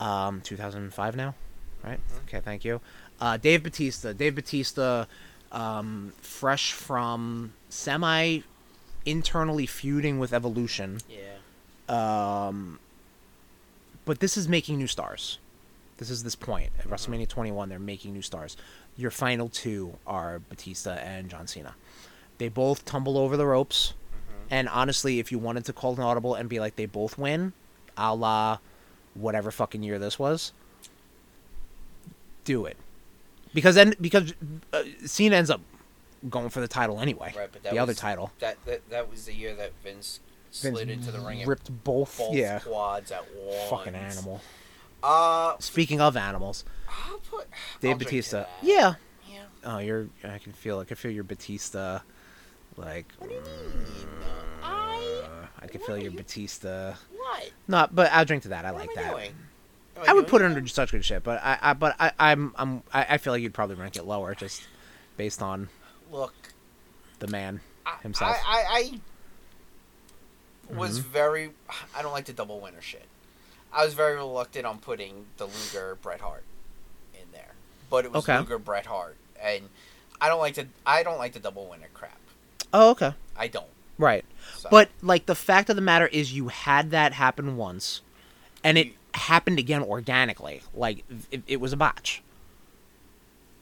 [SPEAKER 1] Um, 2005 now, right?
[SPEAKER 2] Mhm.
[SPEAKER 1] Okay, thank you. Uh, Dave Batista. Dave Batista, um, fresh from semi internally feuding with Evolution.
[SPEAKER 2] Yeah.
[SPEAKER 1] Um, but this is making new stars. This is this point at. WrestleMania 21. They're making new stars. Your final two are Batista and John Cena. They both tumble over the ropes.
[SPEAKER 2] Mm-hmm.
[SPEAKER 1] And honestly, if you wanted to call an audible and be like they both win, a la whatever fucking year this was, do it. Because then because uh, Cena ends up going for the title anyway.
[SPEAKER 2] Right, but that
[SPEAKER 1] the other title.
[SPEAKER 2] That, that that was the year that Vince
[SPEAKER 1] Vince
[SPEAKER 2] slid into the ring and
[SPEAKER 1] ripped both.
[SPEAKER 2] both
[SPEAKER 1] yeah.
[SPEAKER 2] quads at once.
[SPEAKER 1] Fucking animal.
[SPEAKER 2] Uh,
[SPEAKER 1] Speaking of animals,
[SPEAKER 2] I'll put
[SPEAKER 1] Dave
[SPEAKER 2] I'll
[SPEAKER 1] Batista. Yeah.
[SPEAKER 2] Yeah.
[SPEAKER 1] Oh, you're. I can feel. I can feel your Batista. Like.
[SPEAKER 2] What do you mean? I
[SPEAKER 1] uh, I can feel your
[SPEAKER 2] you-
[SPEAKER 1] Batista.
[SPEAKER 2] what?
[SPEAKER 1] Not, but I'll drink to that. I
[SPEAKER 2] What
[SPEAKER 1] like
[SPEAKER 2] I
[SPEAKER 1] that.
[SPEAKER 2] doing? Am
[SPEAKER 1] I would put it under such good shit, but I, I but I, I'm, I'm, I, I feel like you'd probably rank it lower just based on
[SPEAKER 2] Look,
[SPEAKER 1] the man.
[SPEAKER 2] I,
[SPEAKER 1] Himself.
[SPEAKER 2] I, I, I was
[SPEAKER 1] Mhm.
[SPEAKER 2] very. I don't like the double winner shit. I was very reluctant on putting the Luger Bret Hart in there, but it was
[SPEAKER 1] Okay.
[SPEAKER 2] Luger Bret Hart, and I don't like the I don't like the double winner crap.
[SPEAKER 1] Oh, okay,
[SPEAKER 2] I don't.
[SPEAKER 1] right.
[SPEAKER 2] So.
[SPEAKER 1] But like the fact of the matter is, you had that happen once, and it
[SPEAKER 2] You-
[SPEAKER 1] happened again organically. Like it, it was a botch.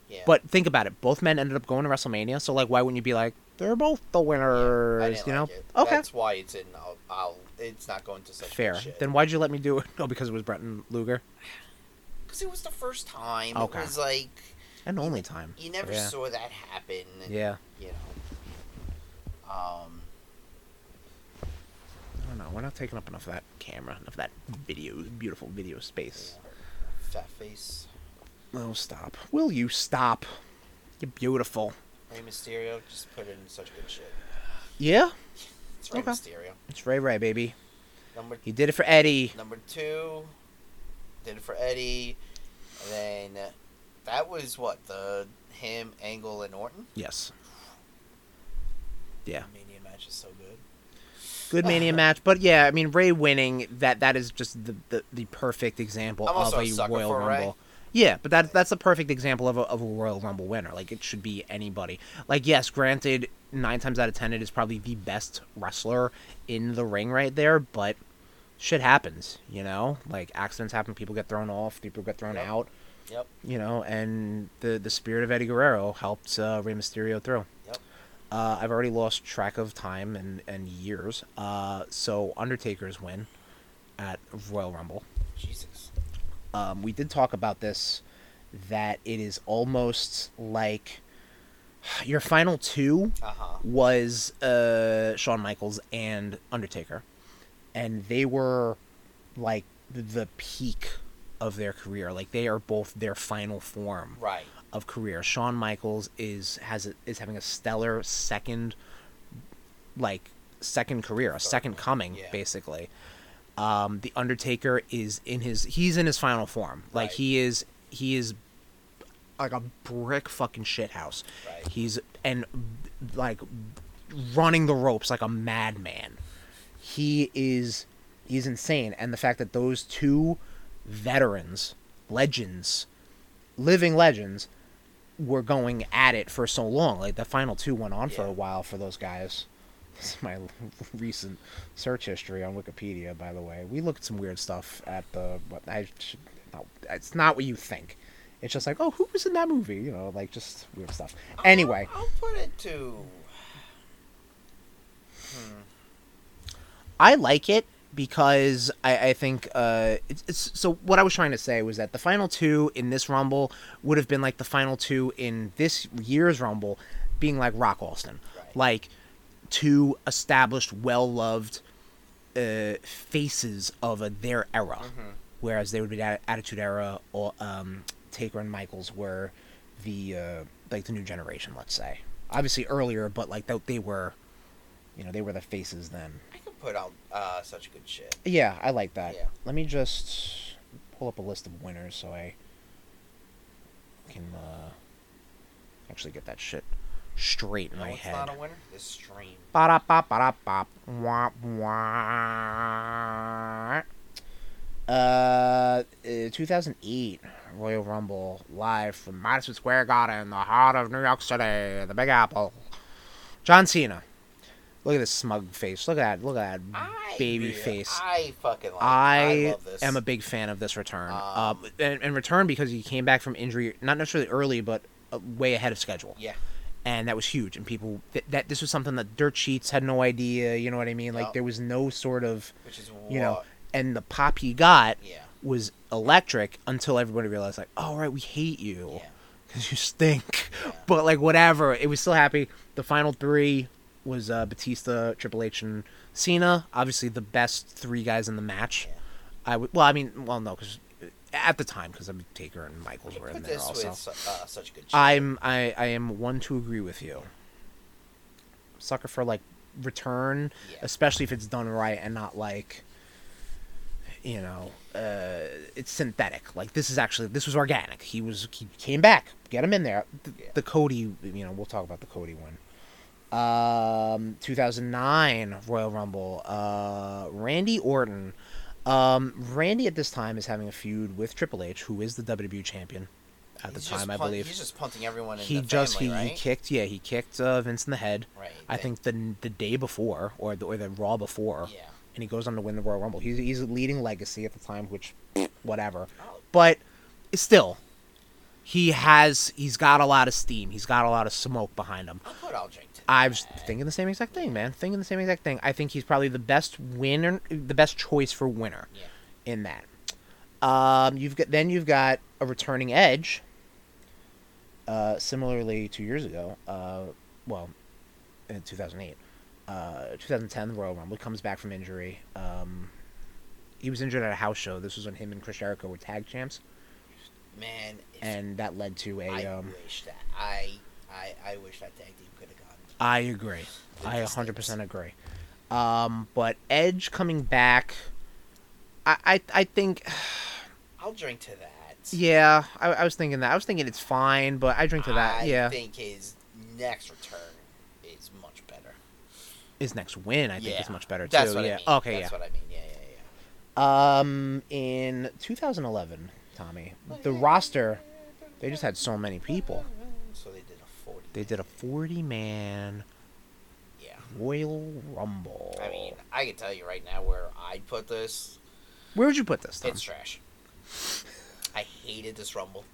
[SPEAKER 2] yeah.
[SPEAKER 1] But think about it. Both men ended up going to WrestleMania, so like, why wouldn't you be like, they're both the
[SPEAKER 2] Yeah,
[SPEAKER 1] winners?
[SPEAKER 2] Didn't
[SPEAKER 1] you know?
[SPEAKER 2] it.
[SPEAKER 1] Okay.
[SPEAKER 2] That's why it's in. I'll, I'll. It's not going to such
[SPEAKER 1] Fair.
[SPEAKER 2] Shit.
[SPEAKER 1] Then why'd you let me do it? [LAUGHS] Oh, because it was Bret and Luger, [SIGHS]
[SPEAKER 2] because it was the first time.
[SPEAKER 1] Okay.
[SPEAKER 2] It was like
[SPEAKER 1] and only time.
[SPEAKER 2] you never
[SPEAKER 1] yeah.
[SPEAKER 2] saw that happen.
[SPEAKER 1] Yeah.
[SPEAKER 2] You know. Um.
[SPEAKER 1] I don't know. We're not taking up enough of that camera, enough of that video, beautiful video space.
[SPEAKER 2] Fat face.
[SPEAKER 1] Oh, stop. Will you stop? You're beautiful.
[SPEAKER 2] Rey Mysterio just put in such good shit.
[SPEAKER 1] Yeah?
[SPEAKER 2] It's Rey
[SPEAKER 1] Okay.
[SPEAKER 2] Mysterio.
[SPEAKER 1] It's Rey Rey, baby.
[SPEAKER 2] Number
[SPEAKER 1] He did it for Eddie.
[SPEAKER 2] number two, did it for Eddie, and then that was what the him Angle and Orton.
[SPEAKER 1] Yes. Yeah.
[SPEAKER 2] Mania match is so good.
[SPEAKER 1] Good [LAUGHS] Mania match. But yeah, I mean, Rey winning, that that is just the, the, the perfect example of
[SPEAKER 2] a
[SPEAKER 1] a Royal
[SPEAKER 2] for Rey.
[SPEAKER 1] Rumble. Yeah, but that, that's a perfect example of a, of a Royal Rumble winner. Like, it should be anybody. Like, yes, granted, nine times out of ten, it is probably the best wrestler in the ring right there, but shit happens, you know? Like, accidents happen, people get thrown off, people get thrown
[SPEAKER 2] Yep.
[SPEAKER 1] out,
[SPEAKER 2] Yep.
[SPEAKER 1] you know, and the, the spirit of Eddie Guerrero helped uh, Rey Mysterio through.
[SPEAKER 2] Yep.
[SPEAKER 1] Uh, I've already lost track of time and, and years. Uh, so Undertaker's win at Royal Rumble.
[SPEAKER 2] Jesus.
[SPEAKER 1] Um, we did talk about this that it is almost like your final two
[SPEAKER 2] Uh huh.
[SPEAKER 1] was uh, Shawn Michaels and Undertaker, and they were like the peak of their career. Like they are both their final form
[SPEAKER 2] Right.
[SPEAKER 1] of career. Shawn Michaels is has a, is having a stellar second, like second career, a second coming,
[SPEAKER 2] Yeah.
[SPEAKER 1] basically. Um, the Undertaker is in his he's in his final form. Like
[SPEAKER 2] Right.
[SPEAKER 1] he is he is like a brick fucking shit house.
[SPEAKER 2] Right.
[SPEAKER 1] He's and like running the ropes like a madman. He is he's insane and the fact that those two veterans, legends, living legends were going at it for so long. Like the final two went on for a while for those guys. [LAUGHS] This is my [LAUGHS] recent search history on Wikipedia, by the way. We look at some weird stuff at the. What I should, no, it's not what you think. It's just like, oh, who was in that movie? You know, like just weird stuff. Anyway,
[SPEAKER 2] I'll, I'll put it to. Hmm.
[SPEAKER 1] I like it because I, I think uh, it's, it's so. What I was trying to say was that the final two in this Rumble would have been like the final two in this year's Rumble, being like Rock Austin,
[SPEAKER 2] Right.
[SPEAKER 1] like two established, well loved uh, faces of a, their era, whereas they would be at Attitude Era or um, Taker and Michaels were the uh, like the new generation, let's say. Obviously earlier, but like they, they were, you know, they were the faces then.
[SPEAKER 2] I could put out uh, such good shit.
[SPEAKER 1] Yeah, I like that.
[SPEAKER 2] Yeah.
[SPEAKER 1] Let me just pull up a list of winners so I can uh, actually get that shit straight in
[SPEAKER 2] No,
[SPEAKER 1] my
[SPEAKER 2] it's
[SPEAKER 1] head.
[SPEAKER 2] not a winner. This stream.
[SPEAKER 1] Ba-da-ba, ba-da-ba, wah, wah. Uh, uh, 2008 Royal Rumble live from Madison Square Garden, the heart of New York City, the Big Apple. John Cena. Look at this smug face. Look at that. Look at that
[SPEAKER 2] I
[SPEAKER 1] baby face.
[SPEAKER 2] I fucking like.
[SPEAKER 1] I,
[SPEAKER 2] I love this.
[SPEAKER 1] am a big fan of this return.
[SPEAKER 2] Um,
[SPEAKER 1] uh, and, and return because he came back from injury, not necessarily early, but uh, way ahead of schedule.
[SPEAKER 2] Yeah.
[SPEAKER 1] And that was huge. And people th- that this was something that dirt sheets had no idea. You know what I mean? Like there was no sort of
[SPEAKER 2] Which is
[SPEAKER 1] you know. And the pop he got
[SPEAKER 2] Yeah.
[SPEAKER 1] Was electric until everybody realized like, oh right, we hate you
[SPEAKER 2] Yeah.
[SPEAKER 1] because [LAUGHS] you stink.
[SPEAKER 2] Yeah.
[SPEAKER 1] But like whatever, it was still happy. The final three was uh, Batista, Triple H, and Cena. Obviously, the best three guys in the match.
[SPEAKER 2] Yeah.
[SPEAKER 1] I would. Well, I mean, well, no, because at the time, because I mean, Taker and Michaels were in there also.
[SPEAKER 2] uh, such good.
[SPEAKER 1] I'm I I am one to agree with you. Sucker for like return,
[SPEAKER 2] Yeah.
[SPEAKER 1] especially if it's done right and not like you know, uh, it's synthetic. Like this is actually this was organic. He was he came back. Get him in there. The, the Cody, you know, we'll talk about the Cody one. Um, 2009 Royal Rumble. Uh, Randy Orton. Um, Randy at this time is having a feud with Triple H, who is the WWE champion at the
[SPEAKER 2] He's just
[SPEAKER 1] time, I believe.
[SPEAKER 2] He's just punting everyone in
[SPEAKER 1] He
[SPEAKER 2] the
[SPEAKER 1] just
[SPEAKER 2] family,
[SPEAKER 1] he,
[SPEAKER 2] right?
[SPEAKER 1] he kicked yeah he kicked uh, Vince in the head.
[SPEAKER 2] Right.
[SPEAKER 1] I
[SPEAKER 2] they-
[SPEAKER 1] think the the day before or the or the Raw before.
[SPEAKER 2] Yeah.
[SPEAKER 1] And he goes on to win the Royal Rumble. He's he's leading legacy at the time, which [CLEARS THROAT] whatever.
[SPEAKER 2] Oh.
[SPEAKER 1] But still, he has he's got a lot of steam. He's got a lot of smoke behind him.
[SPEAKER 2] I'll put I'll drink to
[SPEAKER 1] I was thinking the same exact thing, man. Thinking the same exact thing. I think he's probably the best winner, the best choice for winner
[SPEAKER 2] Yeah.
[SPEAKER 1] in that. Um, you've got then you've got a returning Edge. Uh, similarly, two years ago, uh, well, in 2008, uh, 2010, the Royal Rumble comes back from injury. Um, he was injured at a house show. This was when him and Chris Jericho were tag champs,
[SPEAKER 2] Man,
[SPEAKER 1] and that led to a.
[SPEAKER 2] I
[SPEAKER 1] Um,
[SPEAKER 2] wish that I I I wish that tag team could have gone.
[SPEAKER 1] I agree. I 100% agree. Um, but Edge coming back, I, I, I think, [SIGHS]
[SPEAKER 2] I'll drink to that.
[SPEAKER 1] yeah, I, I was thinking that. I was thinking it's fine, but I drink to that.
[SPEAKER 2] I
[SPEAKER 1] yeah,
[SPEAKER 2] think his next return is much better.
[SPEAKER 1] His next win, I think,
[SPEAKER 2] yeah.
[SPEAKER 1] is much better too. Yeah.
[SPEAKER 2] I mean.
[SPEAKER 1] Okay.
[SPEAKER 2] That's
[SPEAKER 1] yeah.
[SPEAKER 2] what I mean. Yeah, yeah, yeah.
[SPEAKER 1] Um, in 2011, Tommy, the roster, they just had so many people.
[SPEAKER 2] So they did a forty.
[SPEAKER 1] They did a 40 man
[SPEAKER 2] Yeah.
[SPEAKER 1] Royal Rumble.
[SPEAKER 2] I mean, I can tell you right now where I'd put this.
[SPEAKER 1] where would you put this? Tom?
[SPEAKER 2] It's trash. I hated this rumble.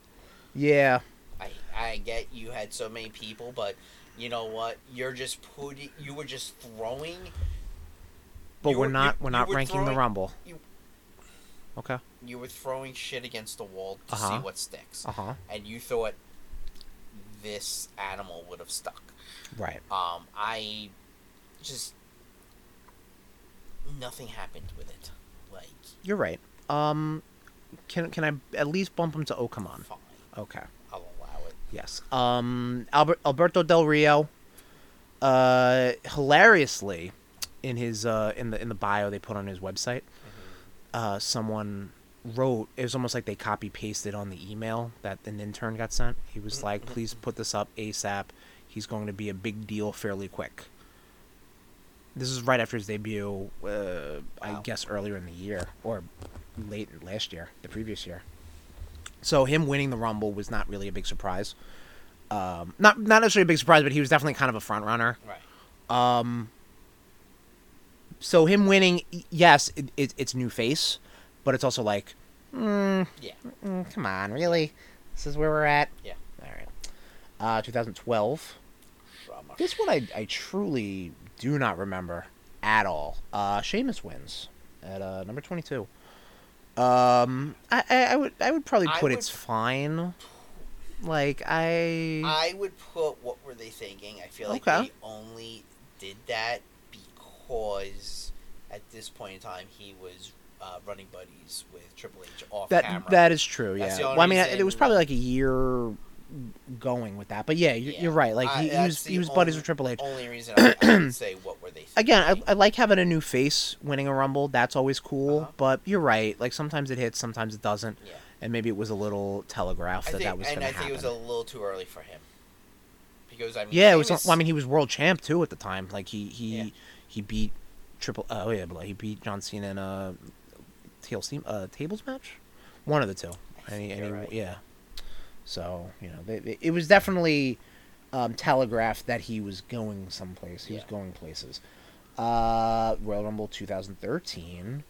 [SPEAKER 1] yeah,
[SPEAKER 2] I I get you had so many people, but you know what? You're just putting. You were just throwing.
[SPEAKER 1] but we're not. we're not
[SPEAKER 2] were
[SPEAKER 1] ranking the Rumble.
[SPEAKER 2] you-
[SPEAKER 1] Okay.
[SPEAKER 2] You were throwing shit against the wall to see
[SPEAKER 1] Uh-huh.
[SPEAKER 2] what sticks,
[SPEAKER 1] Uh huh.
[SPEAKER 2] and you thought this animal would have stuck.
[SPEAKER 1] Right.
[SPEAKER 2] Um, I just nothing happened with it. Like
[SPEAKER 1] You're right. Um, can can I at least bump him to oh come on?
[SPEAKER 2] fine,
[SPEAKER 1] Okay.
[SPEAKER 2] I'll allow it.
[SPEAKER 1] Yes. Um, Albert Alberto Del Rio. Uh, hilariously, in his uh in the in the bio they put on his website, uh, someone wrote it was almost like they copy pasted on the email that an intern got sent. He was like, "Please put this up ASAP. He's going to be a big deal fairly quick." This is right after his debut. Uh, I guess earlier in the year or late last year, the previous year. So him winning the Rumble was not really a big surprise. Um, not not necessarily a big surprise, but he was definitely kind of a front runner.
[SPEAKER 2] Right.
[SPEAKER 1] Um, so him winning, yes, it, it, it's new face, but it's also like, mm,
[SPEAKER 2] Yeah.
[SPEAKER 1] mm, come on, really? This is where we're at.
[SPEAKER 2] Yeah.
[SPEAKER 1] All right. Uh, 2012.
[SPEAKER 2] Drama.
[SPEAKER 1] This one I I truly do not remember. at all. Uh, Sheamus wins at uh, number twenty-two. Um, I, I, I would I would probably put
[SPEAKER 2] would-
[SPEAKER 1] it's fine. Like I,
[SPEAKER 2] I would put what were they thinking? I feel like
[SPEAKER 1] Okay.
[SPEAKER 2] they only did that because at this point in time he was uh, running buddies with Triple H off
[SPEAKER 1] that
[SPEAKER 2] camera.
[SPEAKER 1] that is true. Yeah. Well, I mean, it was probably like a year going with that, but yeah, you're,
[SPEAKER 2] Yeah.
[SPEAKER 1] you're right. Like
[SPEAKER 2] I-
[SPEAKER 1] he, he was he was buddies with Triple H.
[SPEAKER 2] only reason I, say what were they thinking. [CLEARS THROAT]
[SPEAKER 1] Again, I, I like having a new face winning a rumble. That's always cool.
[SPEAKER 2] Uh-huh.
[SPEAKER 1] But you're right. Like sometimes it hits, sometimes it doesn't,
[SPEAKER 2] yeah.
[SPEAKER 1] and maybe it was a little telegraphed that
[SPEAKER 2] think,
[SPEAKER 1] that was
[SPEAKER 2] and I think
[SPEAKER 1] happen.
[SPEAKER 2] it was a little too early for him because I mean,
[SPEAKER 1] yeah, it was. Well, I mean, he was world champ too at the time. Like he he
[SPEAKER 2] Yeah.
[SPEAKER 1] he beat Triple. Oh yeah, he beat John Cena in a TLC uh, tables match. One of the two. And he, and he-
[SPEAKER 2] right.
[SPEAKER 1] yeah. So you know, they, they- it was definitely um, telegraphed that he was going someplace. He was going places. Uh, Royal Rumble 2013.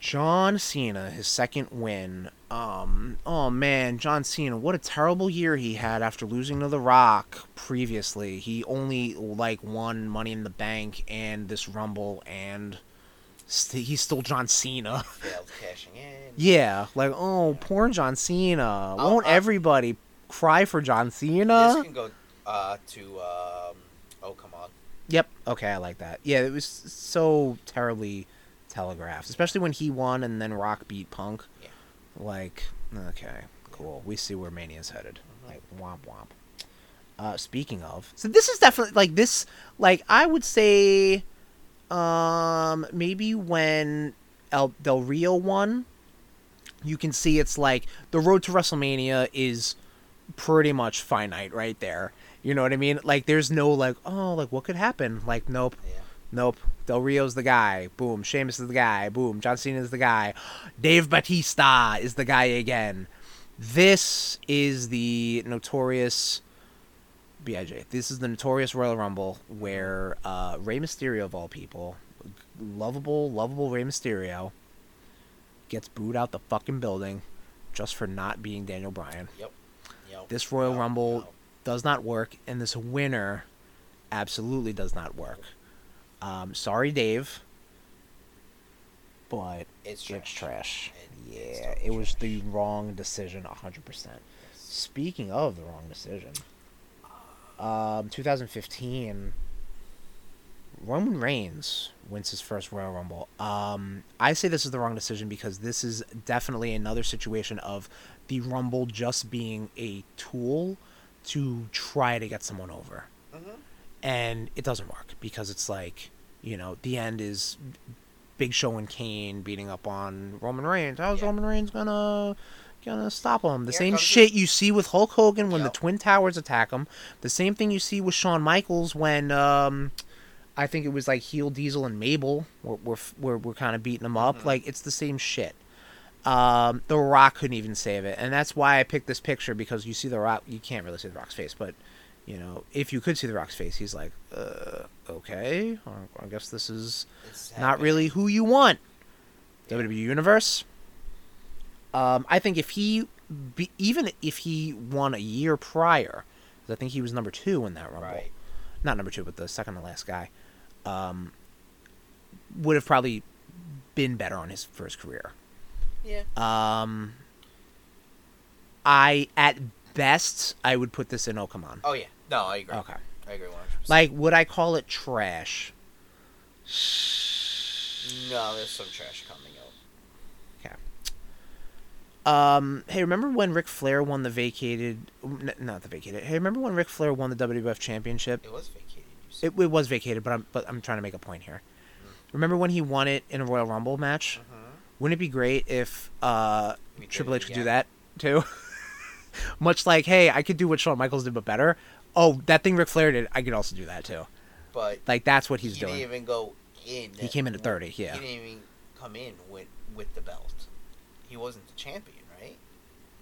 [SPEAKER 1] John Cena, his second win. Um, oh man, John Cena, what a terrible year he had after losing to The Rock previously. He only like won Money in the Bank and this Rumble, and st- he's still John Cena.
[SPEAKER 2] failed [LAUGHS] cashing in.
[SPEAKER 1] yeah, like oh, poor John Cena. Won't
[SPEAKER 2] I-
[SPEAKER 1] everybody cry for John Cena?
[SPEAKER 2] This can go uh, to um, oh come on.
[SPEAKER 1] Yep. Okay, I like that. Yeah, it was so terribly telegraphed, especially when he won and then Rock beat Punk.
[SPEAKER 2] Yeah.
[SPEAKER 1] Like, okay, cool. We see where Mania's headed.
[SPEAKER 2] Mhm.
[SPEAKER 1] Like, womp womp. Uh, speaking of, so this is definitely like this. Like, I would say, um, maybe when El Del Rio won, you can see it's like the road to WrestleMania is pretty much finite right there. You know what I mean? Like, there's no like, oh, like what could happen? Like, nope,
[SPEAKER 2] Yeah.
[SPEAKER 1] nope. Del Rio's the guy. Boom. Sheamus is the guy. Boom. John Cena is the guy. Dave Batista is the guy again. This is the notorious Bij. This is the notorious Royal Rumble where uh, Rey Mysterio of all people, lovable, lovable Rey Mysterio, gets booed out the fucking building just for not being Daniel Bryan.
[SPEAKER 2] Yep. Yep.
[SPEAKER 1] This Royal
[SPEAKER 2] No,
[SPEAKER 1] Rumble
[SPEAKER 2] no.
[SPEAKER 1] does not work, and this winner absolutely does not work. Um, sorry, Dave, but
[SPEAKER 2] It's trash.
[SPEAKER 1] it's trash.
[SPEAKER 2] It-
[SPEAKER 1] yeah,
[SPEAKER 2] it's
[SPEAKER 1] it was
[SPEAKER 2] trash.
[SPEAKER 1] the wrong decision, hundred percent. Speaking of the wrong decision, um, 2015, Roman Reigns wins his first Royal Rumble. Um, I say this is the wrong decision because this is definitely another situation of the Rumble just being a tool to try to get someone over.
[SPEAKER 2] Mhm.
[SPEAKER 1] And it doesn't work because it's like, you know, the end is Big Show and Kane beating up on Roman Reigns. How's
[SPEAKER 2] Yeah.
[SPEAKER 1] Roman Reigns gonna gonna stop him? The
[SPEAKER 2] Here
[SPEAKER 1] same shit you see with Hulk Hogan when the Twin Towers attack him. The same thing you see with Shawn Michaels when um, I think it was like Heel Diesel and Mabel were were were, were kind of beating him up.
[SPEAKER 2] Mhm.
[SPEAKER 1] Like it's the same shit. Um, the Rock couldn't even save it, and that's why I picked this picture because you see the Rock. You can't really see the Rock's face, but you know, if you could see the Rock's face, he's like, uh, okay, I guess this is not really who you want. WWE Universe. Um, I think if he, be, even if he won a year prior, 'cause I think he was number two in that Rumble,
[SPEAKER 2] Right.
[SPEAKER 1] not number two, but the second to last guy, um, would have probably been better on his first career.
[SPEAKER 2] Yeah.
[SPEAKER 1] Um, I at best I would put this in Okamon.
[SPEAKER 2] Oh yeah. No, I agree.
[SPEAKER 1] Okay.
[SPEAKER 2] I agree 100%.
[SPEAKER 1] Like, would I call it trash?
[SPEAKER 2] no, there's some trash coming out.
[SPEAKER 1] Um, hey, remember when Ric Flair won the vacated? n- Not the vacated. Hey, remember when Ric Flair won the WWF Championship?
[SPEAKER 2] It was vacated.
[SPEAKER 1] It, it was vacated, but I'm but I'm trying to make a point here. Remember when he won it in a Royal Rumble match?
[SPEAKER 2] Mhm.
[SPEAKER 1] Wouldn't it be great if uh, Triple H could do that too? [LAUGHS] Much like, hey, I could do what Shawn Michaels did, but better. Oh, that thing Ric Flair did, I could also do that too.
[SPEAKER 2] But
[SPEAKER 1] Like that's what he's
[SPEAKER 2] he
[SPEAKER 1] doing.
[SPEAKER 2] didn't even go in.
[SPEAKER 1] He came in at 30, yeah.
[SPEAKER 2] He didn't even come in with with the belt. He wasn't the champion?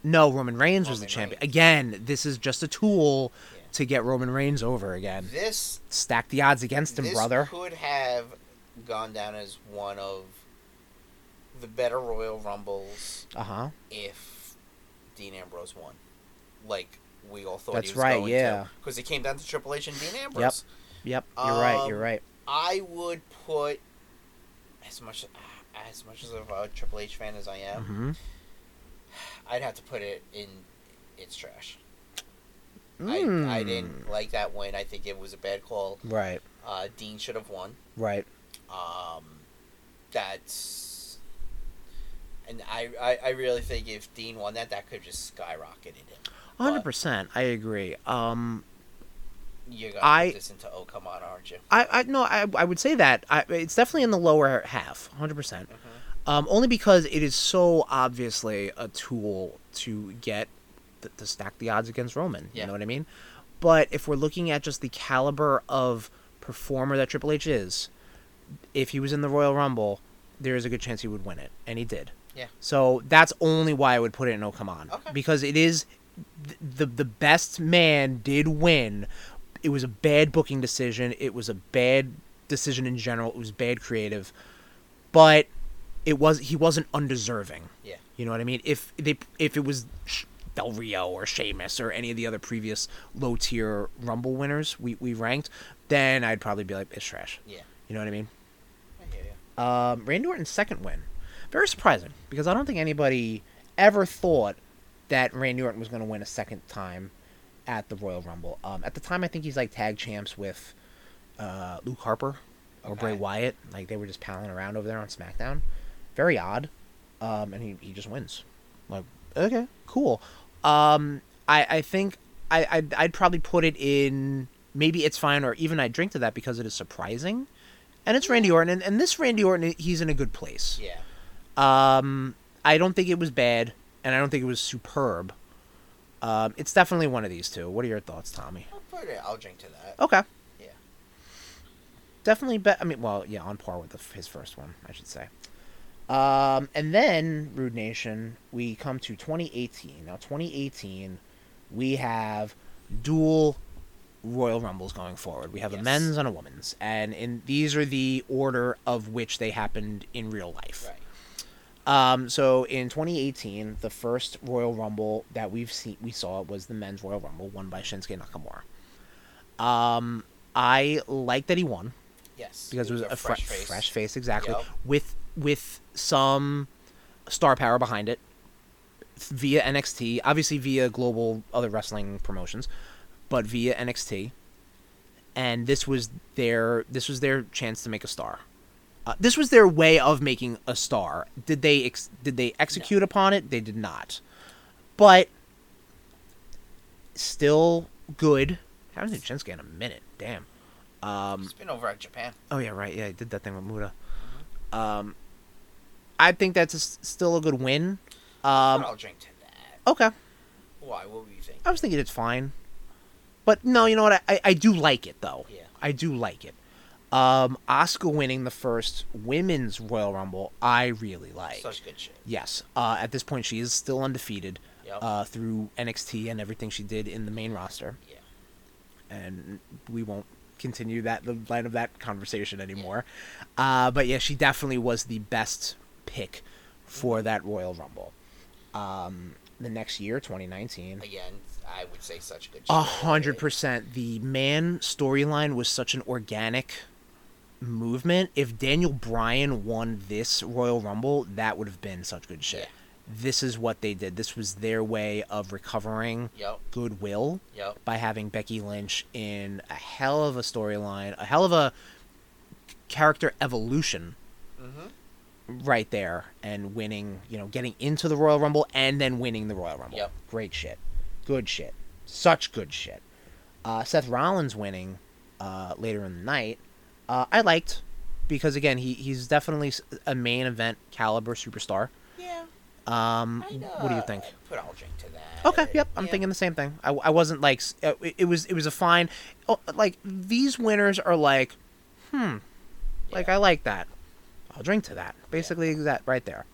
[SPEAKER 1] No, Roman Reigns was the champion.
[SPEAKER 2] Reigns.
[SPEAKER 1] Again, this is just a tool
[SPEAKER 2] Yeah.
[SPEAKER 1] to get Roman Reigns over again.
[SPEAKER 2] This
[SPEAKER 1] Stack the odds against him, brother.
[SPEAKER 2] could have gone down as one of the better Royal Rumbles
[SPEAKER 1] Uh huh.
[SPEAKER 2] if Dean Ambrose won. Like we all thought
[SPEAKER 1] That's
[SPEAKER 2] he was
[SPEAKER 1] right,
[SPEAKER 2] going
[SPEAKER 1] yeah.
[SPEAKER 2] Because it came down to Triple H and Dean Ambrose.
[SPEAKER 1] Yep, Yep. you're right. You're
[SPEAKER 2] Um,
[SPEAKER 1] right.
[SPEAKER 2] I would put as much as much as of a Triple H fan as I am.
[SPEAKER 1] hmm
[SPEAKER 2] I'd have to put it in. It's trash.
[SPEAKER 1] Hmm.
[SPEAKER 2] I, I didn't like that win. I think it was a bad call.
[SPEAKER 1] Right,
[SPEAKER 2] Uh, Dean should have won.
[SPEAKER 1] right.
[SPEAKER 2] Um, that's and I, I I really think if Dean won that, that could have just skyrocketed him.
[SPEAKER 1] Hundred percent. I agree. Um,
[SPEAKER 2] You're gonna
[SPEAKER 1] I-
[SPEAKER 2] this into oh come on, aren't you?
[SPEAKER 1] I, I no, I, I would say that I, it's definitely in the lower half, hundred percent. Um, only because it is so obviously a tool to get th- to stack the odds against Roman.
[SPEAKER 2] Yeah.
[SPEAKER 1] You know what I mean? But if we're looking at just the caliber of performer that Triple H is, if he was in the Royal Rumble, there is a good chance he would win it, and he did.
[SPEAKER 2] Yeah.
[SPEAKER 1] So that's only why I would put it in Oh Come On,
[SPEAKER 2] Okay.
[SPEAKER 1] because it is th- the the best man did win. It was a bad booking decision. It was a bad decision in general. It was bad creative, but it was he wasn't undeserving.
[SPEAKER 2] Yeah.
[SPEAKER 1] You know what I mean? If they if it was Del Rio or Sheamus or any of the other previous low tier Rumble winners we, we ranked, then I'd probably be like it's trash.
[SPEAKER 2] Yeah.
[SPEAKER 1] You know what I mean?
[SPEAKER 2] I hear you.
[SPEAKER 1] Um, Randy Orton's second win, very surprising because I don't think anybody ever thought that Randy Orton was going to win a second time at the Royal Rumble. Um, at the time, I think he's like tag champs with uh, Luke Harper or Bray Wyatt. Like they were just palling around over there on SmackDown. Very odd. Um, and he, he just wins. Like okay, cool. Um, I I think I I'd, I'd probably put it in maybe it's fine or even I'd drink to that because it is surprising. And it's Randy Orton, and, and this Randy Orton, he's in a good place.
[SPEAKER 2] Yeah.
[SPEAKER 1] Um, I don't think it was bad, and I don't think it was superb. Um, it's definitely one of these two. What are your thoughts, Tommy?
[SPEAKER 2] I'll put it. I'll drink to that.
[SPEAKER 1] Okay.
[SPEAKER 2] Yeah.
[SPEAKER 1] Definitely bet. I mean, well, yeah, on par with the, his first one, I should say. Um, and then Rude Nation, we come to 2018. Now, 2018, we have dual Royal Rumbles going forward. We have a men's and a women's, and in these are the order of which they happened in real life.
[SPEAKER 2] Right.
[SPEAKER 1] Um, so in 2018, the first Royal Rumble that we've seen we saw was the men's Royal Rumble, won by Shinsuke Nakamura. Um, I like that he won
[SPEAKER 2] Yes.
[SPEAKER 1] because it was a, fre-
[SPEAKER 2] fresh face.
[SPEAKER 1] fresh face, exactly,
[SPEAKER 2] Yep.
[SPEAKER 1] with with some star power behind it via NXT, obviously via global other wrestling promotions, but via NXT. And this was their this was their chance to make a star. Uh, this was their way of making a star. Did they ex- did they execute upon it? They did not. But still good. I haven't seen Shinsuke in a minute. Damn. Um,
[SPEAKER 2] It's been over at Japan.
[SPEAKER 1] Oh yeah, right. Yeah, he did that thing with Muta. Um, I think that's a still a good win. Um,
[SPEAKER 2] I'll drink to that.
[SPEAKER 1] okay.
[SPEAKER 2] Why? What were you thinking?
[SPEAKER 1] I was thinking it's fine, but no, you know what? I, I, I do like it though.
[SPEAKER 2] Yeah.
[SPEAKER 1] I do like it. Um, Asuka winning the first women's Royal Rumble, I really like.
[SPEAKER 2] Such good shit.
[SPEAKER 1] Yes. Uh, at this point, she is still undefeated
[SPEAKER 2] Yep.
[SPEAKER 1] uh, through NXT and everything she did in the main roster.
[SPEAKER 2] Yeah.
[SPEAKER 1] and we won't continue that the line of that conversation anymore. Uh, but yeah, she definitely was the best pick for that Royal Rumble. Um, the next year, 2019,
[SPEAKER 2] Again, I would say such good.
[SPEAKER 1] a hundred percent. The man storyline was such an organic movement. If Daniel Bryan won this Royal Rumble, that would have been such good shit.
[SPEAKER 2] Yeah.
[SPEAKER 1] This is what they did. This was their way of recovering
[SPEAKER 2] Yep.
[SPEAKER 1] goodwill
[SPEAKER 2] Yep.
[SPEAKER 1] by having Becky Lynch in a hell of a storyline, a hell of a character evolution
[SPEAKER 2] Mm-hmm.
[SPEAKER 1] right there, and winning, you know, getting into the Royal Rumble and then winning the Royal Rumble.
[SPEAKER 2] Yep.
[SPEAKER 1] Great shit. Good shit. Such good shit. Uh, Seth Rollins winning uh, later in the night, uh, I liked because again, he he's definitely a main event caliber superstar.
[SPEAKER 2] Yeah.
[SPEAKER 1] Um, what do you
[SPEAKER 2] uh,
[SPEAKER 1] think?
[SPEAKER 2] Put I'll drink to that.
[SPEAKER 1] Okay, yep, I'm
[SPEAKER 2] Yeah.
[SPEAKER 1] thinking the same thing. I, I wasn't like uh, it, it was it was a fine, oh, like these winners are like, hmm, like
[SPEAKER 2] Yeah.
[SPEAKER 1] I like that. I'll drink to that. Basically, that right there.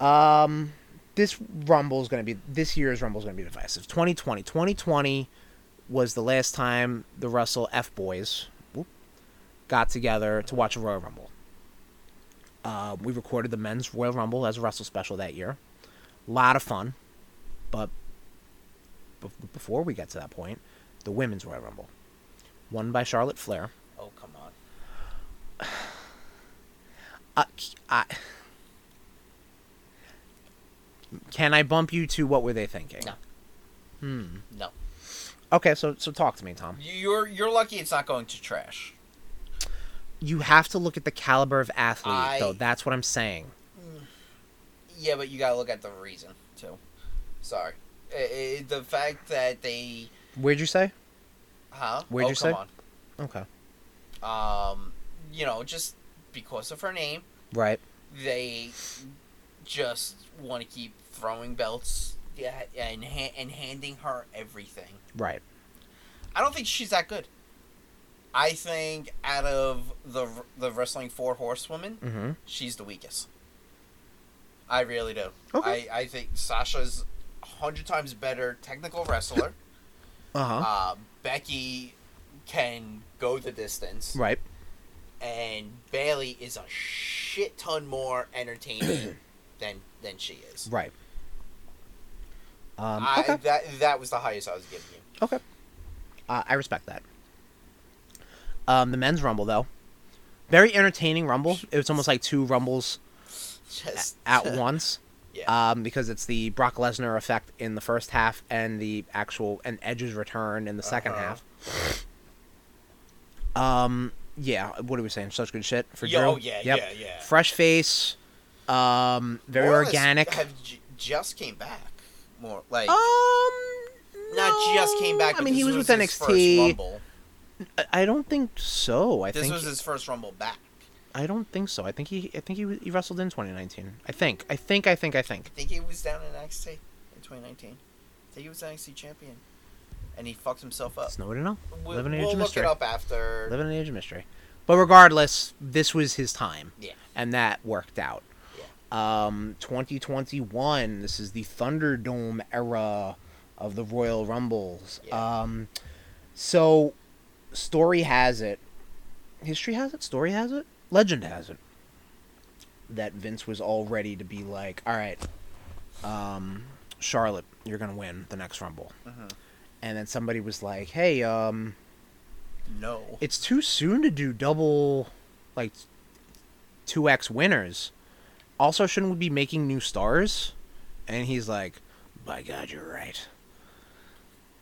[SPEAKER 1] Um, this rumble is gonna be this year's rumble is gonna be divisive. 2020, 2020 was the last time the Russell F boys whoop, got together to watch a Royal Rumble. Uh, we recorded the men's Royal Rumble as a Wrestle special that year. A lot of fun. But bef- before we get to that point, the women's Royal Rumble, won by Charlotte Flair.
[SPEAKER 2] Oh come on. [SIGHS]
[SPEAKER 1] Uh, I, can I bump you to what were they thinking?
[SPEAKER 2] No.
[SPEAKER 1] Hmm.
[SPEAKER 2] No.
[SPEAKER 1] Okay, so so talk to me, Tom.
[SPEAKER 2] You're you're lucky it's not going to trash.
[SPEAKER 1] You have to look at the caliber of athlete,
[SPEAKER 2] I-
[SPEAKER 1] though. That's what I'm saying.
[SPEAKER 2] Yeah, but you gotta look at the reason too. Sorry, I- I- the fact that they,
[SPEAKER 1] Where'd you say?
[SPEAKER 2] huh?
[SPEAKER 1] Where'd
[SPEAKER 2] oh,
[SPEAKER 1] you
[SPEAKER 2] come
[SPEAKER 1] say? Okay.
[SPEAKER 2] On. Um, you know, just because of her name,
[SPEAKER 1] Right.
[SPEAKER 2] they just want to keep throwing belts, yeah, and ha- and handing her everything.
[SPEAKER 1] Right.
[SPEAKER 2] I don't think she's that good. I think out of the the wrestling four horsewomen,
[SPEAKER 1] Mm-hmm.
[SPEAKER 2] she's the weakest. I really do.
[SPEAKER 1] Okay.
[SPEAKER 2] I, I think Sasha's a hundred times better technical wrestler. [LAUGHS]
[SPEAKER 1] Uh huh.
[SPEAKER 2] uh, Becky can go the distance,
[SPEAKER 1] right.
[SPEAKER 2] and Bayley is a shit ton more entertaining [CLEARS THROAT] than than she is.
[SPEAKER 1] Right. Um,
[SPEAKER 2] I,
[SPEAKER 1] okay.
[SPEAKER 2] That that was the highest I was giving you.
[SPEAKER 1] Okay. Uh, I respect that. Um, the men's rumble though, very entertaining rumble. It was almost like two rumbles
[SPEAKER 2] Just
[SPEAKER 1] at once.
[SPEAKER 2] Yeah.
[SPEAKER 1] Um, because it's the Brock Lesnar effect in the first half and the actual and Edge's return in the 2nd
[SPEAKER 2] Uh-huh.
[SPEAKER 1] half. Um, yeah. What are we saying? Such good shit for
[SPEAKER 2] Yo,
[SPEAKER 1] Drew.
[SPEAKER 2] oh, yeah,
[SPEAKER 1] Yep.
[SPEAKER 2] yeah, yeah.
[SPEAKER 1] Fresh face. Um, very
[SPEAKER 2] More
[SPEAKER 1] organic.
[SPEAKER 2] Have j- just came back more like
[SPEAKER 1] um,
[SPEAKER 2] not just came back.
[SPEAKER 1] I mean, he
[SPEAKER 2] this
[SPEAKER 1] was with NXT. I- don't think so. I
[SPEAKER 2] This
[SPEAKER 1] think this
[SPEAKER 2] was his first Rumble back.
[SPEAKER 1] I don't think so. I think he I think he, he wrestled in 2019. I think. I think. I think. I think.
[SPEAKER 2] I think he was down in NXT in 2019. I think he was NXT champion, and he fucked himself up.
[SPEAKER 1] It's nobody to know.
[SPEAKER 2] We,
[SPEAKER 1] Live in an age
[SPEAKER 2] we'll
[SPEAKER 1] of
[SPEAKER 2] look it up after.
[SPEAKER 1] Live in an age of mystery. But regardless, this was his time.
[SPEAKER 2] Yeah.
[SPEAKER 1] And that worked out. Yeah. Um, 2021. This is the Thunderdome era of the Royal Rumbles.
[SPEAKER 2] Yeah.
[SPEAKER 1] Um, so story has it, history has it, story has it, legend has it that Vince was all ready to be like, all right, um, Charlotte, you're gonna win the next Rumble.
[SPEAKER 2] Mhm.
[SPEAKER 1] And then somebody was like, hey, um,
[SPEAKER 2] No.
[SPEAKER 1] it's too soon to do double like 2x winners also shouldn't we be making new stars and he's like by god you're right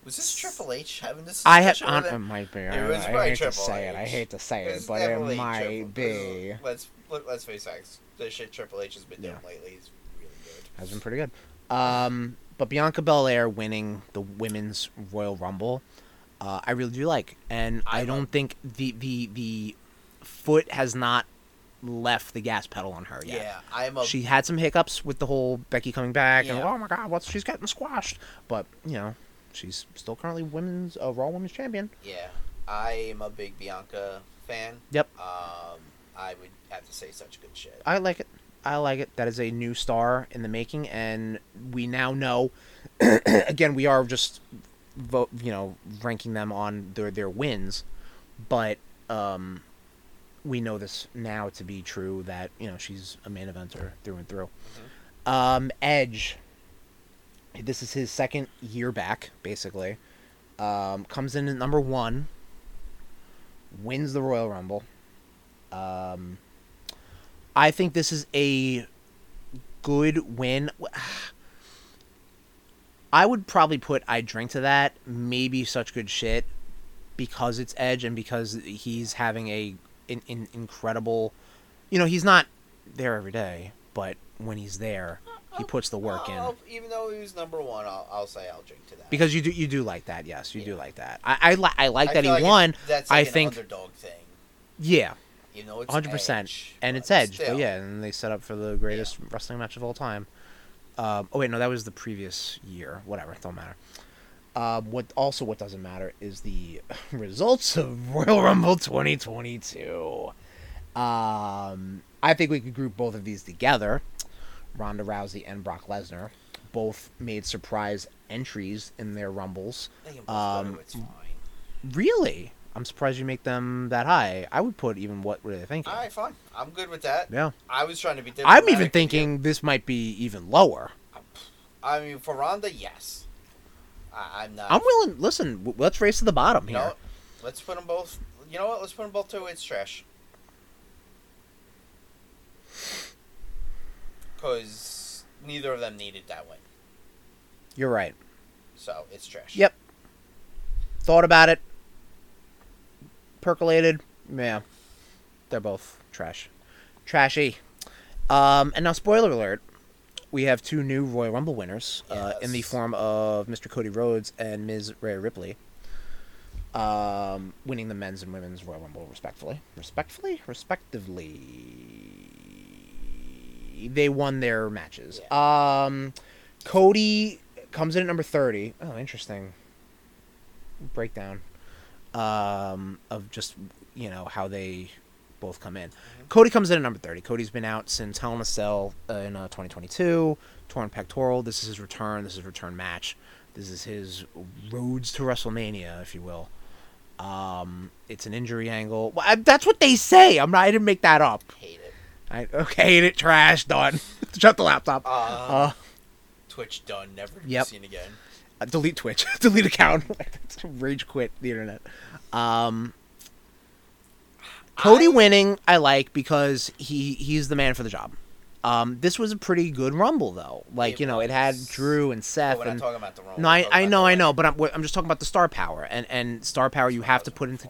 [SPEAKER 2] Was this Triple H having this?
[SPEAKER 1] i have on it might be
[SPEAKER 2] It
[SPEAKER 1] I,
[SPEAKER 2] was
[SPEAKER 1] I
[SPEAKER 2] probably
[SPEAKER 1] hate to say it I hate to say it but it might
[SPEAKER 2] Triple-
[SPEAKER 1] be
[SPEAKER 2] Let's let's face facts. The shit Triple H has been doing
[SPEAKER 1] Yeah.
[SPEAKER 2] lately is really good.
[SPEAKER 1] has been pretty good um but bianca belair winning the women's royal rumble uh, i really do like and i
[SPEAKER 2] I'm
[SPEAKER 1] don't think the the the foot has not left the gas pedal on her yet
[SPEAKER 2] Yeah, I'm a.
[SPEAKER 1] she had some hiccups with the whole Becky coming back and oh my god, what's she's getting squashed. But you know, she's still currently women's uh, Raw Women's Champion.
[SPEAKER 2] yeah, I am a big Bianca fan.
[SPEAKER 1] Yep.
[SPEAKER 2] Um, I would have to say such good shit.
[SPEAKER 1] I like it. I like it. That is a new star in the making, and we now know. [CLEARS THROAT] again, we are just vote, you know, ranking them on their their wins, but um, we know this now to be true that you know she's a main eventer through and through. Um, Edge. This is his second year back, basically. Um, comes in at number one. Wins the Royal Rumble. Um, I think this is a good win. [SIGHS] I would probably put I drink to that maybe such good shit because it's Edge and because he's having a an, an incredible you know he's not there every day but when he's there he puts the work in
[SPEAKER 2] I'll- even though he was number one, I'll, I'll say I'll drink to that.
[SPEAKER 1] because you do you do like that yes you do like that I I, li- I like
[SPEAKER 2] I
[SPEAKER 1] that he
[SPEAKER 2] like
[SPEAKER 1] won
[SPEAKER 2] That's
[SPEAKER 1] I
[SPEAKER 2] like an
[SPEAKER 1] think
[SPEAKER 2] underdog thing.
[SPEAKER 1] yeah
[SPEAKER 2] You know, it's
[SPEAKER 1] hundred percent,
[SPEAKER 2] Edge,
[SPEAKER 1] and it's Edge.
[SPEAKER 2] still.
[SPEAKER 1] But yeah, and they set up for the greatest wrestling match of all time. Um, oh wait, no, that was the previous year. Whatever, don't matter. Um, what also what doesn't matter is the [LAUGHS] results of Royal Rumble 2022. Um, I think we could group both of these together. Ronda Rousey and Brock Lesnar both made surprise entries in their rumbles.
[SPEAKER 2] They can both
[SPEAKER 1] Um,
[SPEAKER 2] fine.
[SPEAKER 1] Really, I'm surprised you make them that high. I would put even what were they thinking?
[SPEAKER 2] All right, fine. I'm good with that.
[SPEAKER 1] Yeah.
[SPEAKER 2] I was trying to be.
[SPEAKER 1] I'm even thinking this might be even lower.
[SPEAKER 2] I mean, for Ronda, yes. I, I'm not.
[SPEAKER 1] I'm willing. Listen, let's race to the bottom here.
[SPEAKER 2] what? let's put them both. You know what? Let's put them both to it's trash. Because neither of them needed that win.
[SPEAKER 1] You're right.
[SPEAKER 2] So it's trash.
[SPEAKER 1] Yep. Thought about it. Percolated. Yeah. They're both trash. Trashy. Um, and now, spoiler alert. We have two new Royal Rumble winners uh, in the form of Mr. Cody Rhodes and Ms. Rhea Ripley. Um, winning the men's and women's Royal Rumble respectfully. Respectfully? Respectively. They won their matches. Um, Cody comes in at number 30. Oh, interesting. Breakdown um, of just, you know, how they both come in. Cody comes in at number 30. Cody's been out since Hell in a Cell uh, in uh, 2022. Torn pectoral. This is his return. This is his return match. This is his roads to WrestleMania, if you will. Um, it's an injury angle. Well, I, that's what they say. I'm not. I didn't make that up.
[SPEAKER 2] Hate it.
[SPEAKER 1] I okay. It. Trash. Done. [LAUGHS] Shut the laptop.
[SPEAKER 2] Uh,
[SPEAKER 1] Uh,
[SPEAKER 2] Twitch done. Never to
[SPEAKER 1] Yep.
[SPEAKER 2] be seen again.
[SPEAKER 1] uh, delete Twitch, [LAUGHS] delete account, [LAUGHS] rage quit the internet. Um, Cody
[SPEAKER 2] I-
[SPEAKER 1] winning, I like because he he's the man for the job. Um, this was a pretty good Rumble though. Like
[SPEAKER 2] It
[SPEAKER 1] you know, it had. Drew and Seth
[SPEAKER 2] not
[SPEAKER 1] and
[SPEAKER 2] talking about the wrong.
[SPEAKER 1] no, I, I know, I know, but I'm I'm just talking about the star power and and star power you have to put into.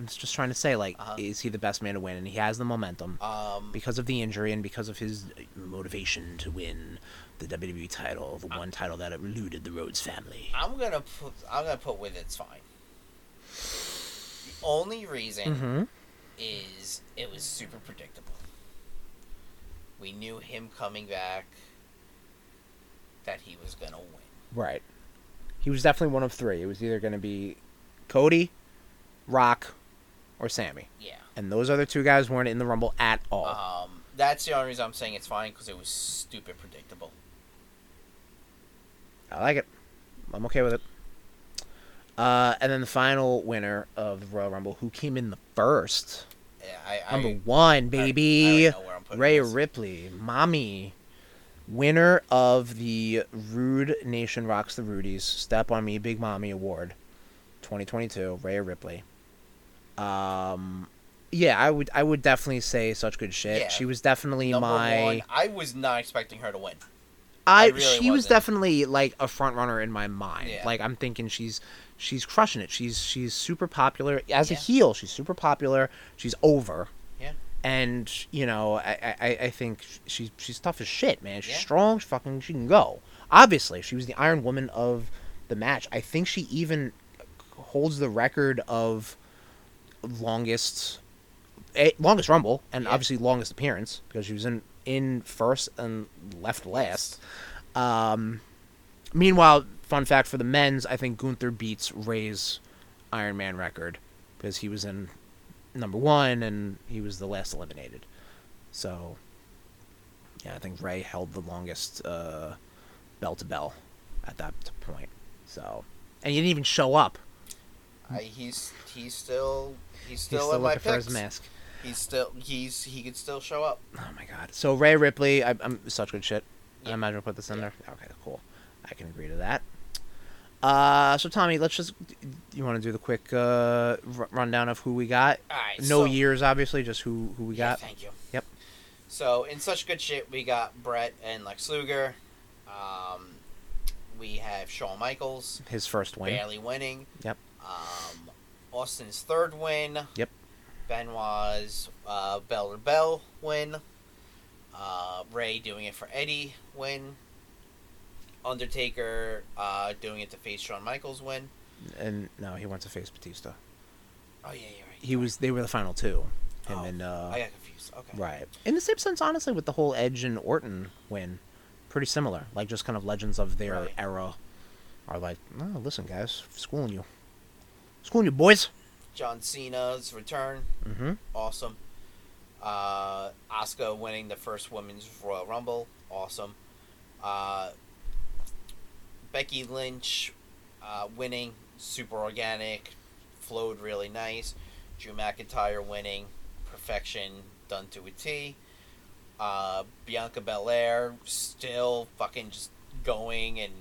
[SPEAKER 1] I'm just trying to say like,
[SPEAKER 2] Uh-huh.
[SPEAKER 1] is he the best man to win? And he has the momentum
[SPEAKER 2] Um,
[SPEAKER 1] because of the injury and because of his motivation to win the WWE title, the one title that eluded the Rhodes family.
[SPEAKER 2] I'm gonna put. I'm gonna put with it's fine. The only reason
[SPEAKER 1] Mm-hmm.
[SPEAKER 2] is it was super predictable. We knew him coming back that he was gonna win.
[SPEAKER 1] Right. He was definitely one of three. It was either going to be Cody, Rock, or Sammy.
[SPEAKER 2] Yeah.
[SPEAKER 1] And those other two guys weren't in the Rumble at all.
[SPEAKER 2] Um, that's the only reason I'm saying it's fine because it was stupid predictable.
[SPEAKER 1] I like it. I'm okay with it. Uh, and then the final winner of the Royal Rumble, who came in the first,
[SPEAKER 2] Yeah, I,
[SPEAKER 1] number one, baby,
[SPEAKER 2] I, already know where I'm putting this.
[SPEAKER 1] Ripley, mommy, winner of the Rude Nation Rocks the Rudies Step on Me Big Mommy Award, 2022. Rhea Ripley. Um, yeah, I would I would definitely say such good shit.
[SPEAKER 2] Yeah.
[SPEAKER 1] She was definitely
[SPEAKER 2] Number
[SPEAKER 1] my.
[SPEAKER 2] one, I was not expecting her to win.
[SPEAKER 1] I,
[SPEAKER 2] I really
[SPEAKER 1] she was
[SPEAKER 2] wasn't.
[SPEAKER 1] definitely like a front runner in my mind.
[SPEAKER 2] Yeah.
[SPEAKER 1] Like I'm thinking she's she's crushing it. She's she's super popular as a heel. She's super popular. She's over.
[SPEAKER 2] Yeah.
[SPEAKER 1] And you know, I I, I think she's she's tough as shit, man. She's
[SPEAKER 2] Yeah.
[SPEAKER 1] strong. She fucking she can go. Obviously, she was the Iron Woman of the match. I think she even holds the record of longest eh, longest Rumble and
[SPEAKER 2] Yeah.
[SPEAKER 1] obviously longest appearance because she was in in first and left last. Um, meanwhile, fun fact for the men's, I think Gunther beats Rey's Iron Man record because he was in number one and he was the last eliminated. So, yeah, I think Rey held the longest uh, bell to bell at that point. So, and he didn't even show up.
[SPEAKER 2] I, he's he's still he's
[SPEAKER 1] He's
[SPEAKER 2] still,
[SPEAKER 1] still
[SPEAKER 2] in my
[SPEAKER 1] looking for his mask.
[SPEAKER 2] He's still he's he could still show up.
[SPEAKER 1] Oh my god. So Rhea Ripley, I, I'm such good shit. I
[SPEAKER 2] Yeah.
[SPEAKER 1] imagine we'll put this in
[SPEAKER 2] Yeah.
[SPEAKER 1] there. Okay, cool. I can agree to that. Uh, so Tommy, let's just. You want to do the quick uh, r- rundown of who we got?
[SPEAKER 2] All right.
[SPEAKER 1] No
[SPEAKER 2] so,
[SPEAKER 1] years, obviously, just who who we
[SPEAKER 2] Yeah,
[SPEAKER 1] got.
[SPEAKER 2] thank you.
[SPEAKER 1] Yep.
[SPEAKER 2] So in such good shit, we got Bret and Lex Luger. Um, we have Shawn Michaels
[SPEAKER 1] His first win.
[SPEAKER 2] barely winning.
[SPEAKER 1] Yep.
[SPEAKER 2] Um, Austin's third win.
[SPEAKER 1] Yep.
[SPEAKER 2] Benoit's uh, Bell to Bell win. Uh, Rey doing it for Eddie win. Undertaker uh, doing it to face Shawn Michaels win.
[SPEAKER 1] And no, he went to face Batista.
[SPEAKER 2] Oh yeah, you're right.
[SPEAKER 1] He was. They were the final two. Him
[SPEAKER 2] Oh,
[SPEAKER 1] and uh,
[SPEAKER 2] I got confused. Okay.
[SPEAKER 1] right. In the same sense, honestly, with the whole Edge and Orton win, pretty similar. Like just kind of legends of their
[SPEAKER 2] Right.
[SPEAKER 1] era are like, oh, listen, guys, schooling you, schooling you, boys.
[SPEAKER 2] John Cena's return.
[SPEAKER 1] Mm-hmm.
[SPEAKER 2] awesome. Uh, Asuka winning the first women's Royal Rumble, awesome. Uh, Becky Lynch uh, winning, super organic, flowed really nice. Drew McIntyre winning, perfection, done to a T. Uh, Bianca Belair still fucking just going and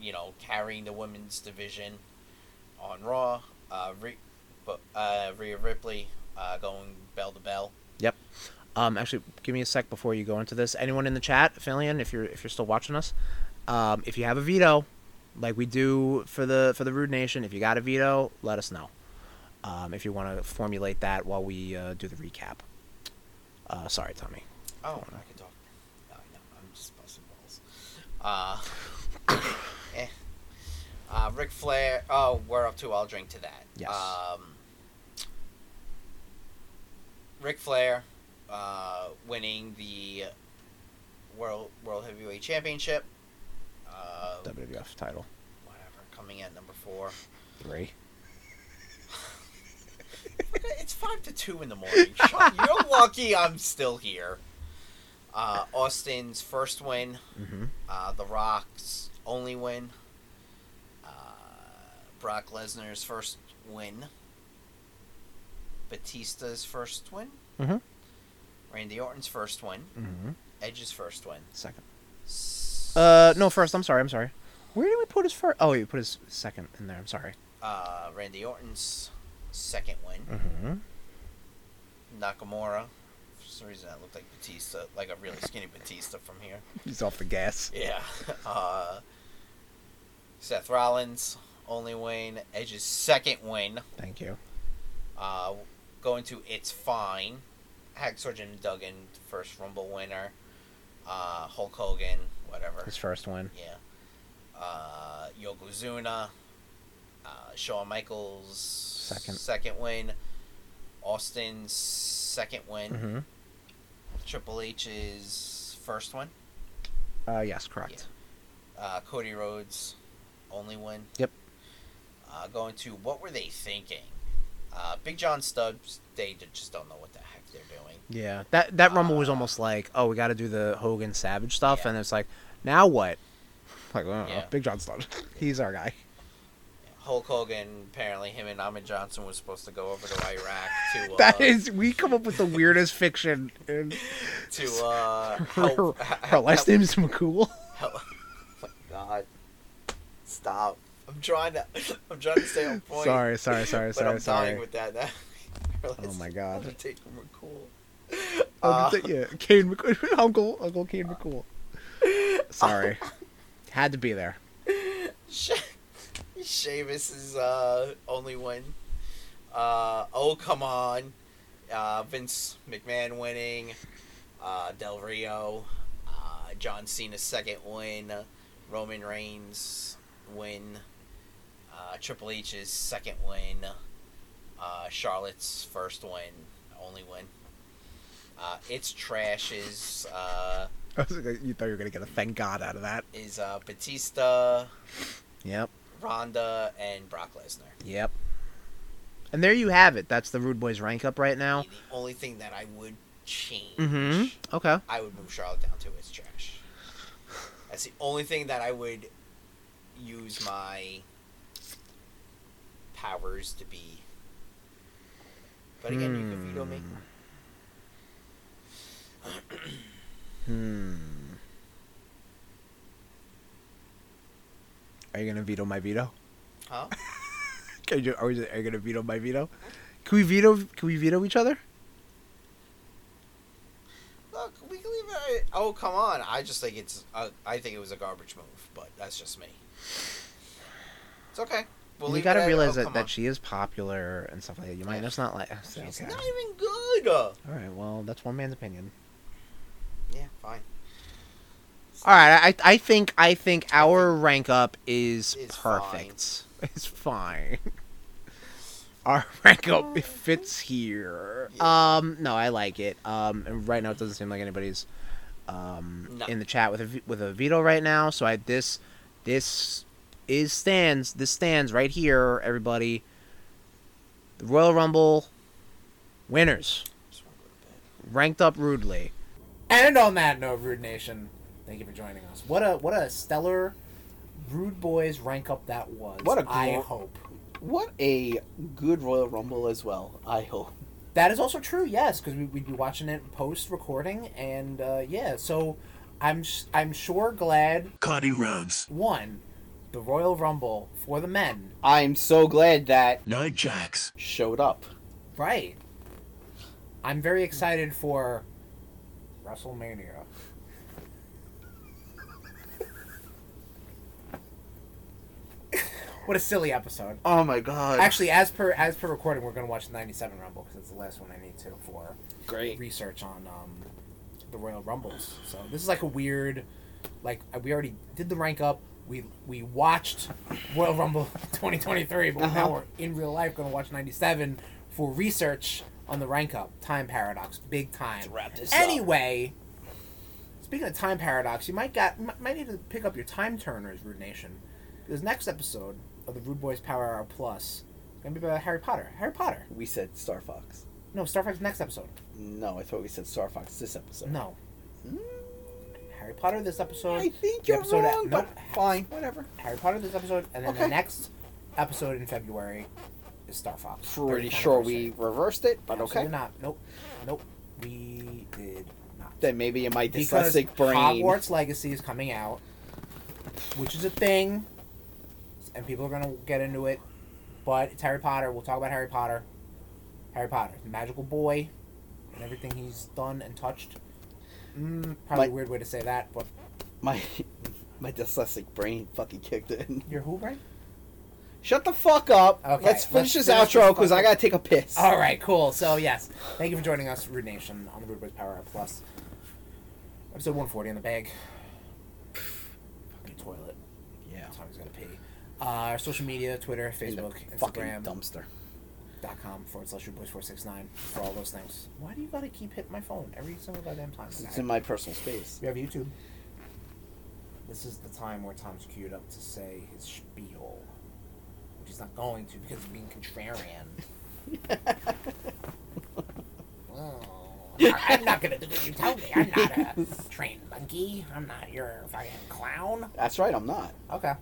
[SPEAKER 2] you know carrying the women's division on Raw. Uh, Re- uh, Rhea Ripley uh, going bell to bell. Yep.
[SPEAKER 1] Um, actually, give me a sec before you go into this. Anyone in the chat, Filion, if you're if you're still watching us, um, if you have a veto, like we do for the for the Rude Nation, if you got a veto, let us know. Um, if you want to formulate that while we uh, do the recap. Uh, sorry, Tommy.
[SPEAKER 2] Oh, I can talk. No, no, I'm just busting balls. Uh. Uh, Ric Flair. Oh, we're up to. I'll drink to that.
[SPEAKER 1] Yes.
[SPEAKER 2] Um, Ric Flair, uh, winning the world world heavyweight championship. Uh,
[SPEAKER 1] WWF title
[SPEAKER 2] whatever, coming at number four.
[SPEAKER 1] three. [LAUGHS]
[SPEAKER 2] It's five to two in the morning. [LAUGHS] Shut- You're lucky I'm still here. Uh, Austin's first win.
[SPEAKER 1] Mm-hmm.
[SPEAKER 2] Uh, the Rock's only win. Brock Lesnar's first win. Batista's first win.
[SPEAKER 1] Mhm.
[SPEAKER 2] Randy Orton's first win.
[SPEAKER 1] Mm-hmm.
[SPEAKER 2] Edge's first win.
[SPEAKER 1] Second.
[SPEAKER 2] S-
[SPEAKER 1] Uh, no, first. I'm sorry. I'm sorry. Where did we put his first? Oh, you put his second in there. I'm sorry.
[SPEAKER 2] Uh, Randy Orton's second win.
[SPEAKER 1] Mm-hmm.
[SPEAKER 2] Nakamura. For some reason, that looked like Batista, like a really skinny Batista from here. [LAUGHS]
[SPEAKER 1] He's off the gas.
[SPEAKER 2] Yeah. [LAUGHS] Uh, Seth Rollins only win. Edge's second win.
[SPEAKER 1] Thank you.
[SPEAKER 2] Uh, going to It's Fine. Hacksaw Jim Duggan, first Rumble winner. Uh, Hulk Hogan, whatever.
[SPEAKER 1] His first win.
[SPEAKER 2] Yeah. Uh, Yokozuna. Uh, Shawn Michaels.
[SPEAKER 1] Second.
[SPEAKER 2] Second win. Austin's second win.
[SPEAKER 1] Mm-hmm.
[SPEAKER 2] Triple H's first win.
[SPEAKER 1] Uh, yes, correct.
[SPEAKER 2] Uh, Cody Rhodes only win.
[SPEAKER 1] Yep.
[SPEAKER 2] Uh, going to what were they thinking? Uh, Big John Stubbs, they just don't know what the heck they're doing.
[SPEAKER 1] Yeah, that that rumble was
[SPEAKER 2] Uh,
[SPEAKER 1] almost like, oh, we got to do the Hogan Savage stuff,
[SPEAKER 2] Yeah.
[SPEAKER 1] and it's like, now what? [LAUGHS] Like, oh,
[SPEAKER 2] Yeah.
[SPEAKER 1] Big John Studd, [LAUGHS] he's our guy.
[SPEAKER 2] Hulk Hogan, apparently him and Ahmed Johnson was supposed to go over to Iraq to [LAUGHS] uh,
[SPEAKER 1] That is, we come up with the weirdest fiction. And
[SPEAKER 2] to uh,
[SPEAKER 1] her,
[SPEAKER 2] help,
[SPEAKER 1] her last name is McCool.
[SPEAKER 2] help- oh my God! Stop! I'm trying to. I'm trying to stay on point.
[SPEAKER 1] Sorry, sorry, sorry,
[SPEAKER 2] but
[SPEAKER 1] sorry,
[SPEAKER 2] I'm
[SPEAKER 1] sorry.
[SPEAKER 2] dying with that. her [LAUGHS]
[SPEAKER 1] Oh my God.
[SPEAKER 2] Undertaker McCool.
[SPEAKER 1] Oh,
[SPEAKER 2] Uh,
[SPEAKER 1] yeah, Kane McCool, [LAUGHS] Uncle Uncle Kane McCool. [LAUGHS] Sorry, had to be there.
[SPEAKER 2] She- Sheamus's uh, only win. Uh, oh come on, uh, Vince McMahon winning. Uh, Del Rio, uh, John Cena's second win. Roman Reigns win. Uh, Triple H's second win. Uh, Charlotte's first win, only win. Uh, it's Trash's uh, [LAUGHS]
[SPEAKER 1] I was like, you thought you were gonna get a thank God out of that.
[SPEAKER 2] is uh, Batista,
[SPEAKER 1] Yep,
[SPEAKER 2] Ronda, and Brock Lesnar.
[SPEAKER 1] yep. And there you have it. That's the Rude Boys rank up right now.
[SPEAKER 2] The only thing that I would change,
[SPEAKER 1] Mm-hmm. Okay.
[SPEAKER 2] I would move Charlotte down to is trash. That's the only thing that I would use my powers to be. But again, you can veto me.
[SPEAKER 1] Hmm. Are you gonna veto my veto?
[SPEAKER 2] Huh? [LAUGHS]
[SPEAKER 1] Can you, are, we, are you gonna veto my veto? Can we veto? Can we veto each other?
[SPEAKER 2] Look, we can leave it. Oh, come on! I just think it's. Uh, I think it was a garbage move, but that's just me. It's okay. We'll
[SPEAKER 1] you gotta
[SPEAKER 2] it
[SPEAKER 1] realize
[SPEAKER 2] oh,
[SPEAKER 1] that, that she is popular and stuff like that. You might just not like. Okay.
[SPEAKER 2] She's not even good.
[SPEAKER 1] All right. Well, that's one man's opinion.
[SPEAKER 2] yeah, fine.
[SPEAKER 1] All right. I I think I think our rank up is
[SPEAKER 2] It's
[SPEAKER 1] perfect. [LAUGHS] It's fine. Our rank up it fits here.
[SPEAKER 2] Yeah.
[SPEAKER 1] Um. No, I like it. Um. And right now it doesn't seem like anybody's um
[SPEAKER 2] No.
[SPEAKER 1] in the chat with a with a veto right now. So I this this is stands. This stands right here. Everybody. The Royal Rumble winners
[SPEAKER 2] Just wanna go to bed.
[SPEAKER 1] ranked up rudely.
[SPEAKER 5] And on that note, Rude Nation, thank you for joining us. What a what a stellar Rude Boys rank up that was.
[SPEAKER 6] What a
[SPEAKER 5] I
[SPEAKER 6] glo-
[SPEAKER 5] hope.
[SPEAKER 6] What a good Royal Rumble as well. I hope.
[SPEAKER 5] That is also true, yes, because we, we'd be watching it post recording, and uh, yeah, so I'm I'm sure glad
[SPEAKER 3] Cody Rhodes,
[SPEAKER 5] one the Royal Rumble for the men,
[SPEAKER 6] I'm so glad that
[SPEAKER 3] Nia Jax,
[SPEAKER 6] showed up.
[SPEAKER 5] right? I'm very excited for
[SPEAKER 1] WrestleMania. what a silly episode.
[SPEAKER 2] Oh my god.
[SPEAKER 1] Actually, as per as per recording, we're gonna watch the '97 Rumble because it's the last one I need to for
[SPEAKER 2] great.
[SPEAKER 1] research on um, the Royal Rumbles. So this is like a weird, like we already did the rank up. We we watched Royal Rumble [LAUGHS] 2023, but
[SPEAKER 2] Uh-huh.
[SPEAKER 1] now we're in real life going to watch 97 for research on the rank up. Time paradox, big time.
[SPEAKER 7] Let's wrap this up.
[SPEAKER 1] anyway, speaking of time paradox, you might got might- might need to pick up your time turners, Rude Nation, because next episode of the Rude Boys Power Hour Plus is going to be about Harry Potter. Harry Potter.
[SPEAKER 2] We said Star Fox.
[SPEAKER 1] No, Star Fox next episode.
[SPEAKER 2] No, I thought we said Star Fox this episode.
[SPEAKER 1] No.
[SPEAKER 2] Hmm?
[SPEAKER 1] Harry Potter this episode.
[SPEAKER 2] I think you're
[SPEAKER 1] episode
[SPEAKER 2] wrong,
[SPEAKER 1] nope.
[SPEAKER 2] but fine, whatever.
[SPEAKER 1] Harry Potter this episode, and then
[SPEAKER 2] Okay.
[SPEAKER 1] the next episode in February is Star Fox.
[SPEAKER 2] Pretty
[SPEAKER 1] 30th
[SPEAKER 2] sure
[SPEAKER 1] anniversary.
[SPEAKER 2] we reversed it, but
[SPEAKER 1] Absolutely
[SPEAKER 2] okay.
[SPEAKER 1] not. Nope. Nope. We did not.
[SPEAKER 2] Then maybe in my
[SPEAKER 1] because
[SPEAKER 2] dyslexic brain.
[SPEAKER 1] Hogwarts Legacy is coming out, which is a thing, and people are gonna get into it. But it's Harry Potter. We'll talk about Harry Potter. Harry Potter, the magical boy, and everything he's done and touched. Mm, probably
[SPEAKER 2] My-
[SPEAKER 1] a weird way to say that, but
[SPEAKER 2] My [LAUGHS] my dyslexic brain fucking kicked in.
[SPEAKER 1] you're who, right?
[SPEAKER 2] Shut the fuck up.
[SPEAKER 1] Okay,
[SPEAKER 2] let's finish
[SPEAKER 1] let's
[SPEAKER 2] this
[SPEAKER 1] finish
[SPEAKER 2] outro because I gotta take a piss.
[SPEAKER 1] All right, cool. So yes, thank you for joining us, Rude Nation, on the Rude Boys Power Hour Plus. Episode 140 in the bag. Fucking toilet.
[SPEAKER 2] Yeah.
[SPEAKER 1] Tom's gonna pee. Uh, our social media: Twitter, Facebook,
[SPEAKER 2] fucking
[SPEAKER 1] Instagram,
[SPEAKER 2] dumpster.
[SPEAKER 1] Dot com forward slash Boys four six nine for all those things. Why do you gotta keep hitting my phone every single goddamn time?
[SPEAKER 2] It's in my personal space.
[SPEAKER 1] We have YouTube. This is the time where Tom's queued up to say his spiel, which he's not going to because he's being contrarian. [LAUGHS] Oh, I'm not gonna do what you tell me. I'm not a trained monkey. I'm not your fucking clown.
[SPEAKER 2] That's right, I'm not.
[SPEAKER 1] Okay.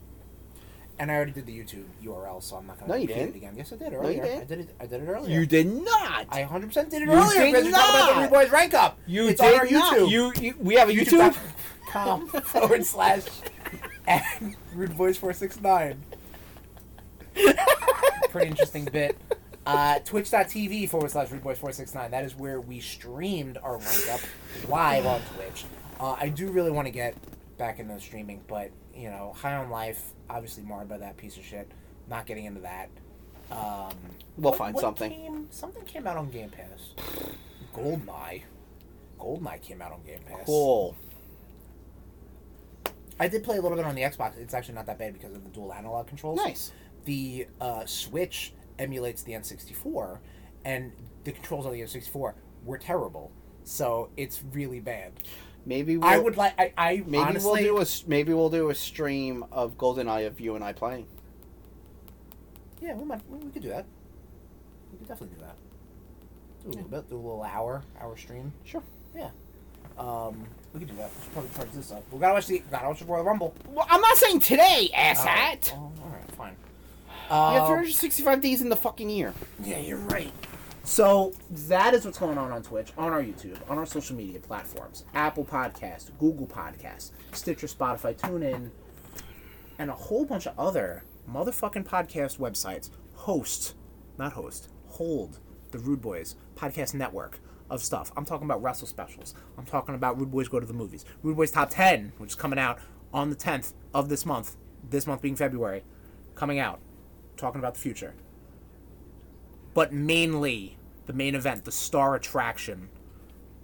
[SPEAKER 1] And I already did the YouTube URL, so I'm not gonna
[SPEAKER 2] No, you
[SPEAKER 1] repeat it
[SPEAKER 2] didn't.
[SPEAKER 1] again. Yes, I did
[SPEAKER 2] you
[SPEAKER 1] earlier.
[SPEAKER 2] didn't.
[SPEAKER 1] I did it. I did it earlier.
[SPEAKER 2] You did not.
[SPEAKER 1] I 100 percent did it
[SPEAKER 2] You
[SPEAKER 1] earlier
[SPEAKER 2] did
[SPEAKER 1] because we're talking about the
[SPEAKER 2] not.
[SPEAKER 1] Rude Boys rank up.
[SPEAKER 2] you
[SPEAKER 1] it's
[SPEAKER 2] did
[SPEAKER 1] on our
[SPEAKER 2] not.
[SPEAKER 1] YouTube.
[SPEAKER 2] You, you, we have a YouTube.
[SPEAKER 1] YouTube.com [LAUGHS] [LAUGHS] forward slash and Rude Boys 469. Pretty interesting bit. Uh, Twitch.tv forward slash Rude Boys 469. That is where we streamed our rank up live on Twitch. Uh, I do really want to get back into streaming, but, you know, High on Life, obviously marred by that piece of shit. Not getting into that. Um,
[SPEAKER 2] We'll
[SPEAKER 1] what-
[SPEAKER 2] find
[SPEAKER 1] what
[SPEAKER 2] something.
[SPEAKER 1] Came, something came out on Game Pass. Goldeneye. Goldeneye came out on Game Pass.
[SPEAKER 2] Cool.
[SPEAKER 1] I did play a little bit on the Xbox. It's actually not that bad because of the dual analog controls.
[SPEAKER 2] Nice.
[SPEAKER 1] The uh, Switch emulates the N64, and the controls on the N64 were terrible. So it's really bad.
[SPEAKER 2] Maybe we'll,
[SPEAKER 1] I would like. I, I
[SPEAKER 2] Maybe
[SPEAKER 1] honestly.
[SPEAKER 2] we'll do a maybe we'll do a stream of GoldenEye of you and I playing.
[SPEAKER 1] Yeah, we might. We could do that. We could definitely do that. Do a little bit. Do a little hour hour stream.
[SPEAKER 2] Sure. Yeah.
[SPEAKER 1] Um, we could do that. We should probably charge this up. We gotta watch the. Gotta watch the Royal Rumble.
[SPEAKER 2] Well, I'm not saying today,
[SPEAKER 1] Alright. Oh, all right, fine.
[SPEAKER 2] You have
[SPEAKER 1] Um,
[SPEAKER 2] 365 days in the fucking year.
[SPEAKER 1] Yeah, you're right. So that is what's going on on Twitch, on our YouTube, on our social media platforms: Apple Podcast, Google Podcast, Stitcher, Spotify, TuneIn, and a whole bunch of other motherfucking podcast websites. Host, not host, hold the Rude Boys podcast network of stuff. I'm talking about Wrestle specials. I'm talking about Rude Boys go to the movies. Rude Boys Top 10, which is coming out on the 10th of this month. This month being February, coming out. Talking about the future but mainly the main event, the star attraction,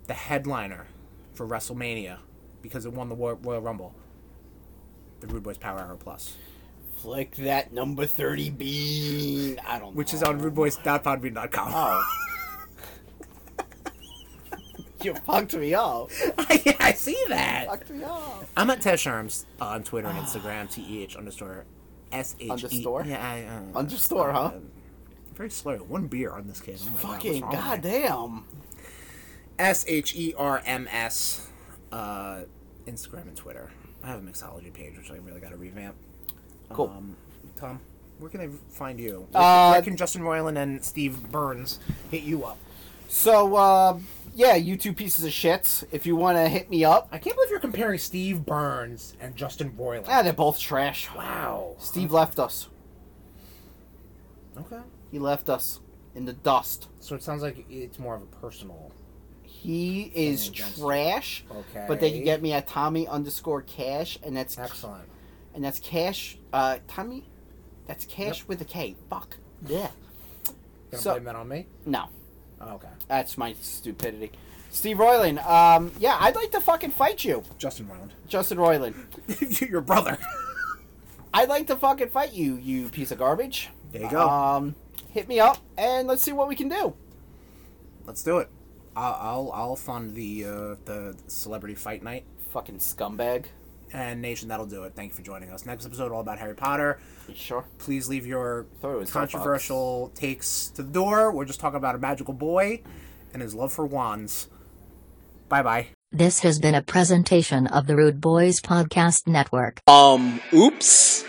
[SPEAKER 1] the headliner for WrestleMania, because it won the Royal Rumble. The Rude Boys Power Hour Plus,
[SPEAKER 2] Flick that number 30 bean. I don't know.
[SPEAKER 1] which is on rudeboys.podbean.com.
[SPEAKER 2] Oh. [LAUGHS] you fucked me up. [LAUGHS]
[SPEAKER 1] yeah, I see that.
[SPEAKER 2] Fucked me up.
[SPEAKER 1] I'm at Tez Sherms on Twitter and Instagram, T E H underscore S H E.
[SPEAKER 2] Underscore?
[SPEAKER 1] Yeah, I, uh,
[SPEAKER 2] Underscore, huh?
[SPEAKER 1] Very slow. One beer on this kid. Oh
[SPEAKER 2] Fucking
[SPEAKER 1] God, what's wrong with me?
[SPEAKER 2] goddamn.
[SPEAKER 1] S H E R M S, uh, Instagram and Twitter. I have a mixology page, which I really got to revamp.
[SPEAKER 2] Cool.
[SPEAKER 1] Um, Tom, where can they find you?
[SPEAKER 2] Uh,
[SPEAKER 1] where can Justin Roiland and Steve Burns hit you up?
[SPEAKER 2] So, uh, yeah, you two pieces of shits. If you want to hit me up,
[SPEAKER 1] I can't believe you're comparing Steve Burns and Justin Roiland.
[SPEAKER 2] ah, they're both trash.
[SPEAKER 1] wow.
[SPEAKER 2] Steve left us.
[SPEAKER 1] Okay.
[SPEAKER 2] He left us in the dust.
[SPEAKER 1] So it sounds like it's more of a personal.
[SPEAKER 2] He is
[SPEAKER 1] against-
[SPEAKER 2] trash.
[SPEAKER 1] Okay.
[SPEAKER 2] But they can get me at Tommy underscore Cash, and that's
[SPEAKER 1] Excellent.
[SPEAKER 2] and that's Cash. Uh, Tommy, that's Cash with a K. Fuck. [LAUGHS] Yeah.
[SPEAKER 1] Gonna
[SPEAKER 2] So-
[SPEAKER 1] blame that on me?
[SPEAKER 2] No,
[SPEAKER 1] Oh, okay.
[SPEAKER 2] that's my stupidity. Steve Royland. Um, yeah, I'd like to fucking fight you,
[SPEAKER 1] Justin Round.
[SPEAKER 2] Justin Roiland. [LAUGHS]
[SPEAKER 1] Your brother.
[SPEAKER 2] I'd like to fucking fight you, you piece of garbage.
[SPEAKER 1] There you go.
[SPEAKER 2] Um, hit me up and let's see what we can do.
[SPEAKER 1] Let's do it. I'll I'll, I'll fund the uh, the celebrity fight night.
[SPEAKER 2] Fucking scumbag.
[SPEAKER 1] And Nation, that'll do it. Thank you for joining us. Next episode, all about Harry Potter.
[SPEAKER 2] Sure?
[SPEAKER 1] Please leave your
[SPEAKER 2] Thought it was
[SPEAKER 1] controversial takes to the door. We're just talking about a magical boy and his love for wands. Bye bye.
[SPEAKER 8] This has been a presentation of the Rude Boys Podcast Network.
[SPEAKER 9] Um, oops.